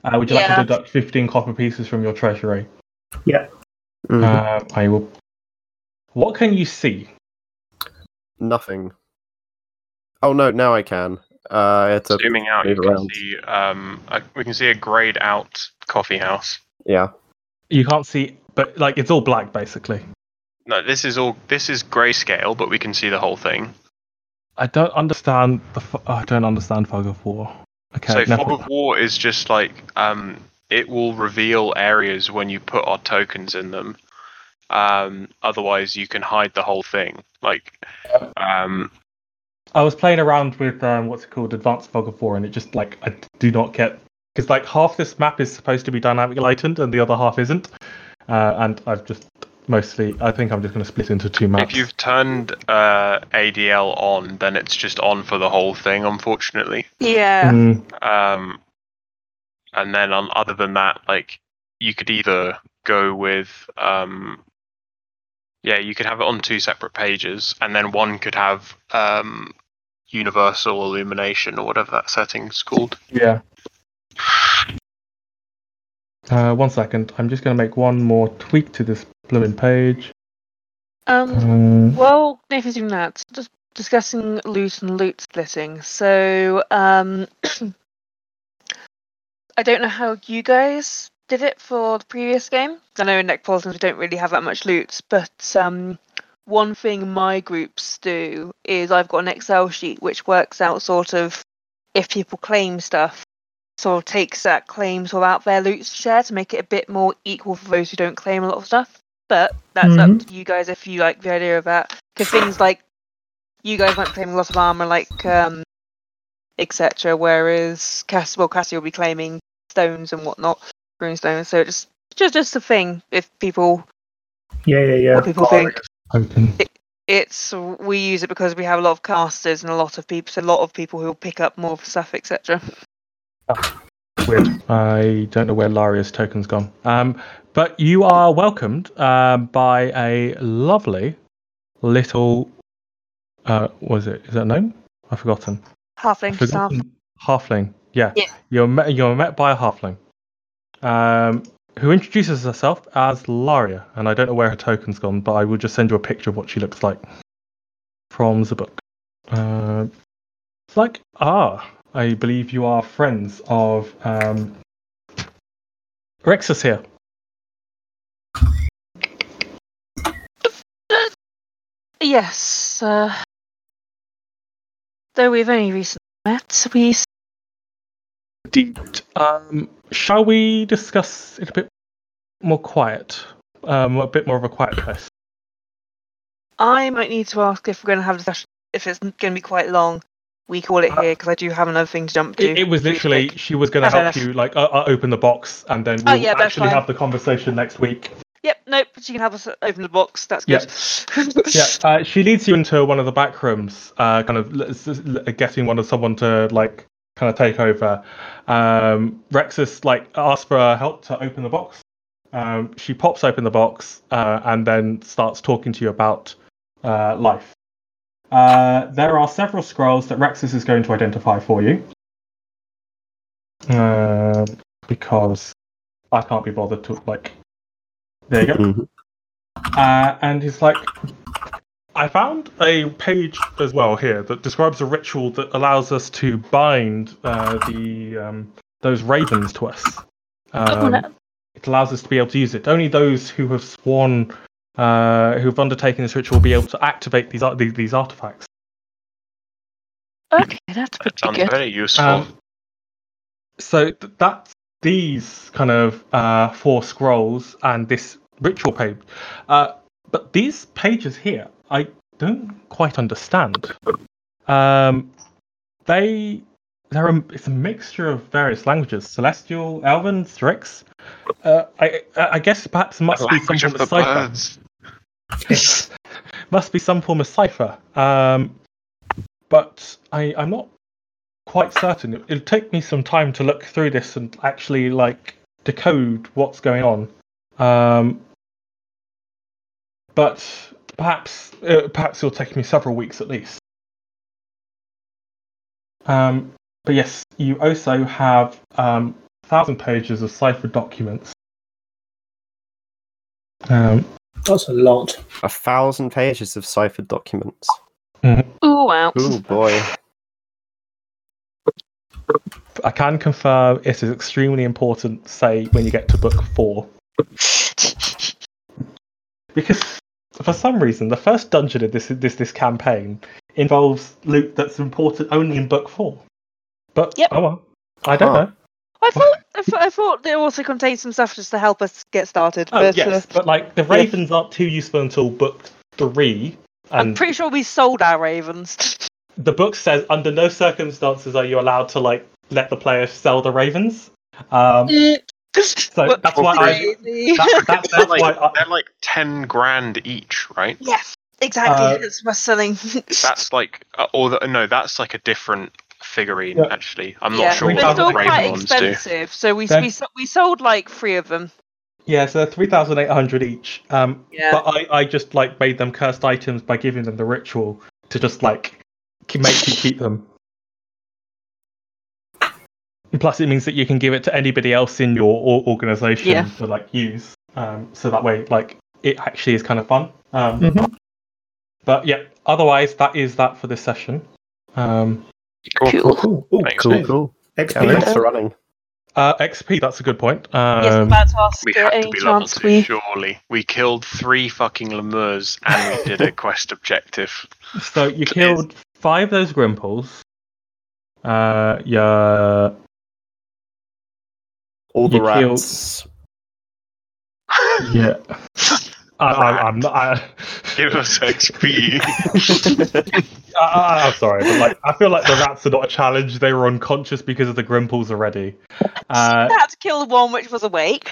Uh, would you like to deduct fifteen copper pieces from your treasury? Mhm. Uh, I will. What can you see? Nothing. Oh no, now I can. Uh, I had to. Zooming out, you move can see um, a, we can see a grayed out coffee house. Yeah. You can't see, but like it's all black basically. No, this is all this is grayscale, but we can see the whole thing. I don't understand the. fo- I don't understand fog of war. Okay, so never- fog of war is just like um, it will reveal areas when you put our tokens in them. Um, otherwise, you can hide the whole thing. Like, um, I was playing around with um, what's it called, Advanced Fog of War, and it just like I do not get because like half this map is supposed to be dynamic lightened and the other half isn't, uh, and I've just mostly I think I'm just going to split into two maps. if you've turned uh, ADL on, then it's just on for the whole thing. Unfortunately. Yeah. Mm, Um, and then on other than that, like you could either go with um, yeah, you could have it on two separate pages, and then one could have um, universal illumination or whatever that setting's called. yeah. Uh, one second. I'm just going to make one more tweak to this blooming page. Um. Um, Well, Nathan's doing that. Just discussing loot and loot splitting. So, um, [CLEARS THROAT] I don't know how you guys did it for the previous game. I know in Necropolitans we don't really have that much loot, but um, one thing my groups do is I've got an Excel sheet which works out sort of if people claim stuff, sort of takes that claim sort of out their loot share to make it a bit more equal for those who don't claim a lot of stuff. But that's up to you guys if you like the idea of that. Because things like you guys might be claiming a lot of armor, like um, etc. Whereas Cass, well, Cassie will be claiming stones and whatnot, rune stones. So just just just a thing if people Yeah, yeah, yeah. what people think. open. It's we use it because we have a lot of casters and a lot of people, so a lot of people who will pick up more of stuff, etc. Weird. I don't know where Laria's token's gone. Um, but you are welcomed um, by a lovely little. Uh, was it? Is that a name? I've forgotten. Halfling staff. Forgotten. Halfling. Yeah. Yeah. You're met. You're met by a halfling. Um, who introduces herself as Laria, and I don't know where her token's gone, but I will just send you a picture of what she looks like from the book. Uh, it's like ah, I believe you are friends of um, Rexus here. Yes. Uh, though we've only recently met, we. Um, shall we discuss it a bit more quiet? Um, a bit more of a quiet place. I might need to ask if we're going to have a discussion, if it's going to be quite long, we call it here because I do have another thing to jump to. It, it was literally quick. she was going to help enough. you like uh, uh, open the box, and then Oh, we'll yeah, actually have the conversation next week. Yep, nope. She can help us open the box. That's Yep. good. Yeah, [LAUGHS] uh, she leads you into one of the back rooms, uh, kind of l- s- l- getting one of someone to like kind of take over. Um, Rexus like asks for her help to open the box. Um, she pops open the box uh, and then starts talking to you about uh, life. Uh, there are several scrolls that Rexus is going to identify for you. Um because I can't be bothered to like. There you go. Mhm. Uh, and he's like, I found a page as well here that describes a ritual that allows us to bind uh, the um, those ravens to us. Oh, Um, no. It allows us to be able to use it. Only those who have sworn, uh, who have undertaken this ritual, will be able to activate these ar- these, these artifacts. Okay, that's That pretty sounds good. very useful. Um, so th- that's these kind of uh, four scrolls and this ritual page. Uh, but these pages here, I don't quite understand. Um, they they're a, it's a mixture of various languages: Celestial, Elven, Strix. Uh, I I guess perhaps it must the be some language form of of the cipher. birds. [LAUGHS] must be some form of cipher. Um, but I, I'm not quite certain. It, it'll take me some time to look through this and actually like decode what's going on. Um, but perhaps uh, perhaps it'll take me several weeks at least. Um, but yes, you also have um, thousand pages of cipher documents. Um, That's a lot. A thousand pages of ciphered documents. Oh wow. Oh boy. I can confirm it is extremely important, say, when you get to book four. [LAUGHS] Because for some reason, the first dungeon in this this this campaign involves loot that's important only in book four. But Yep. oh well, I don't Huh. know. I thought I thought, I thought they also contained some stuff just to help us get started. Oh but, yes, uh, but like the ravens aren't too useful until book three, I'm pretty sure we sold our ravens. [LAUGHS] the book says under no circumstances are you allowed to like let the player sell the ravens. Um, so What that's why I, crazy. that, that, [LAUGHS] They're that's like, why I, they're like 10 grand each, right? yes, exactly. Uh, it's worth selling. [LAUGHS] That's like, uh, or the, no, that's like a different figurine, Yeah. actually. I'm yeah, not sure we they're what still the quite Raven ones do. expensive. So we Then- we, we sold like three of them. Yeah, so they're three thousand eight hundred each. Um, Yeah. but I, I just like made them cursed items by giving them the ritual to just like make you keep them. Plus, it means that you can give it to anybody else in your organization Yeah. to like use. Um, so that way, like it actually is kind of fun. Um, Mhm. But yeah, otherwise that is that for this session. Um, Cool. Cool. Cool. Ooh, Thanks, Cool, cool. XP. Yeah, thanks for running. uh, XP, that's a good point. yes, I'm Um, about to ask We had to be level chance two, we. surely. We killed three fucking lemurs and we did a [LAUGHS] quest objective. So you Please. killed five of those Grimples. Uh, yeah. All the You killed- rats. [LAUGHS] Yeah. I, I, I'm not. I, Give us XP. [LAUGHS] I, I, I'm sorry, but like, I feel like the rats are not a challenge. They were unconscious because of the Grimples already. [LAUGHS] Uh, I had to kill the one which was awake.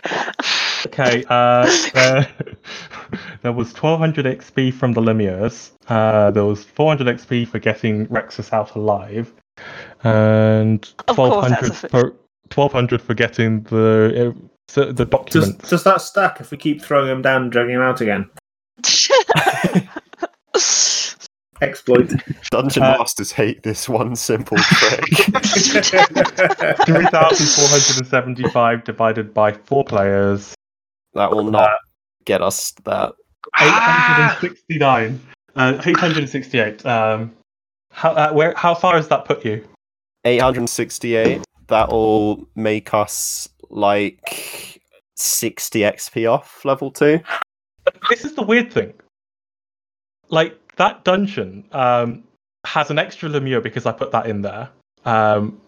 okay. Uh, there, [LAUGHS] there was 1200 XP from the Lemures. Uh, there was 400 XP for getting Rexus out alive, and Of course, that's 1200 for 1200 for getting the so the Does, documents. does that stack if we keep throwing them down and dragging them out again? [LAUGHS] Exploit. Dungeon Uh, masters hate this one simple trick. [LAUGHS] 3,475 divided by four players. That will not get us that. Ah! 869. Uh, 868. Um, how, uh, where, how far has that put you? 868. That'll make us like 60 XP off level 2. This is the weird thing. Like, that dungeon um, has an extra Lemure because I put that in there. Um,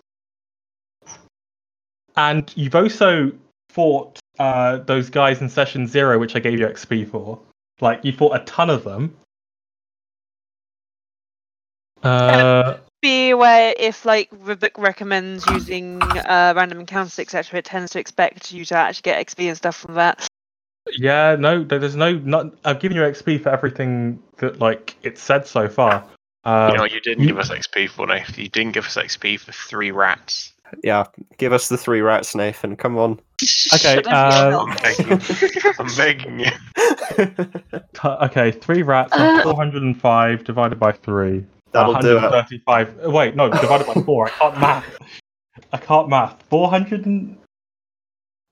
and you've also fought uh, those guys in session zero, which I gave you XP for. Like you fought a ton of them. Uh, Be aware if like the book recommends using uh, random encounters, etc. It tends to expect you to actually get XP and stuff from that. yeah, no, there's no. Not, I've given you XP for everything that like it said so far. Uh, you know, you didn't give us XP for Nathan. You didn't give us XP for three rats. Yeah, give us the three rats, Nathan. Come on. [LAUGHS] Okay, Shut uh, I'm begging. You. [LAUGHS] okay, three rats Uh, 405 divided by three. That'll do it. 135. Wait, no, divided by four. I can't math. I can't math. 400 and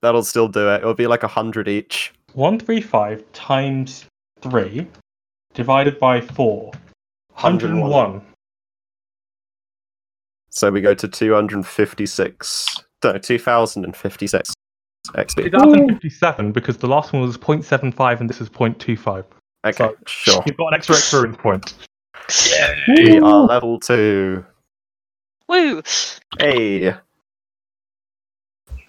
That'll still do it. It'll be like a hundred each. 135 times 3 divided by 4. 101. So we go to 256. No, 2056 It's XP. 1057 because the last one was 0.75 and this is 0.25. Okay, So- sure. You've got an extra experience point. We are level two. Woo! Hey.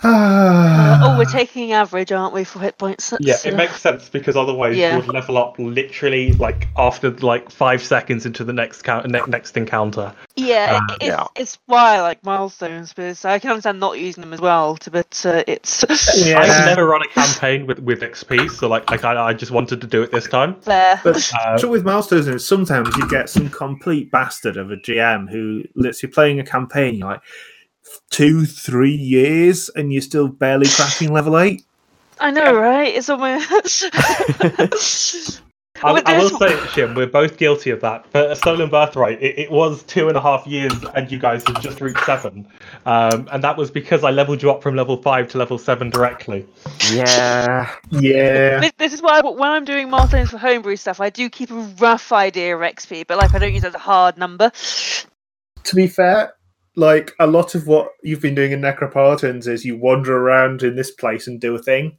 Uh, oh, we're taking average, aren't we, for hit points? Yeah, it uh, makes sense because otherwise Yeah. you would level up literally like after like five seconds into the next count, ne- next encounter. Yeah, Uh, it- it's, yeah. it's why I like milestones, because I can understand not using them as well. To, but uh, it's Yeah. I've never run a campaign with with XP, so like like I, I just wanted to do it this time. fair. But [LAUGHS] Uh, with milestones is sometimes you get some complete bastard of a GM who lets you playing a campaign you're like two, three years, and you're still barely cracking level eight. I know, right? It's almost. [LAUGHS] [LAUGHS] I, I will say, Shim, we're both guilty of that. For a stolen birthright, it, it was two and a half years, and you guys had just reached seven, um, and that was because I leveled you up from level five to level seven directly. Yeah. Yeah. This, this is why when I'm doing milestones for homebrew stuff, I do keep a rough idea of XP, but like I don't use it as a hard number. to be fair, like a lot of what you've been doing in Necropolitans is you wander around in this place and do a thing.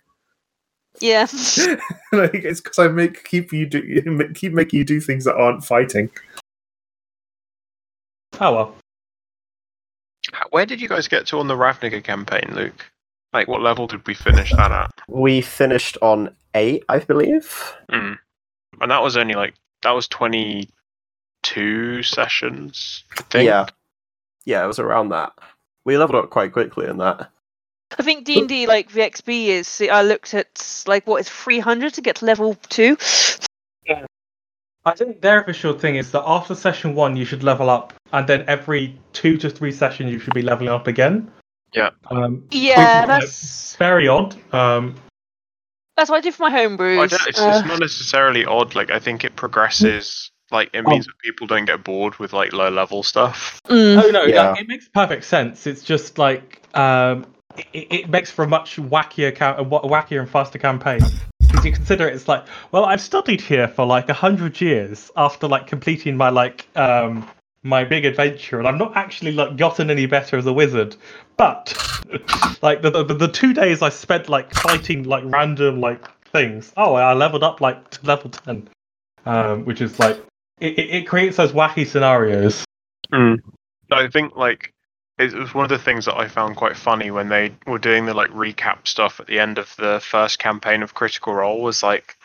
Yeah. [LAUGHS] [LAUGHS] like it's because I make keep you do [LAUGHS] keep making you do things that aren't fighting. Oh well. Where did you guys get to on the Ravnica campaign, Luke? Like, what level did we finish that at? We finished on eight, I believe. Mm. And that was only like that was twenty two sessions. I think. Yeah. Yeah, it was around that. We leveled up quite quickly in that. I think D and D like VXB XP is. I looked at like what is 300 to get to level two. I think their official thing is that after session one, you should level up, and then every two to three sessions, you should be leveling up again. Yeah. Um, Yeah, Which is, like, that's very odd. Um, that's what I do for my homebrews. I don't, it's, Uh, it's not necessarily odd. Like, I think it progresses. Like, it means that people don't get bored with like low level stuff. mm. Oh no, Yeah. like, it makes perfect sense. It's just like um, it, it makes for a much wackier, ca- a wackier and faster campaign. Because you consider it, it's like, well, I've studied here for like a hundred years after like completing my like um my big adventure, and I'm not actually like gotten any better as a wizard. But [LAUGHS] like the the, the two days I spent like fighting like random like things. Oh, I leveled up like to level ten, um, which is like it, it, it creates those wacky scenarios. I think like it was one of the things that I found quite funny when they were doing the like recap stuff at the end of the first campaign of Critical Role was like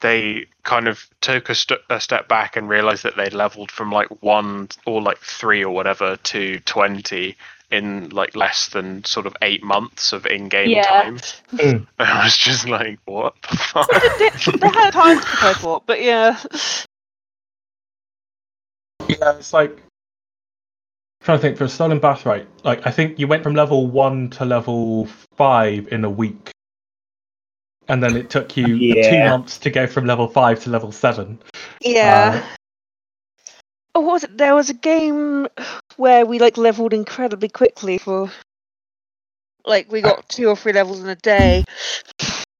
they kind of took a, st- a step back and realized that they'd leveled from like one or like three or whatever to 20 in like less than sort of eight months of in-game Yeah. time. Mm. And [LAUGHS] I was just like, what the fuck? they, they had time to prepare for, but yeah. Yeah, it's like I'm trying to think for a stolen birthright. Like I think you went from level one to level five in a week, and then it took you two months to go from level five to level seven. Yeah. Uh, oh, was it? There was a game where we like leveled incredibly quickly for like we got two or three levels in a day.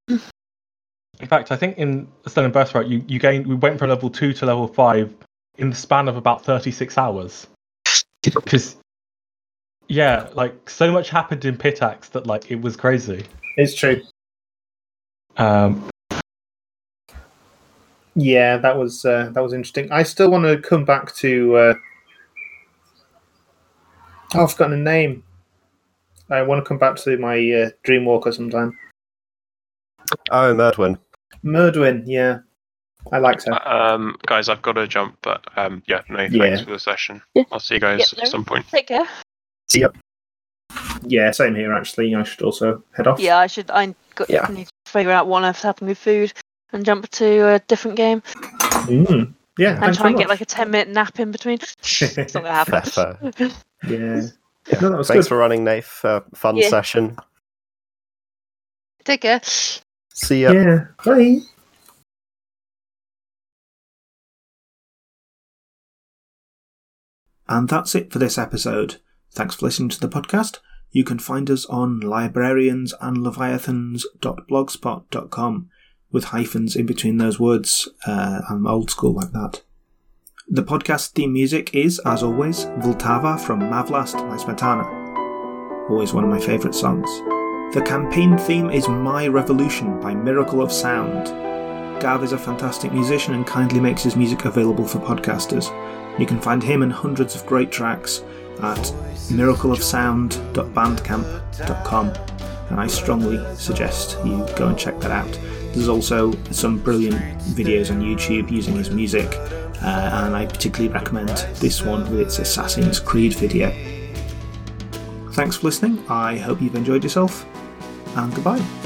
In fact, I think in stolen birthright you you gained we went from level two to level five in the span of about thirty six hours. Because yeah, like so much happened in Pitax that like it was crazy. It's true. Um, Yeah, that was uh, that was interesting. I still want to come back to. Uh... Oh, I've forgotten a name. I want to come back to my uh, Dreamwalker sometime. Oh, Murdwin. Murdwin, yeah, I like her. Um, guys, I've got to jump, but um, yeah, no, thanks Yeah. for the session. Yeah. I'll see you guys Yep, at no. some point. Take care. See ya. Yeah, same here. Actually, I should also head off. Yeah, I should. I got Yeah. need to figure out what I've happened with food and jump to a different game Mm. Yeah, and thanks try and very get like a ten minute nap in between. [LAUGHS] It's not gonna happen. Fair, fair. [LAUGHS] yeah. [LAUGHS] Yeah. No, that was Thanks good. for running, Nath. Uh, fun Yeah. session. Take care. See ya. Yeah. Bye. And that's it for this episode. Thanks for listening to the podcast. You can find us on librariansandleviathans.blogspot.com with hyphens in between those words. Uh, I'm old school like that. The podcast theme music is, as always, Vltava from Má vlast by Smetana. Always one of my favourite songs. The campaign theme is My Revolution by Miracle of Sound. Gav is a fantastic musician and kindly makes his music available for podcasters. You can find him and hundreds of great tracks at miracleofsound.bandcamp.com and I strongly suggest you go and check that out. There's also some brilliant videos on YouTube using his music, uh, and I particularly recommend this one with its Assassin's Creed video. Thanks for listening, I hope you've enjoyed yourself, and goodbye.